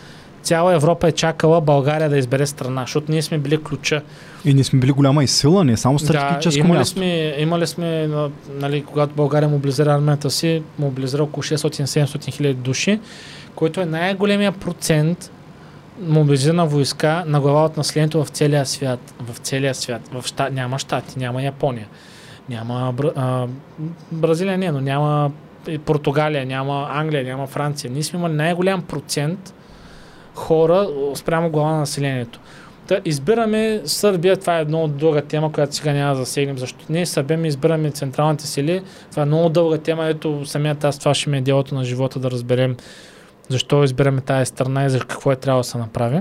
Цяла Европа е чакала България да избере страна, защото ние сме били ключа. И ние сме били голяма и сила, не само стратегическо да, имали място. Сме, имали сме, нали, когато България мобилизира армията си, мобилизира около 600-700 хиляди души, който е най-големия процент мобилизирана войска на глава от населението в целия свят. В целия свят. В ща, няма щати, няма Япония, няма а, Бразилия, не, но няма Португалия, няма Англия, няма Франция. Ние сме имали най-голям процент хора спрямо глава на населението. Та избираме Сърбия, това е много дълга тема, която сега няма да засегнем, защото ние Сърбия ми избираме централните сили. Това е много дълга тема, ето самият аз това ще ми е делото на живота да разберем защо избираме тази страна и за какво е трябва да се направи.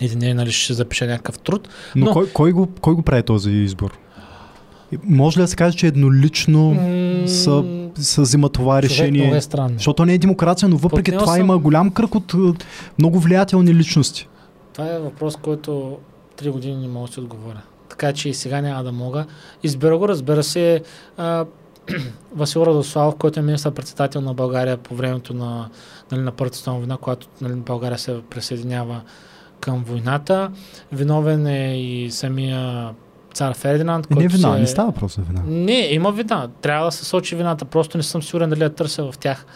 И не, нали, ще запише някакъв труд. Но, Но кой, кой, го, кой го прави този избор? Може ли да се каже, че еднолично mm, са, са взима това решение? Е странно. Защото не е демокрация, но въпреки това съм... има голям кръг от много влиятелни личности. Това е въпрос, който три години не мога да си отговоря. Така че и сега няма да мога. Избера го, разбира се, а, Васил Радославов, който е министър-председател на България по времето на, нали, на Първата световна война, когато нали, България се присъединява към войната. Виновен е и самия цар Фердинанд. Е, не който вина, се- не става въпрос за вина. Не, има вина. Трябва да се сочи вината. Просто не съм сигурен дали я търся в тях.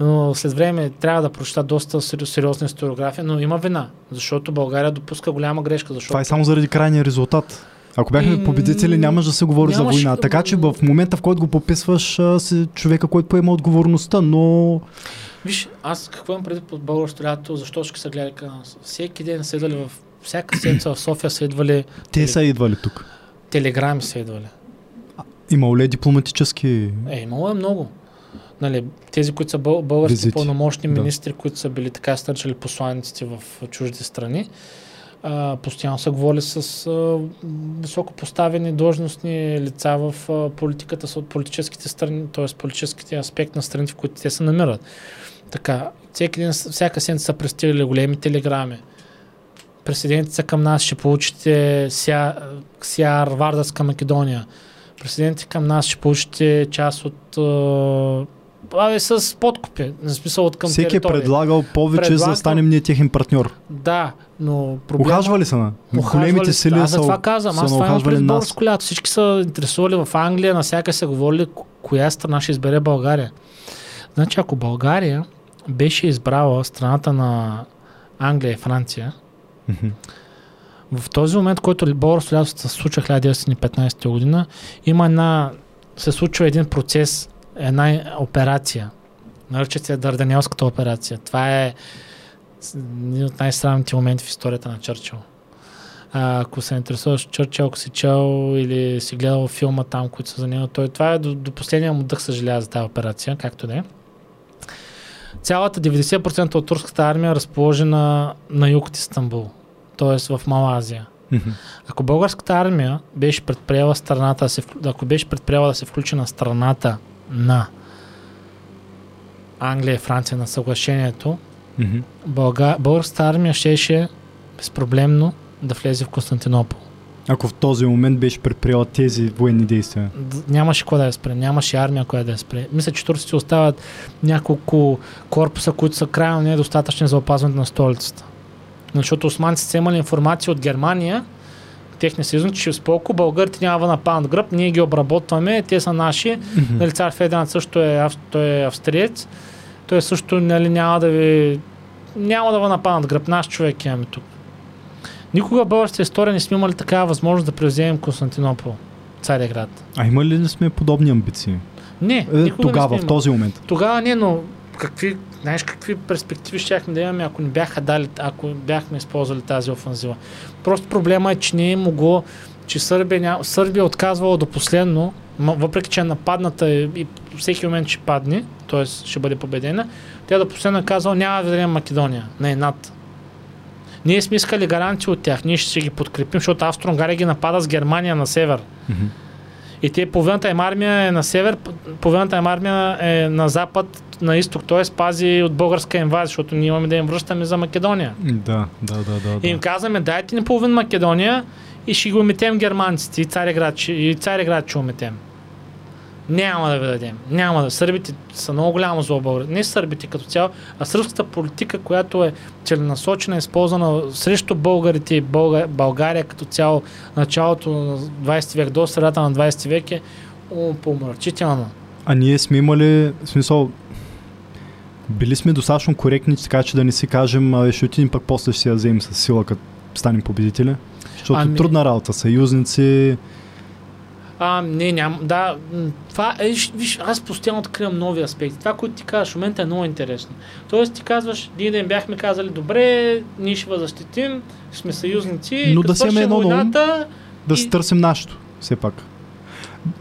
Но след време трябва да прочета доста сери- сериозна историография, но има вина. Защото България допуска голяма грешка. Защото Това е само заради крайния резултат. Ако бяхме победители, нямаш да се говори за нямаше- война. Така че в момента, в който го пописваш, си човека, който поема отговорността, но Виж, аз какво имам преди под българското лято, защо ще се гледа канал? Всеки ден са идвали в... Всяка седмица в София са идвали те са идвали тук. телеграми са идвали. Имало ли е дипломатически... Е, имало е много. Нали, тези, които са бъл- български Визити. пълномощни Да. министри, които са били така стърчали посланиците в чужди страни, постоянно са говорили с а, високо поставени длъжностни лица в а, политиката, са от политическите страни, т.е. политическите аспект на страните, в които те се намират. Така, всеки ден, всяка седмица са пристигали големи телеграми. Присъединете се към нас, ще получите Сяр Вардарска Македония. Присъединете към нас, ще получите част от а, Абе, с подкупи, на смисъл от към Всеки е територия. предлагал повече, за да Предлагал- станем ние техен партньор. Да, но проблема... Ухажвали са на. Големите са. сили Аз са, за това казвам. са Аз това имам пред българско лято. Всички са интересували в Англия, навсяка се говорили ко- коя страна ще избере България. Значи, ако България беше избрала страната на Англия и Франция, в този момент, който българското лято се случва 1915 година, има една, се случва един процес, една операция. Нарича се Дарданелската операция. Това е един от най-срамните моменти в историята на Чърчил. А, ако се интересуваш Чърчил, ако си чел или си гледал филма там, които са за него, той това е до, до последния му дъх съжалява за тази операция, както да е. Цялата 90% от турската армия е разположена на юг от Истанбул, т.е. в Малазия. Ако българската армия беше предприела страната, ако беше предприела да се включи на страната на Англия и Франция на съглашението, Мгм. Бълга... българската армия щеше безпроблемно да влезе в Константинопол. Ако в този момент беше предприела тези военни действия. Нямаше кой да я спре, нямаше армия, която да я спре. Мисля, че турците остават няколко корпуса, които са крайно недостатъчни за опазването на столицата. Защото османците са имали информация от Германия, техния съюзник, че с полко българите няма да нападнат гръб, ние ги обработваме, те са наши. Мгм. Нали, цар Фединанд също е, той е австриец. Той също нали, няма да ви... Няма да ви нападнат гръб. Наш човек имаме тук. Никога в българската история не сме имали такава възможност да превземем Константинопол, Цареград. А има ли сме подобни амбиции? Не, Е, не тогава, сме в този момент. Тогава не, но какви, знаеш какви перспективи щяхме да имаме, ако не бяха дали, ако бяхме използвали тази офанзива. Просто проблема е, че не е могло, че Сърбия, ня... Сърбия е отказвала до последно, въпреки че е нападната и, и всеки момент ще падне, т.е. ще бъде победена, тя до последно е казала няма да дадем Македония на едната. Ние сме искали гаранции от тях, ние ще ги подкрепим, защото Австро-Унгария ги напада с Германия на север. Мгм. И те половината им армия е на север, половината им армия е на запад, на изток, т.е. пази от българска инвазия, защото ние имаме да им връщаме за Македония. Да, да, да, да. И им да. казваме, дайте ни половин Македония и ще го метем германците и Цареград, и Цареград ще уметем. Няма да ви дадем. Няма да. Сърбите са много голямо зло българ. Не сърбите като цяло, а сръбската политика, която е целенасочена, използвана срещу българите и Бълга- България като цяло началото на 20 век до средата на 20 век е помрачителна. А ние сме имали, в смисъл, били сме достатъчно коректни, така че да не си кажем, а, ще отидем пък после ще си я вземем с сила, като станем победители. Защото Ами- трудна работа, съюзници, А, не, ням, да, това е, виж, аз постоянно откривам нови аспекти. Това, което ти казваш в момента е много интересно. Тоест ти казваш, ние им бяхме казали, добре, ние ще защитим, сме съюзници, Но да имаме свърши едно войната, да И- си търсим нашето, все пак.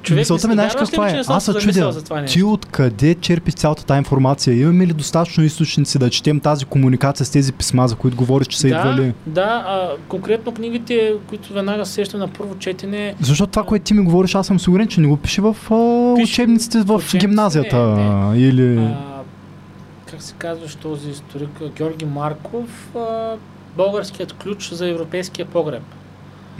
Човек Мисълта ми, знаеш каква е? не Аз се чудя, ти откъде черпиш цялата тази информация? Имаме ли достатъчно източници да четем тази комуникация с тези писма, за които говориш, че са да, идвали? да а, конкретно книгите, които веднага се сещам на първо четене, Защото това, което ти ми говориш, аз съм сигурен, че не го пише в а, Пише учебниците в учебниците, гимназията. не, Или... а, как се казваш този историк, Георги Марков, а, българският ключ за европейския погреб.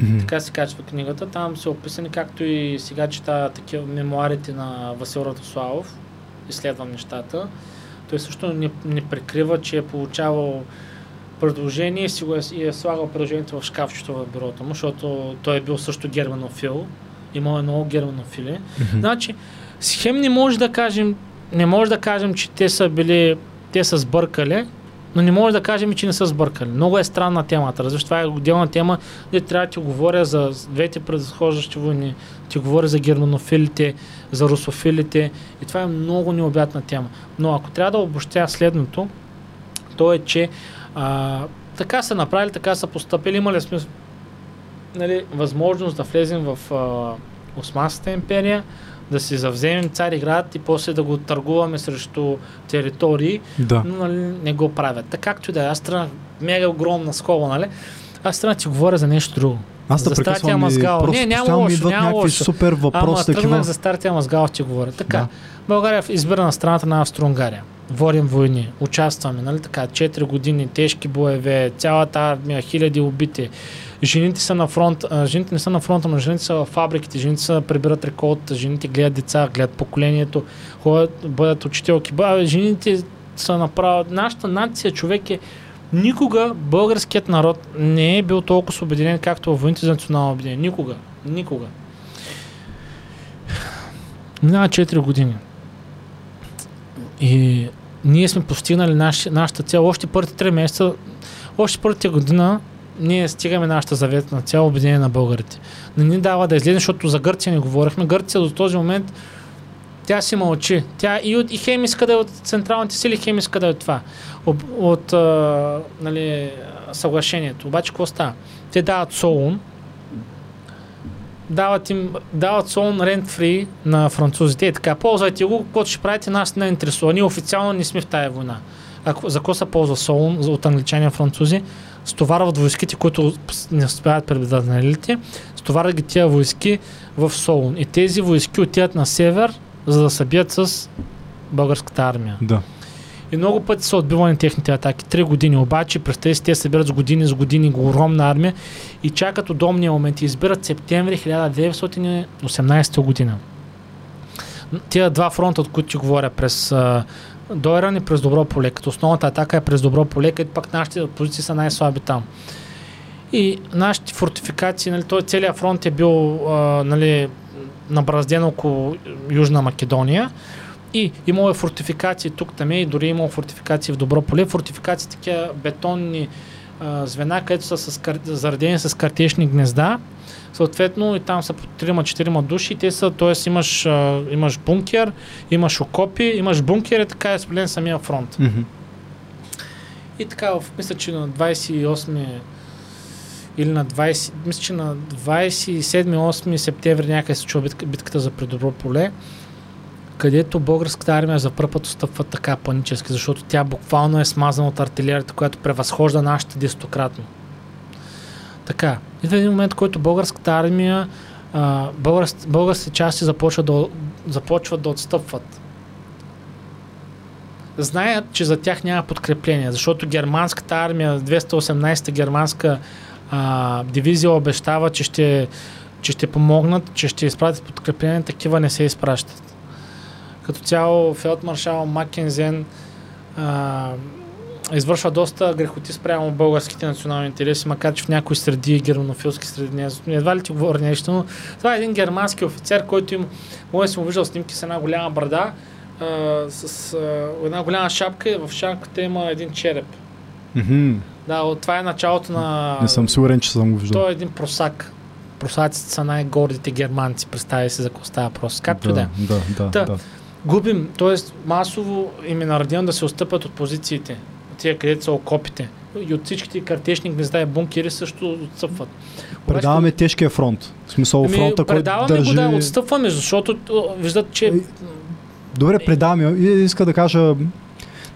Мгм. Така се качва книгата. Там са описани, както и сега чета такива мемуарите на Васил Радославов. Изследвам нещата. Той също не, не прикрива, че е получавал предложение и си го е, и е слагал предложението в шкафчето в бюрото му, защото той е бил също германофил. Имал е много германофили. Мгм. Значи, схем не може да кажем, не може да кажем, че те са били, те са сбъркали, но не може да кажем, че не са сбъркали. Много е странна темата. Разбираш, това е отделна тема, де трябва да ти говоря за двете предхождащи войни, ти говоря за германофилите, за русофилите и това е много необятна тема. Но ако трябва да обобщя следното, то е, че а, така са направили, така са поступили, имали сме нали, възможност да влезем в а, Османската империя, да си завземем Цариград и после да го търгуваме срещу територии, Да. но нали, не го правят. Така както да е, аз тръгнах мега огромна скоба, нали? Аз тръгнах да ти говоря за нещо друго. Аз да прекъсвам просто Не, няма лошо, няма лошо. супер въпроси Ама такива. тръгнах за стартия мазгал, ще говоря. Така, Да. България избира страната на Австро-Унгария. Водим войни, участваме, нали така, 4 години, тежки боеве, цялата армия, хиляди убити. Жените са на фронт, жените не са на фронта, но жените са в фабриките, жените са прибират реколта, жените гледат деца, гледат поколението, ходят, бъдат учителки. Ба, жените са направо... Нашата нация, човек е Никога българският народ не е бил толкова обединен, както в войните за национално обединение. Никога. Никога. Минава 4 години. И ние сме постигнали наш, нашата цел. Още първите 3 месеца, още първата година ние стигаме нашата заветна цел обединение на българите. Не ни дава да излезем, защото за Гърция не говорихме. Гърция до този момент тя си мълчи. Тя и, от, и хем иска да е от централните сили, хем иска да е от това. От, от а, нали, съглашението. Обаче какво става? Те дават Солун, дават им дават Солун rent free на французите и така. Ползвайте го, каквото ще правите, нас не интересува. Ние официално не сме в тая война. Ако, за какво се ползва Солун от англичани и французи? Стоварват войските, които не успяват предаденалите, стоварват ги тия войски в Солун. И тези войски отиват на север, за да се бият с българската армия. Да. И много пъти са отбивани техните атаки. Три години. Обаче през тези те събират с години, с години огромна армия и чакат удобния момент. И избират септември 1918 година. Тия два фронта, от които ти говоря, през Дойран и през Добро поле. Като основната атака е през Добро поле, където пак нашите позиции са най-слаби там. И нашите фортификации, нали, той целият фронт е бил а, нали, набразден около Южна Македония. И имало е фортификации тук там и дори имало фортификации в Добро поле. Фортификации такива бетонни а, звена, където са с, кар... заредени с картечни гнезда. Съответно и там са по 3-4 души. Те са, т.е. имаш, а, имаш бункер, имаш окопи, имаш бункер и така е спилен самия фронт. Мгм. И така, в, мисля, че на 28 или на 20, мисля, че на 27-8 септември някъде се чува битка, битката за Предобро поле, където българската армия за първ път отстъпва така панически, защото тя буквално е смазана от артилерията, която превъзхожда нашата десетократно. Така, идва един момент, който българската армия, а, българс, българските части започват да, започват да отстъпват знаят, че за тях няма подкрепление, защото германската армия, 218-та германска а, дивизия обещава, че ще, че ще помогнат, че ще изпратят подкрепление, такива не се изпращат. Като цяло фелдмаршал Макензен а, извършва доста грехоти спрямо българските национални интереси, макар че в някои среди, германофилски среди, не, едва ли ти говоря нещо, но това е един германски офицер, който има, може да съм виждал снимки с една голяма брада, а, с а, една голяма шапка и в шапката има един череп. Мгм. Да, това е началото на... Не съм сигурен, че съм го виждал. Той е един просак. Просаците са най-гордите германци, представи се за какво става въпрос. Както и да. е. Да, да, Та, да. Губим, т.е. масово им е наредено да се отстъпят от позициите, тия където са окопите. И от всичките картечни гнезда и бункери също отстъпват. Предаваме тежкия фронт. В смисъл Ами, фронта, който предаваме държи... го, да, отстъпваме, защото виждат, че Добре, предаваме. Иска да кажа...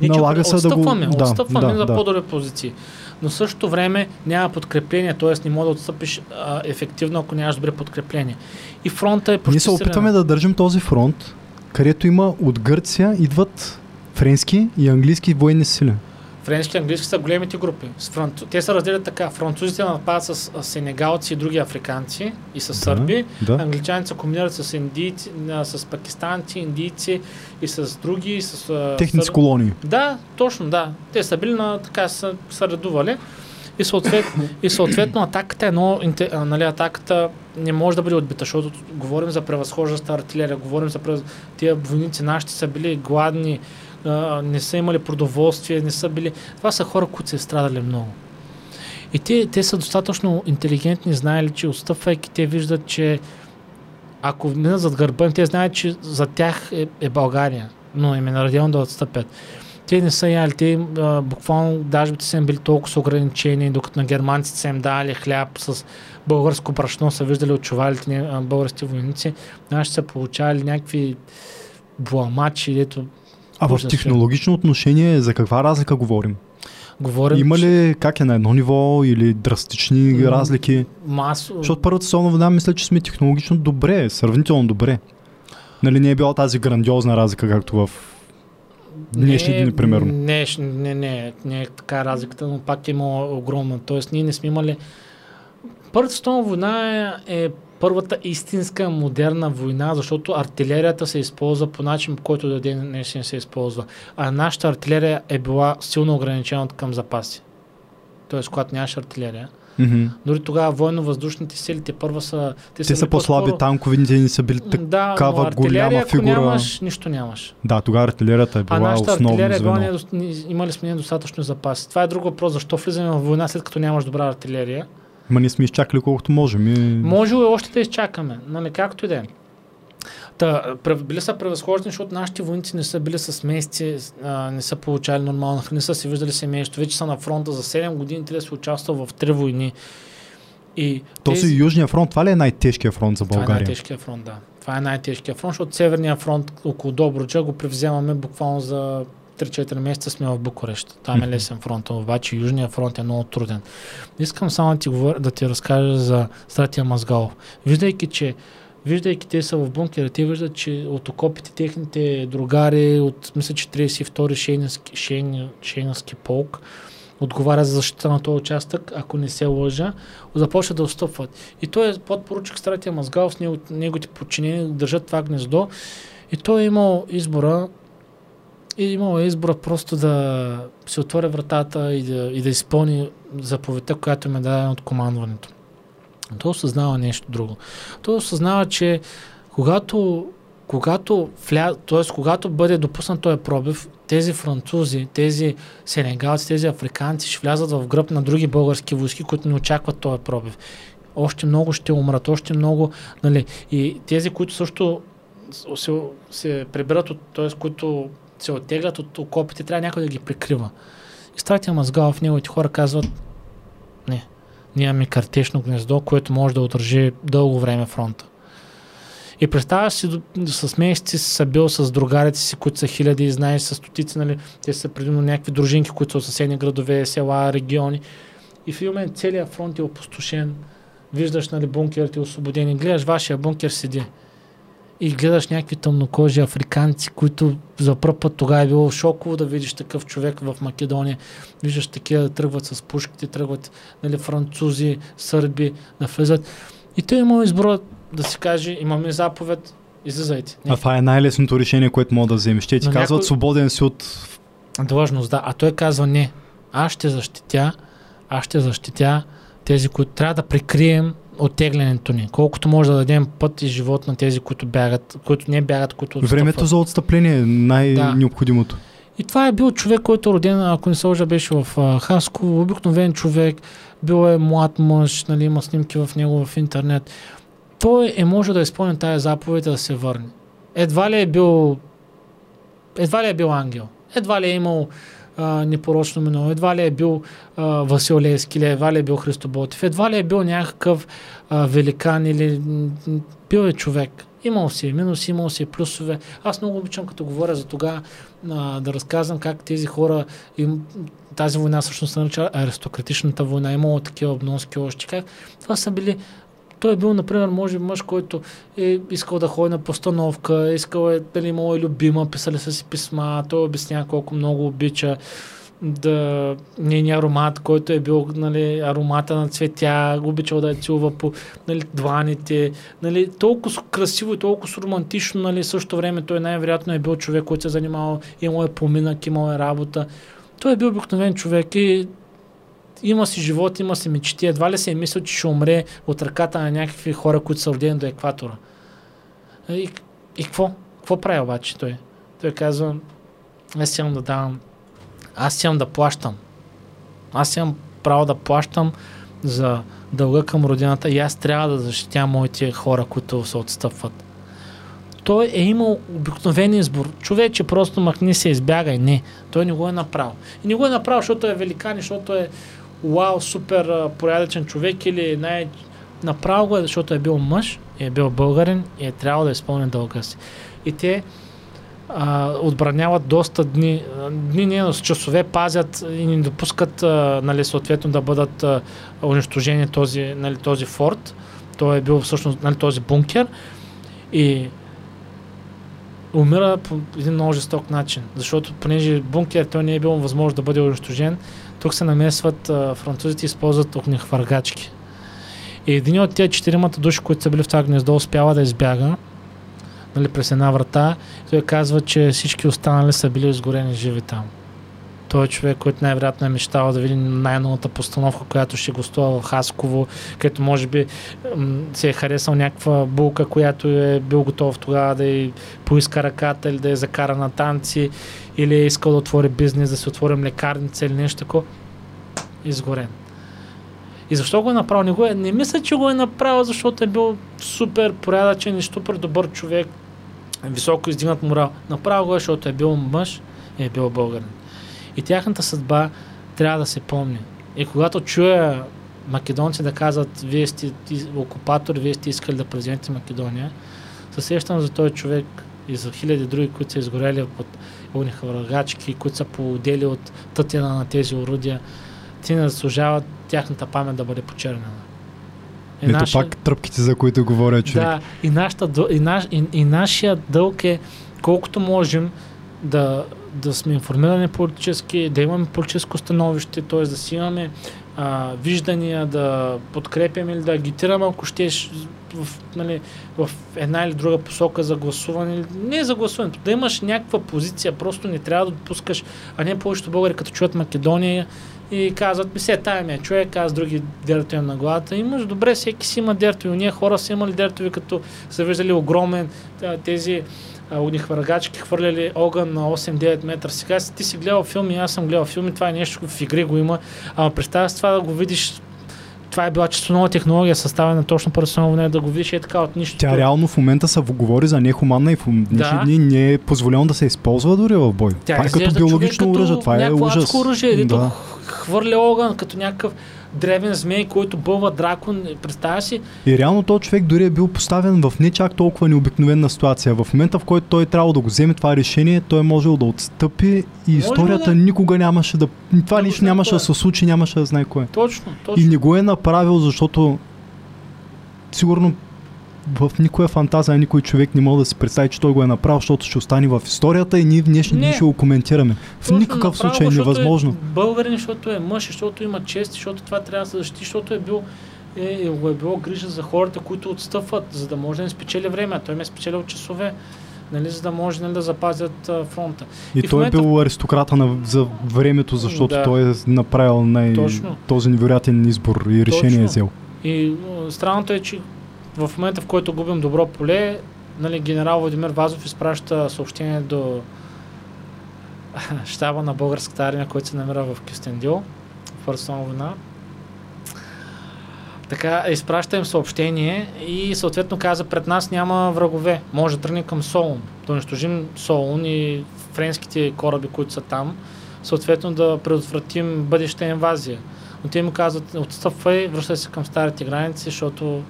Не, Налага се да го- отстъпваме, да, отстъпваме да, за да. по-добри позиции. Но в същото време няма подкрепление, т.е. не може да отстъпиш а, ефективно, ако нямаш добре подкрепление. И фронта е Ние се опитваме да държим този фронт, където има от Гърция идват френски и английски военни сили. Френски и английски са големите групи. С францу... Те се разделят така. Французите нападат с сенегалци и други африканци и с сърби. Да. Англичаните се комбинират с индийци, с пакистанци, индийци и с други. С, а, Техници сър- колонии. Да, точно, да. Те са били на така, са, са редували. И съответно, и съответно атаката е а, нали, атаката не може да бъде отбита, защото говорим за превъзхождаща артилерия, говорим за превъз... тия войници нашите са били гладни, не са имали продоволствие, не са били... Това са хора, които са страдали много. И те, те са достатъчно интелигентни, знаели, че отстъпвайки, те виждат, че ако минат зад гърба, те знаят, че за тях е, е България, но им е наредено да отстъпят. Те не са яли, те а, буквално дажбите са им били толкова ограничени, докато на германците са им дали хляб с българско брашно, са виждали от чувалите ни, а, българските войници, нашите са получавали някакви буамачи, дето А в е. технологично отношение за каква разлика говорим? говорим, Има ли как е на едно ниво или драстични М, разлики? масо... Защото първата световна война мисля, че сме технологично добре, сравнително добре. Нали не е била тази грандиозна разлика, както в днешни дни, примерно. Не, не, не, не е така разликата, но пак е имало огромна. Тоест, ние не сме имали... Първата световна война е, е първата истинска модерна война, защото артилерията се използва по начин, по който до ден днешен се използва. А нашата артилерия е била силно ограничена към запаси. Тоест, когато нямаш артилерия. Мгм. Дори тогава военно-въздушните сили, те първа са... Те са били по-слаби, по-скоро- танковите ни са били так... Да, такава но артилерия, голяма ако фигура. нямаш, нищо нямаш. Да, тогава артилерията е А била нашата основно артилерия е била звено. недост... ни- имали сме недостатъчно запаси. Това е друг въпрос. Защо влизаме в война след като нямаш добра артилерия? Ма ние сме изчакали колкото можем. И... Може и още да изчакаме, нали, както и да е. Та, били са превъзхождани, защото нашите войници не са били с месеци, не са получали нормална храна, не са си виждали семейство. Вече са на фронта за 7 години, те да се участват в три войни. И То си Южния фронт, това ли е най-тежкият фронт за Това е България? най-тежкият фронт, да. Това е най-тежкият фронт, защото Северния фронт около Добруджа го превземаме буквално за 3-4 месеца сме в Букурещ. Там е лесен фронт, обаче Южния фронт е много труден. Искам само да ти, говоря, да ти разкажа за Стратия Мазгалов. Виждайки, че Виждайки те са в бункера, те виждат, че от окопите техните другари, от мисля, че 32-ри Шейнински, Шейн, Шейнински полк, отговаря за защита на този участък, ако не се лъжа, започват да отстъпват. И той е подпоручик Стратия с него, неговите подчинени държат това гнездо. И той е имал избора и имал е избора просто да се отворя вратата и да, и да изпълни заповедта, която им е дадена от командването. Той осъзнава нещо друго. Той осъзнава, че когато, когато, вля... т.е. когато бъде допуснат този пробив, тези французи, тези сенегалци, тези африканци ще влязат в гръб на други български войски, които не очакват този пробив. Още много ще умрат, още много, нали, и тези, които също се, се приберат, от, т.е. които се оттеглят от окопите, трябва някой да ги прикрива. И Стратия Мазгалов, неговите хора казват, ние имаме картешно гнездо, което може да удържи дълго време фронта. И представяш си, с месеци си са бил с другарите си, които са хиляди и знаеш с стотици, нали, те са предимно някакви дружинки, които са от съседни градове, села, региони. И в един момент целият фронт е опустошен. Виждаш, нали, бункерите освободени. Гледаш, вашия бункер седи. И гледаш някакви тъмнокожи африканци, които за първ път тогава е било шоково да видиш такъв човек в Македония. Виждаш такива да тръгват с пушките, тръгват нали, французи, сърби да влезат. И той има избора да си каже, имаме заповед, излизайте. А това е най-лесното решение, което мога да вземеш. Те ти Но казват някой- свободен си от... длъжност, да. А той казва не. Аз ще защитя, аз ще защитя тези, които трябва да прикрием оттеглянето ни. Колкото може да дадем път и живот на тези, които бягат, които не бягат, които отстъпват. Времето за отстъпление е най-необходимото. И това е бил човек, който е роден, ако не се лъжа, беше в Хасково, обикновен човек, бил е млад мъж, нали, има снимки в него в интернет. Той е може да изпълни тази заповед да се върне. Едва ли е бил едва ли е бил ангел. Едва ли е имал а, непорочно минало, едва ли е бил а, Васил Левски, или едва ли е бил Христо Ботев, едва ли е бил някакъв а, великан или бил е човек. Имал си е минуси, имал си е плюсове. Аз много обичам, като говоря за тогава, а, да разказвам как тези хора, им, тази война всъщност се нарича аристократичната война, имало такива обноски още. Как това са били той е бил, например, може мъж, който е искал да ходи на постановка, искал е, дали имал е любима, писали са си писма, той обяснява колко много обича. да нейния аромат, който е бил нали, аромата на цветя, обичал да я целува по нали, дланите. Нали, толкова красиво и толкова романтично, нали, също време той най-вероятно е бил човек, който се е занимавал, имал е поминък, имал е работа. Той е бил обикновен човек и има си живот, има си мечти. Едва ли се е мислил, че ще умре от ръката на някакви хора, които са родени до екватора. И, и какво? Какво прави обаче той? Той казва, аз имам да давам, аз имам да плащам. Аз имам право да плащам за дълга към родината и аз трябва да защитя моите хора, които се отстъпват. Той е имал обикновен избор. Човече просто махни се, избягай. Не, той не го е направил. И не го е направил, защото е великан, защото е вау, супер порядъчен човек или най... Направо го е, защото е бил мъж, е бил българин и е трябвало да изпълни дълга си. И те а, отбраняват доста дни, дни не, с часове пазят и не допускат а, нали, съответно да бъдат а, унищожени този, нали, този форт. Той е бил всъщност нали, този бункер и умира по един много жесток начин, защото понеже бункер той не е бил възможно да бъде унищожен, тук се намесват французите използват огнехвъргачки. И един от тези четиримата души, които са били в това гнездо, успява да избяга нали, през една врата. Той казва, че всички останали са били изгорени живи там. Той е човек, който най-вероятно е мечтал да види най-новата постановка, която ще гостува в Хасково, където може би се е харесал някаква булка, която е бил готов тогава да й поиска ръката или да я закара на танци, или е искал да отвори бизнес, да се отвори лекарница или нещо такова. Изгорен. И защо го е направил? Не, го е, не мисля, че го е направил, защото е бил супер порядъчен и супер добър човек, високо издигнат морал. Направил го е, защото е бил мъж и е бил българин. И тяхната съдба трябва да се помни. И когато чуя македонци да казват, вие сте окупатори, вие сте искали да преземете Македония, се сещам за този човек и за хиляди други, които са изгорели под огнеха врагачки, които са поудели от тътена на тези орудия. Ти не заслужават тяхната памет да бъде почернена. И Ето наша... пак тръпките, за които говоря човек. Да, и, нашата, и, наш, и, и нашия дълг е колкото можем да, да сме информирани политически, да имаме политическо становище, т.е. да си имаме а, виждания, да подкрепяме или да агитираме, ако щеш в, нали, в една или друга посока за гласуване. Не за гласуването, да имаш някаква позиция, просто не трябва да допускаш, а не повечето българи като чуят Македония и казват, ми се, тая ми е човек, аз други дертови на главата. Имаш добре, всеки си има дертови. Ние хора са имали дертови, като са виждали огромен тези огнехвъргачки хвърляли огън на 8-9 метра. Сега си ти си гледал филми, аз съм гледал филми, това е нещо в игри го има. Ама представя с това да го видиш това е била чисто нова технология, съставена точно персонално не да го видиш е така от нищо. Тя реално в момента се говори за нехуманна и в днешни да. дни не е позволено да се използва дори в бой. Тя това е като биологично оръжие, това е ужас. оръжие, да. хвърля огън като някакъв древен змей, който бълва дракон, представя си. И реално този човек дори е бил поставен в не чак толкова необикновена ситуация. В момента, в който той е трябва да го вземе това решение, той е можел да отстъпи и Може историята да... никога нямаше да... Това да нищо нямаше да се случи, нямаше да знае кое. Точно, точно. И не го е направил, защото сигурно в никоя фантазия никой човек не може да си представи, че той го е направил, защото ще остане в историята и ние в днешни дни ще го коментираме. В никакъв случай е невъзможно. Е българин, защото е мъж, защото има чест, защото това трябва да се защити, защото е бил е, е, го е било грижа за хората, които отстъпват, за да може да не спечели време. Той ме е спечелил часове, нали, за да може нали, да запазят а, фронта. И, и той момента... е бил аристократа на, за времето, защото да. той е направил най- Точно. този невероятен избор и решение Точно. е взел. И странното е, че в момента, в който губим добро поле, нали, генерал Владимир Вазов изпраща съобщение до щаба на българската армия, който се намира в Кюстендил, в Пърсона война. Така, изпраща им съобщение и съответно каза, пред нас няма врагове. Може да тръгне към Солун. Да унищожим Солун и френските кораби, които са там. Съответно да предотвратим бъдеща инвазия. Но те му казват, отстъпвай, връщай се към старите граници, защото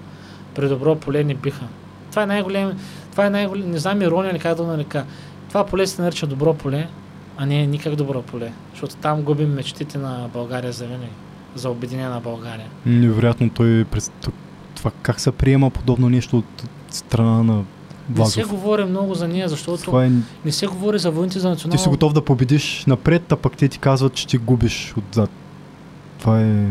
при добро поле не биха. Това е най-голем, това е най-голем, не знам ирония или как да нарека. Това поле се нарича добро поле, а не е никак добро поле, защото там губим мечтите на България за винаги, за обединена България. Невероятно той това как се приема подобно нещо от страна на Не се Вазов. говори много за нея, защото Това е... не се говори за войните за Ти национално... си готов да победиш напред, а пък те ти казват, че ти губиш отзад. Това е...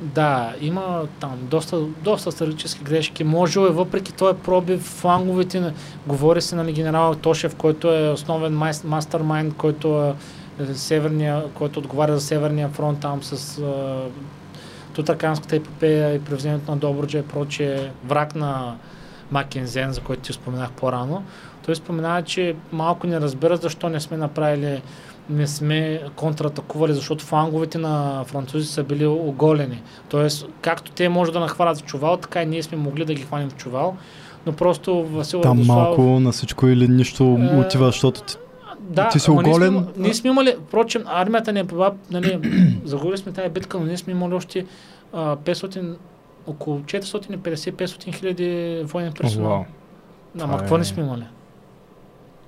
Да, има там доста, доста стратегически грешки. Може е въпреки този пробив фланговете, на- говори се нали, генерал Тошев, който е основен майс- мастермайнд, който е е северния, който отговаря за Северния фронт там с а, Тутаканската епопея и превземането на Добруджа и прочее, враг на Макензен, за който ти споменах по-рано. Той споменава, че малко не разбира защо не сме направили не сме контратакували, защото фланговете на французи са били оголени. Тоест, както те може да нахвалят в чувал, така и ние сме могли да ги хванем в чувал. Но просто Васил Там Радославов- малко на всичко или нищо Е, отива, защото ти... да, Ти си ама ние оголен. Сме, ние сме имали, впрочем, армията не е била, нали, загубили сме тази битка, но ние сме имали още а, 500, около 450-500 хиляди военен персонал. Вау. Ама Това какво е- не сме имали?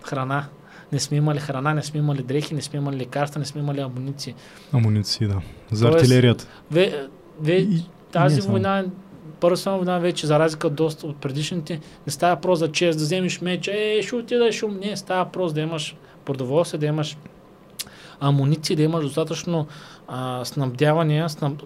Храна. Не сме имали храна, не сме имали дрехи, не сме имали лекарства, не сме имали амуниции. Амуниции, да. За Тоест, артилерията. Ве, ве, И- тази не само. война, Първа световна война вече, за разлика доста от предишните, не става въпрос за чест, да вземеш меча, е, ще отида, ще. Не, става въпрос да имаш продоволствие, да имаш амуниции, да имаш достатъчно а, снабдявания, снаб,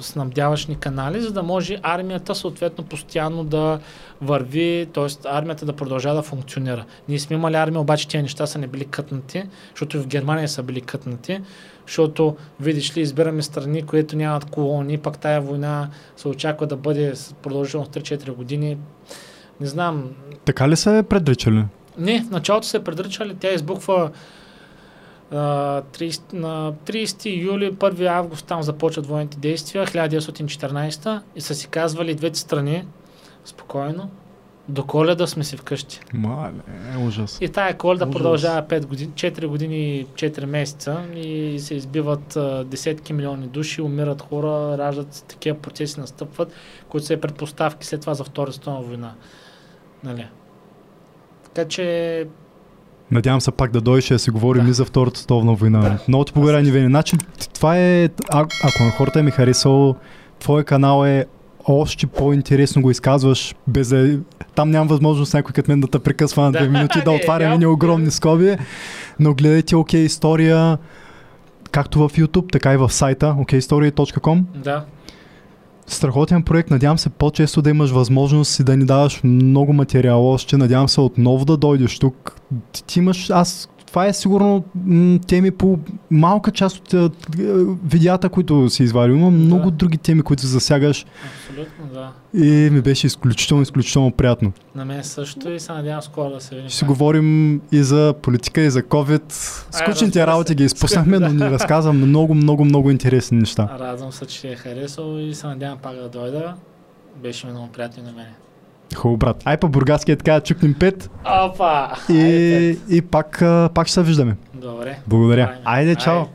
снабдяващни канали, за да може армията съответно постоянно да върви, т.е. армията да продължава да функционира. Ние сме имали армия, обаче тези неща са не били кътнати, защото в Германия са били кътнати, защото, видиш ли, избираме страни, които нямат колони, пак тая война се очаква да бъде с продължителност 3-4 години. Не знам, Така ли са е предричали? не, в началото се е предричали, тя избухва а, 30, на 30 юли, 1 август там започват военните действия, 1914 и са си казвали двете страни спокойно, до коледа сме си вкъщи. Мале, е ужас. И тая коледа Ужас. продължава 5 години, 4 години и 4 месеца и се избиват а, десетки милиони души, умират хора, раждат такива процеси настъпват, които са предпоставки след това за Втора световна война. Нали? Така че Надявам се пак да дойдеш и да си говорим Да. и за Втората световна война. Много ти благодаря, Нивени. Значи, това е, а, ако на хората ми е харесало, твой канал е още по-интересно го изказваш, без да... е- Там нямам възможност някой като мен да те прекъсва на Да, две минути, да отваряме ни огромни скоби, но гледайте OK История, както в YouTube, така и в сайта okhistoria.com. да, Страхотен проект, надявам се по-често да имаш възможност и да ни даваш много материал още, надявам се отново да дойдеш тук. Ти, имаш, аз, това е сигурно м, теми по малка част от а, а, видеята, които си извадил. Има много други теми, които засягаш абсолютно да. и ми беше изключително, изключително приятно. На мен също и се надявам скоро да се видим. Ще си говорим и за политика, и за COVID. Скучните разбира се. работи ги изпуснахме, но ни разказа много, много, много интересни неща. Радвам се, че е харесал и се надявам пак да дойда. Беше много приятно и на мен. Хубаво, брат. Ай па бургаски е така, чукнем пет Опа! и, и пак, пак ще се виждаме. Добре. Благодаря. Айде, чао. Айде.